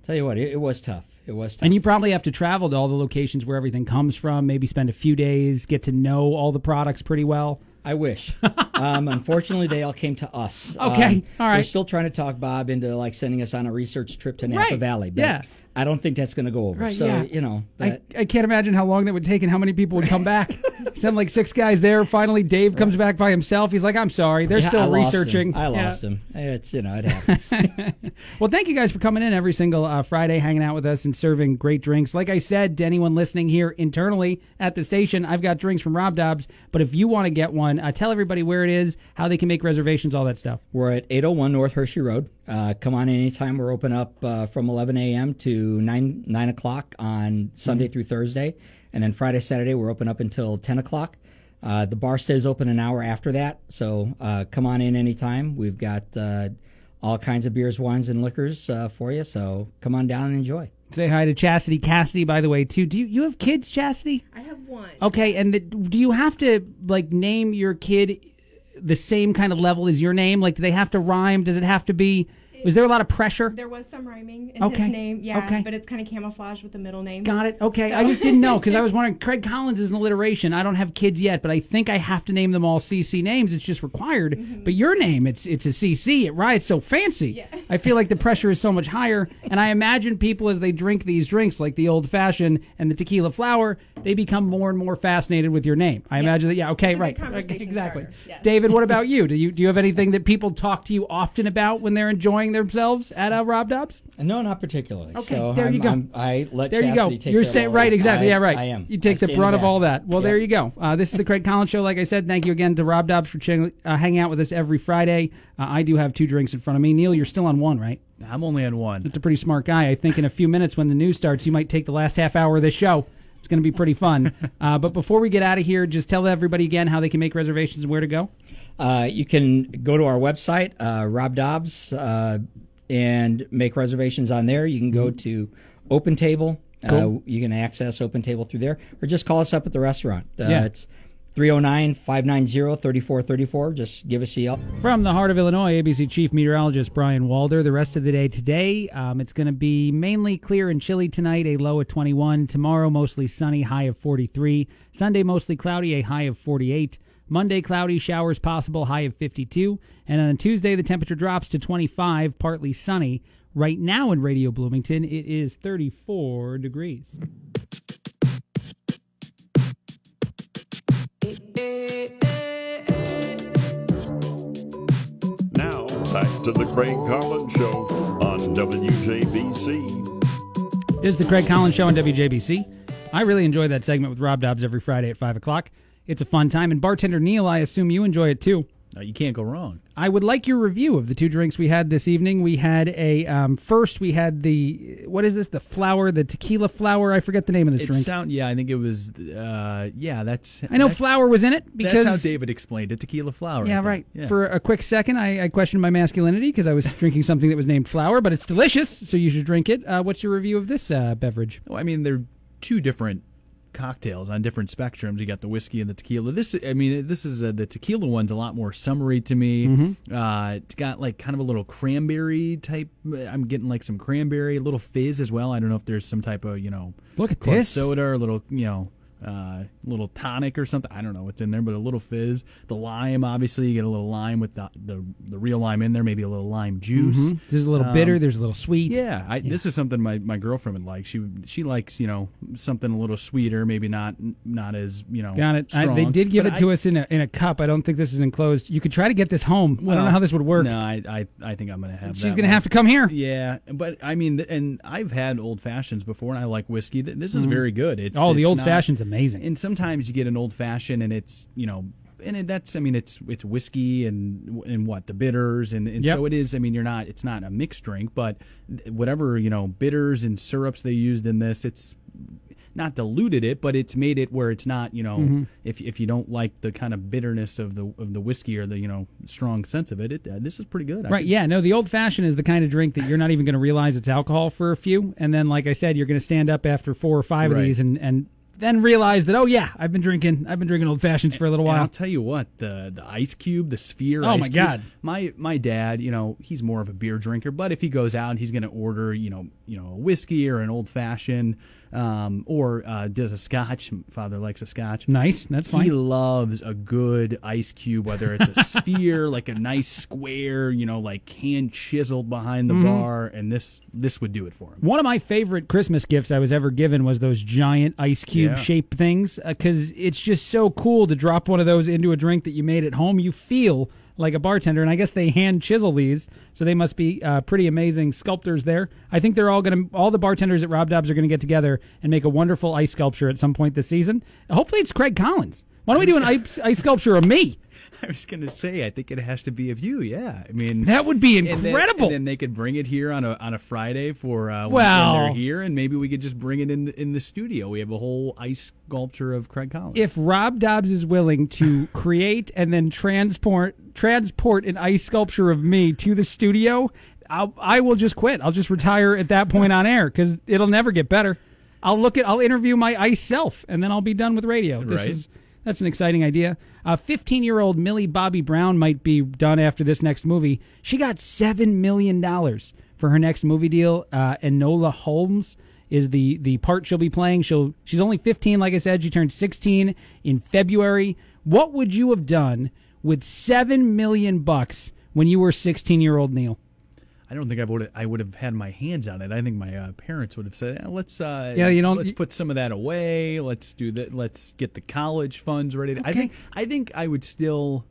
S19: Tell you what, it, it was tough. It was tough.
S1: And you probably have to travel to all the locations where everything comes from, maybe spend a few days, get to know all the products pretty well.
S19: I wish. *laughs* um, unfortunately, they all came to us.
S1: Okay,
S19: Um,
S1: all right.
S19: They're still trying to talk Bob into like sending us on a research trip to Napa
S1: Right,
S19: Valley. But
S1: yeah.
S19: I don't think that's going to go over.
S1: Right,
S19: so
S1: yeah.
S19: you know,
S1: I,
S19: that,
S1: I can't imagine how long that would take and how many people would come *laughs* back. Send like six guys there. Finally, Dave comes back by himself. He's like, I'm sorry. They're
S19: Yeah, I
S1: still
S19: him.
S1: researching.
S19: I
S1: Yeah.
S19: lost him. It's you know it happens. *laughs*
S1: Well, thank you guys for coming in every single uh, Friday, hanging out with us and serving great drinks. Like I said to anyone listening here internally at the station, I've got drinks from Rob Dobbs. But if you want to get one, uh, tell everybody where it is, how they can make reservations, all that stuff.
S19: We're at 801 North Hershey Road. Uh, come on anytime. We're open up uh, from 11 a.m. to 9 9 o'clock on Sunday through Thursday, and then Friday Saturday we're open up until 10 o'clock. Uh, the bar stays open an hour after that, so uh, come on in anytime. We've got uh, all kinds of beers, wines, and liquors uh, for you. So come on down and enjoy.
S1: Say hi to Chastity Cassidy, by the way, too. Do you, you have kids, Chastity?
S20: I have one.
S1: Okay, and the, do you have to like name your kid the same kind of level as your name? Like, do they have to rhyme? Does it have to be? Was there a lot of pressure?
S20: There was some rhyming in
S1: Okay.
S20: his name, yeah,
S1: Okay.
S20: but it's kind of camouflaged with the middle name.
S1: Got it. Okay,
S20: So-
S1: I just didn't know because I was *laughs* wondering. Craig Collins is an alliteration. I don't have kids yet, but I think I have to name them all CC names. It's just required.
S20: Mm-hmm.
S1: But your name, it's it's a CC. It right. It's so fancy. *laughs* I feel like the pressure is so much higher, and I imagine people as they drink these drinks, like the old fashioned and the tequila flower, they become more and more fascinated with your name. I imagine that. Yeah. Okay. Right. exactly.
S20: yes.
S1: David, what about *laughs* you? Do you do you have anything that people talk to you often about when they're enjoying themselves at uh, Rob Dobbs?
S19: No, not particularly.
S1: Okay,
S19: so
S1: there
S19: I'm,
S1: you go.
S19: I'm, I let
S1: there you go.
S19: Take
S1: You're saying right, exactly.
S19: I-
S1: yeah, right.
S19: I am.
S1: You take
S19: I
S1: the brunt of all that. Well,
S19: Yep.
S1: there you go. Uh, this is the Craig Collins Show. Like I said, thank you again to Rob Dobbs for ching- uh, hanging out with us every Friday. Uh, I do have two drinks in front of me. Neil, you're still on one, right?
S12: I'm only on one.
S1: That's a pretty smart guy. I think in a few minutes when the news starts, you might take the last half hour of this show. It's going to be pretty fun. *laughs* uh, but before we get out of here, just tell everybody again how they can make reservations and where to go.
S19: Uh, you can go to our website, uh, Rob Dobbs, uh, and make reservations on there. You can go to Open Table.
S1: Cool.
S19: Uh, you can access Open Table through there, or just call us up at the restaurant. Uh,
S1: Yeah.
S19: It's 309 590 3434. Just give us a yelp.
S1: From the heart of Illinois, ABC Chief Meteorologist Brian Walder. The rest of the day today, um, it's going to be mainly clear and chilly tonight, a low of 21. Tomorrow, mostly sunny, high of 43. Sunday, mostly cloudy, a high of 48. Monday, cloudy, showers possible, high of 52. And on Tuesday, the temperature drops to 25, partly sunny. Right now in Radio Bloomington, it is 34 degrees.
S10: Now, back to the Craig Collins Show on WJBC.
S1: This is the Craig Collins Show on WJBC. I really enjoy that segment with Rob Dobbs every Friday at 5 o'clock. It's a fun time. And bartender Neil, I assume you enjoy it too.
S12: No, you can't go wrong.
S1: I would like your review of the two drinks we had this evening. We had a um, first. We had the what is this? The flower, the tequila flower. I forget the name of this
S12: It
S1: drink.
S12: sound yeah, I think it was uh yeah, that's
S1: I know
S12: that's-
S1: flower was in it because
S12: That's how David explained it, tequila flower.
S1: Yeah, right.
S12: Yeah.
S1: For a quick second, I, I questioned my masculinity because I was drinking something that was named flower, but it's delicious, so you should drink it. Uh, what's your review of this uh, beverage?
S12: Well, I mean, they're two different cocktails on different spectrums. You got the whiskey and the tequila. This, I mean, this is uh, the tequila one's a lot more summery to me.
S1: Mhm.
S12: Uh, it's got like kind of a little cranberry type. I'm getting like some cranberry, a little fizz as well. I don't know if there's some type of you know,
S1: Look at this.
S12: soda or a little you know. Uh, little tonic or something. I don't know what's in there, but a little fizz. The lime, obviously, you get a little lime with the the, the real lime in there. Maybe a little lime juice.
S1: Mhm. There's a little
S12: Um,
S1: bitter. There's a little sweet.
S12: Yeah, I, this is something my, my girlfriend would like. She she likes you know something a little sweeter, maybe not not as you know.
S1: Got it. I, they did give
S12: But
S1: it to
S12: I-
S1: us in a in a cup. I don't think this is enclosed. You could try to get this home. I don't know how this would work.
S12: No, I I, I think I'm gonna have.
S1: She's gonna
S12: one.
S1: have to come here.
S12: Yeah, but I mean, and I've had old fashions before, and I like whiskey. This is
S1: Mhm.
S12: very good. It's,
S1: Oh, the old
S12: not-
S1: fashioned's amazing.
S12: And sometimes you get an old fashioned, and it's you know. And it, that's, I mean, it's it's whiskey and and what the bitters and, and
S1: Yep.
S12: so it is. I mean, you're not, it's not a mixed drink, but whatever you know, bitters and syrups they used in this, it's not diluted it, but it's made it where it's not, you know,
S1: Mhm.
S12: if if you don't like the kind of bitterness of the of the whiskey or the you know strong sense of it, it uh, this is pretty good. I
S1: Right, yeah. No, the old fashioned is the kind of drink that you're not even going to realize it's alcohol for a few. And then, like I said, you're going to stand up after four or five of these and, and then realize that, oh, yeah, I've been drinking I've been drinking old fashions for a little
S12: And I'll tell you what, the the ice cube, the sphere.
S1: Oh, my
S12: cube,
S1: God.
S12: My my dad, you know, he's more of a beer drinker, but if he goes out, he's going to order, you know, you know, a whiskey or an old fashioned, um, or uh, does a scotch. Father likes a scotch.
S1: Nice, that's fine.
S12: He loves a good ice cube, whether it's a *laughs* sphere, like a nice square, you know, like hand chiseled behind the
S1: Mhm.
S12: bar, and this this would do it for him.
S1: One of my favorite Christmas gifts I was ever given was those giant ice cube
S12: Yeah.
S1: shaped things because it's just so cool to drop one of those into a drink that you made at home. You feel like a bartender, and I guess they hand chisel these, so they must be uh, pretty amazing sculptors there. I think they're all going to, all the bartenders at Rob Dobbs are going to get together and make a wonderful ice sculpture at some point this season. Hopefully, it's Craig Collins. Why don't we do an ice, ice sculpture of me? *laughs*
S12: I was going to say, I think it has to be of you. Yeah, I mean
S1: That would be
S12: and then-
S1: incredible.
S12: And then, they could bring it here on a on a Friday for uh, when-
S1: Well-
S12: when they're here, and maybe we could just bring it in the, in the studio. We have a whole ice sculpture of Craig Collins.
S1: if Rob Dobbs is willing to *laughs* create and then transport transport an ice sculpture of me to the studio, I'll, I will just quit. I'll just retire at that point on air because it'll never get better. I'll look at I'll interview my ice self and then I'll be done with radio. This
S12: Right.
S1: is that's an exciting idea. Uh, 15 year old Millie Bobby Brown might be done after this next movie. She got $7 million for her next movie deal. Uh, Enola Holmes is the, the part she'll be playing. She'll She's only 15, like I said. She turned 16 in February. What would you have done with 7 million bucks when you were 16 year old Neil?
S12: I don't think I would I would have had my hands on it. I think my uh, parents would have said, "Eh, "Let's uh,
S1: Yeah, you don't-
S12: let's put some of that away. Let's do that. Let's get the college funds ready." I
S1: Okay.
S12: think I think I would still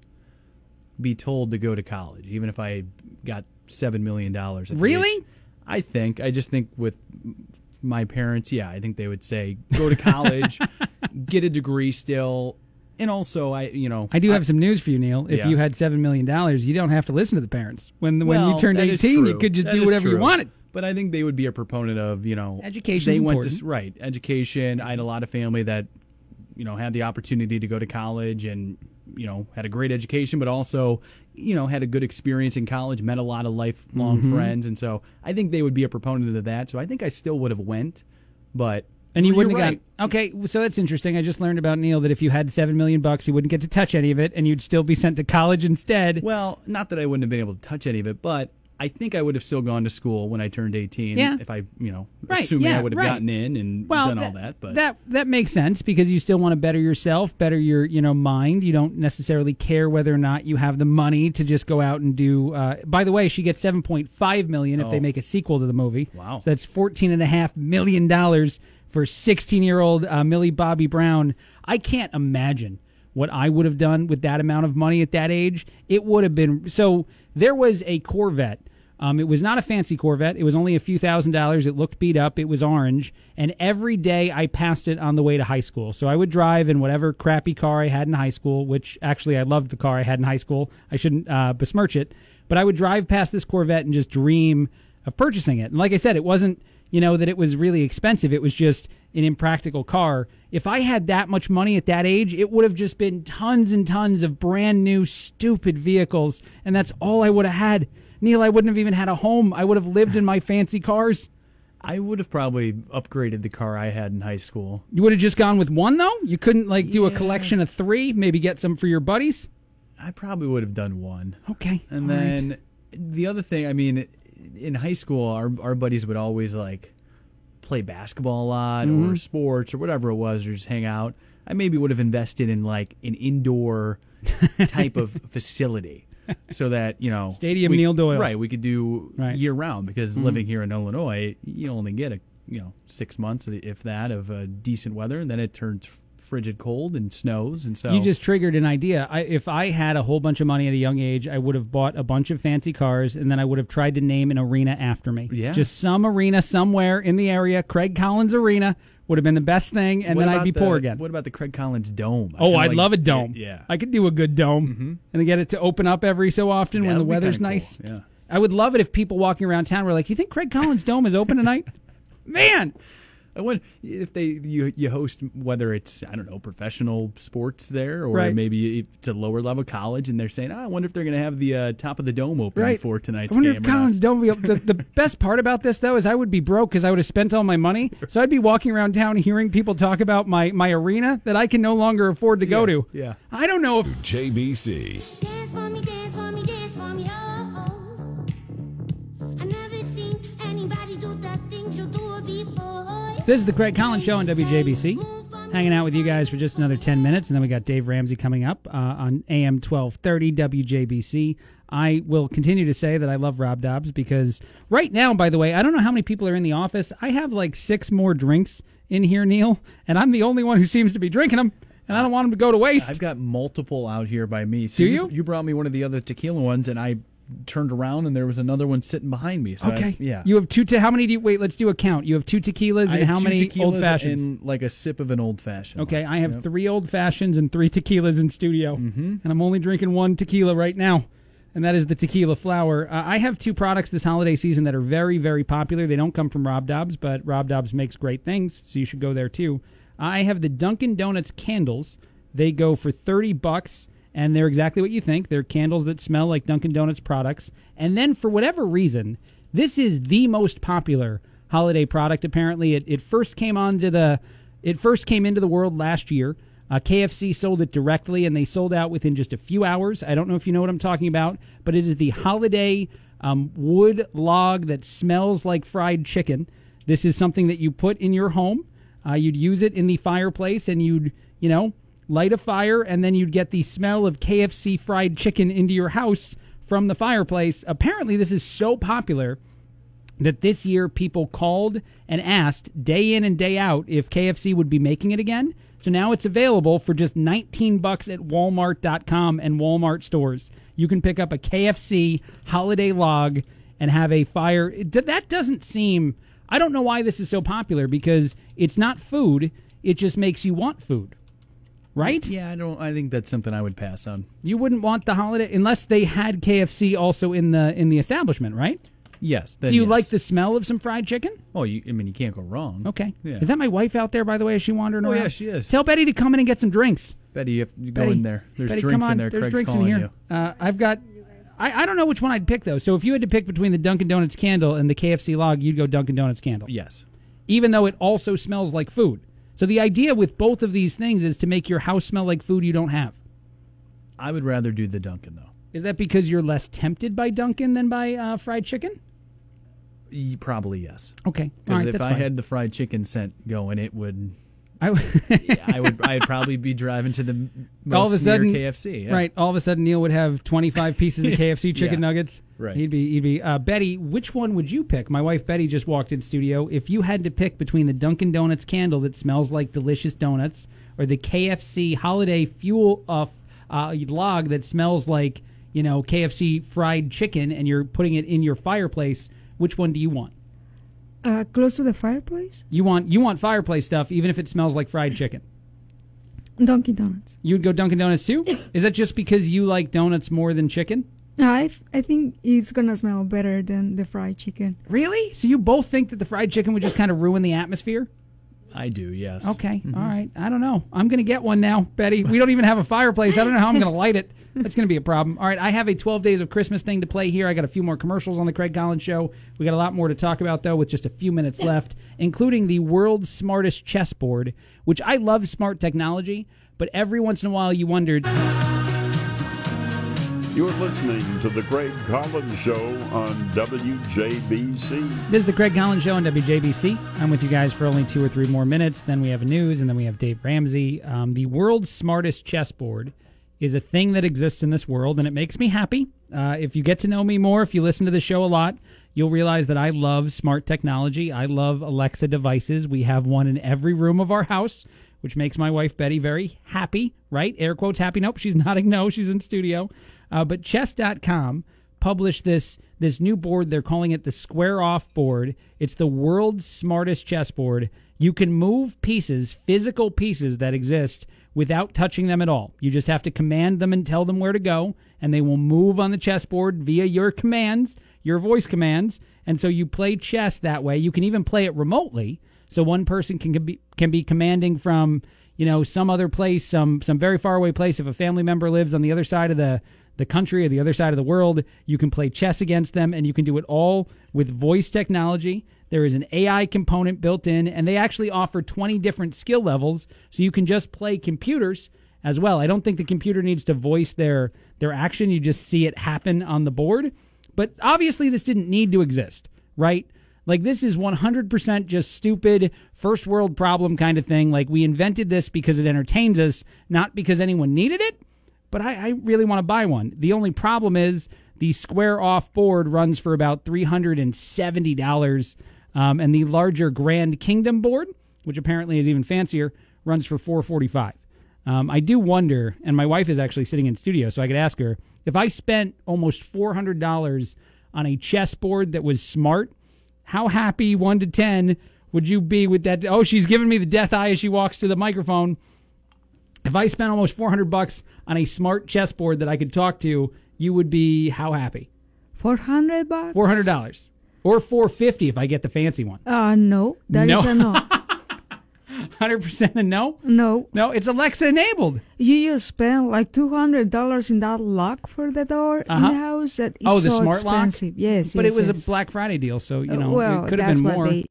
S12: be told to go to college, even if I got seven million dollars.
S1: Really?
S12: I think. I just think with my parents, yeah, I think they would say, "Go to college, *laughs* get a degree still." And also, I you know
S1: I do have some news for you, Neil. If
S12: Yeah.
S1: you had seven million dollars, you don't have to listen to the parents. When when you turned eighteen, you could just
S12: That
S1: do whatever you wanted.
S12: But I think they would be a proponent of you know
S1: education.
S12: They went
S1: important.
S12: to right education. I had a lot of family that you know had the opportunity to go to college and you know had a great education, but also you know had a good experience in college, met a lot of lifelong
S1: Mhm.
S12: friends, and so I think they would be a proponent of that. So I think I still would have went, but
S1: And you
S12: you're
S1: wouldn't
S12: right.
S1: have got okay. So that's interesting. I just learned about Neil that if you had seven million bucks, you wouldn't get to touch any of it, and you'd still be sent to college instead.
S12: Well, not that I wouldn't have been able to touch any of it, but I think I would have still gone to school when I turned 18
S1: Yeah.
S12: if I, you know,
S1: Right,
S12: assuming
S1: yeah,
S12: I would have
S1: right.
S12: gotten in and
S1: well,
S12: done all that. But
S1: that that makes sense because you still want to better yourself, better your you know mind. You don't necessarily care whether or not you have the money to just go out and do. Uh, by the way, she gets seven point five million if they
S12: Oh.
S1: make a sequel to the movie.
S12: Wow.
S1: so that's fourteen and a half million dollars for sixteen year old uh, Millie Bobby Brown. I can't imagine what I would have done with that amount of money at that age. It would have been so. There was a Corvette. Um, it was not a fancy Corvette. It was only a few thousand dollars. It looked beat up. It was orange. And every day I passed it on the way to high school. So I would drive in whatever crappy car I had in high school, which actually I loved the car I had in high school. I shouldn't uh, besmirch it. But I would drive past this Corvette and just dream of purchasing it. And like I said, it wasn't, you know, that it was really expensive. It was just an impractical car. If I had that much money at that age, it would have just been tons and tons of brand new, stupid vehicles. And that's all I would have had. Neil, I wouldn't have even had a home. I would have lived in my fancy cars.
S12: I would have probably upgraded the car I had in high school.
S1: You would have just gone with one, though? You couldn't, like, do a collection of three, maybe get some for your buddies?
S12: I probably would have done one.
S1: Okay.
S12: And
S1: all right.
S12: then the other thing, I mean, in high school, our our buddies would always like play basketball a lot
S1: Mhm.
S12: or sports or whatever it was, or just hang out, I maybe would have invested in like an indoor *laughs* type of facility. So that you know,
S1: Stadium
S12: we-
S1: Neil Doyle.
S12: right? We could do
S1: Right.
S12: year round because
S1: Mhm.
S12: living here in Illinois, you only get a you know six months, if that, of uh, decent weather, and then it turns frigid cold and snows, and so
S1: You just triggered an idea. I, if I had a whole bunch of money at a young age, I would have bought a bunch of fancy cars, and then I would have tried to name an arena after me.
S12: Yeah.
S1: just some arena somewhere in the area. Craig Collins Arena would have been the best thing, and
S12: What
S1: then I'd be poor again.
S12: What about the Craig Collins Dome? I
S1: Oh, I'd
S12: like-
S1: love a dome.
S12: Yeah.
S1: I could do a good dome, mm-hmm. and get it to open up every so often when the weather's
S12: kinda cool,
S1: nice.
S12: yeah.
S1: I would love it if people walking around town were like, "You think Craig Collins Dome is open tonight?" *laughs* Man,
S12: I wonder if they you you host whether it's I don't know professional sports there or
S1: Right.
S12: maybe it's a lower level college and they're saying oh, I wonder if they're going to have the uh, top of the dome open
S1: right
S12: for tonight's
S1: I wonder
S12: game.
S1: if. Collins Dome. The, the *laughs* best part about this though is I would be broke because I would have spent all my money. So I'd be walking around town hearing people talk about my my arena that I can no longer afford to go to.
S12: Yeah.
S1: I don't know if
S7: JBC.
S1: This is the Craig Collins Show on WJBC. Hanging out with you guys for just another 10 minutes, and then we got Dave Ramsey coming up uh, on AM 1230 WJBC. I will continue to say that I love Rob Dobbs because right now, by the way, I don't know how many people are in the office. I have like six more drinks in here, Neil, and I'm the only one who seems to be drinking them, and I don't want them to go to waste.
S12: I've got multiple out here by me. So
S1: Do you?
S12: You brought me one of the other tequila ones and I turned around and there was another one sitting behind me. So I-
S1: okay.
S12: yeah.
S1: You have two. Te- how many do you wait? Let's do a count. You have two tequilas
S12: I
S1: and how many old fashions?
S12: and like a sip of an old fashioned.
S1: Okay, I have
S12: Yep.
S1: three old fashions and three tequilas in studio, mm-hmm. and I'm only drinking one tequila right now, and that is the tequila flower. Uh, I have two products this holiday season that are very, very popular. They don't come from Rob Dobbs, but Rob Dobbs makes great things, so you should go there too. I have the Dunkin' Donuts candles. They go for thirty bucks, and they're exactly what you think. They're candles that smell like Dunkin' Donuts products. And then, for whatever reason, this is the most popular holiday product. Apparently, it, it first came onto the it first came into the world last year. Uh, KFC sold it directly, and they sold out within just a few hours. I don't know if you know what I'm talking about, but it is the holiday um, wood log that smells like fried chicken. This is something that you put in your home. Uh, you'd use it in the fireplace, and you'd, you know, light a fire, and then you'd get the smell of KFC fried chicken into your house from the fireplace. Apparently, this is so popular that this year people called and asked day in and day out if KFC would be making it again. So now it's available for just 19 bucks at walmart.com and Walmart stores. You can pick up a KFC holiday log and have a fire. That doesn't seem I don't know why this is so popular because it's not food, it just makes you want food. Right?
S12: Yeah, I don't. I think that's something I would pass on.
S1: You wouldn't want the holiday unless they had KFC also in the in the establishment, right?
S12: Yes.
S1: Do you
S12: yes.
S1: like the smell of some fried chicken?
S12: Oh, you, I mean, you can't go wrong.
S1: Okay.
S12: Yeah.
S1: Is that my wife out there, by the way? Is she wandering
S12: Oh,
S1: around?
S12: yeah, she is.
S1: Tell Betty to come in and get some drinks.
S12: Betty, you, have, you go in there. There's
S1: Betty,
S12: drinks in there.
S1: There's
S12: Craig's
S1: drinks in here.
S12: you.
S1: Uh, I've got. I, I don't know which one I'd pick though. So if you had to pick between the Dunkin' Donuts candle and the KFC log, you'd go Dunkin' Donuts candle.
S12: Yes.
S1: Even though it also smells like food. So the idea with both of these things is to make your house smell like food you don't have.
S12: I would rather do the Dunkin' though.
S1: Is that because you're less tempted by Dunkin' than by uh, fried chicken?
S12: Y- Probably yes.
S1: Okay. All
S12: Because
S1: right,
S12: if
S1: that's
S12: I
S1: fine.
S12: had the fried chicken scent going, it would.
S1: I, *laughs*
S12: I would. I'd probably be driving to the most
S1: all of a sudden,
S12: KFC. yeah.
S1: right? All of a sudden, Neil would have twenty-five pieces of *laughs* KFC chicken
S12: Yeah.
S1: nuggets.
S12: Right.
S1: He'd be, he'd be. Uh, Betty, which one would you pick? My wife Betty just walked in studio. If you had to pick between the Dunkin' Donuts candle that smells like delicious donuts, or the KFC holiday fuel uh, uh, log that smells like you know KFC fried chicken, and you're putting it in your fireplace, which one do you want?
S22: Uh, close to the fireplace?
S1: You want you want fireplace stuff, even if it smells like fried chicken.
S22: Dunkin' Donuts.
S1: You would go Dunkin' Donuts too? Is that just because you like donuts more than chicken?
S22: No, I, I think it's gonna smell better than the fried chicken.
S1: Really? So you both think that the fried chicken would just kind of ruin the atmosphere?
S12: I do. Yes.
S1: Okay. Mm-hmm. All right. I don't know. I'm going to get one now, Betty. We don't even have a fireplace. I don't know how I'm going to light it. That's going to be a problem. All right. I have a 12 days of Christmas thing to play here. I got a few more commercials on the Craig Collins show. We got a lot more to talk about, though, with just a few minutes *laughs* left, including the world's smartest chessboard, which I love smart technology, but every once in a while you wondered.
S10: You're listening to The Craig Collins Show on WJBC.
S1: This is the Craig Collins Show on WJBC. I'm with you guys for only two or three more minutes. Then we have news, and then we have Dave Ramsey. Um, the world's smartest chessboard is a thing that exists in this world, and it makes me happy. Uh, if you get to know me more, if you listen to the show a lot, you'll realize that I love smart technology. I love Alexa devices. We have one in every room of our house, which makes my wife Betty very happy, right? Air quotes happy. Nope, she's *laughs* nodding no. She's in studio. Uh, but chess.com published this this new board. They're calling it the Square Off board. It's the world's smartest chessboard. You can move pieces, physical pieces that exist without touching them at all. You just have to command them and tell them where to go, and they will move on the chessboard via your commands, your voice commands. And so you play chess that way. You can even play it remotely. So one person can be can be commanding from you know some other place, some some very far away place. If a family member lives on the other side of the the country or the other side of the world, you can play chess against them, and you can do it all with voice technology. There is an AI component built in, and they actually offer 20 different skill levels, so you can just play computers as well. I don't think the computer needs to voice their their action; you just see it happen on the board. But obviously, this didn't need to exist, right? Like this is 100% just stupid first world problem kind of thing. Like we invented this because it entertains us, not because anyone needed it. But I, I really want to buy one. The only problem is the square off board runs for about $370. Um, and the larger Grand Kingdom board, which apparently is even fancier, runs for 445 um, I do wonder, and my wife is actually sitting in studio, so I could ask her if I spent almost $400 on a chessboard that was smart, how happy, 1 to 10, would you be with that? Oh, she's giving me the death eye as she walks to the microphone. If I spent almost 400 bucks on a smart chessboard that I could talk to, you would be how happy?
S22: 400 bucks?
S1: $400. Or 450 if I get the fancy one.
S22: Uh, no. That
S1: No.
S22: is a no. *laughs*
S1: 100% a no?
S22: No.
S1: No, it's Alexa enabled.
S22: You just spend like $200 in that lock for the door in
S1: Uh-huh.
S22: the house. That is
S1: oh, the
S22: so
S1: smart
S22: expensive.
S1: lock?
S22: Yes,
S1: But
S22: yes,
S1: it was
S22: yes.
S1: a Black Friday deal, so, you
S22: Uh,
S1: know,
S22: well,
S1: it could have been more.
S22: they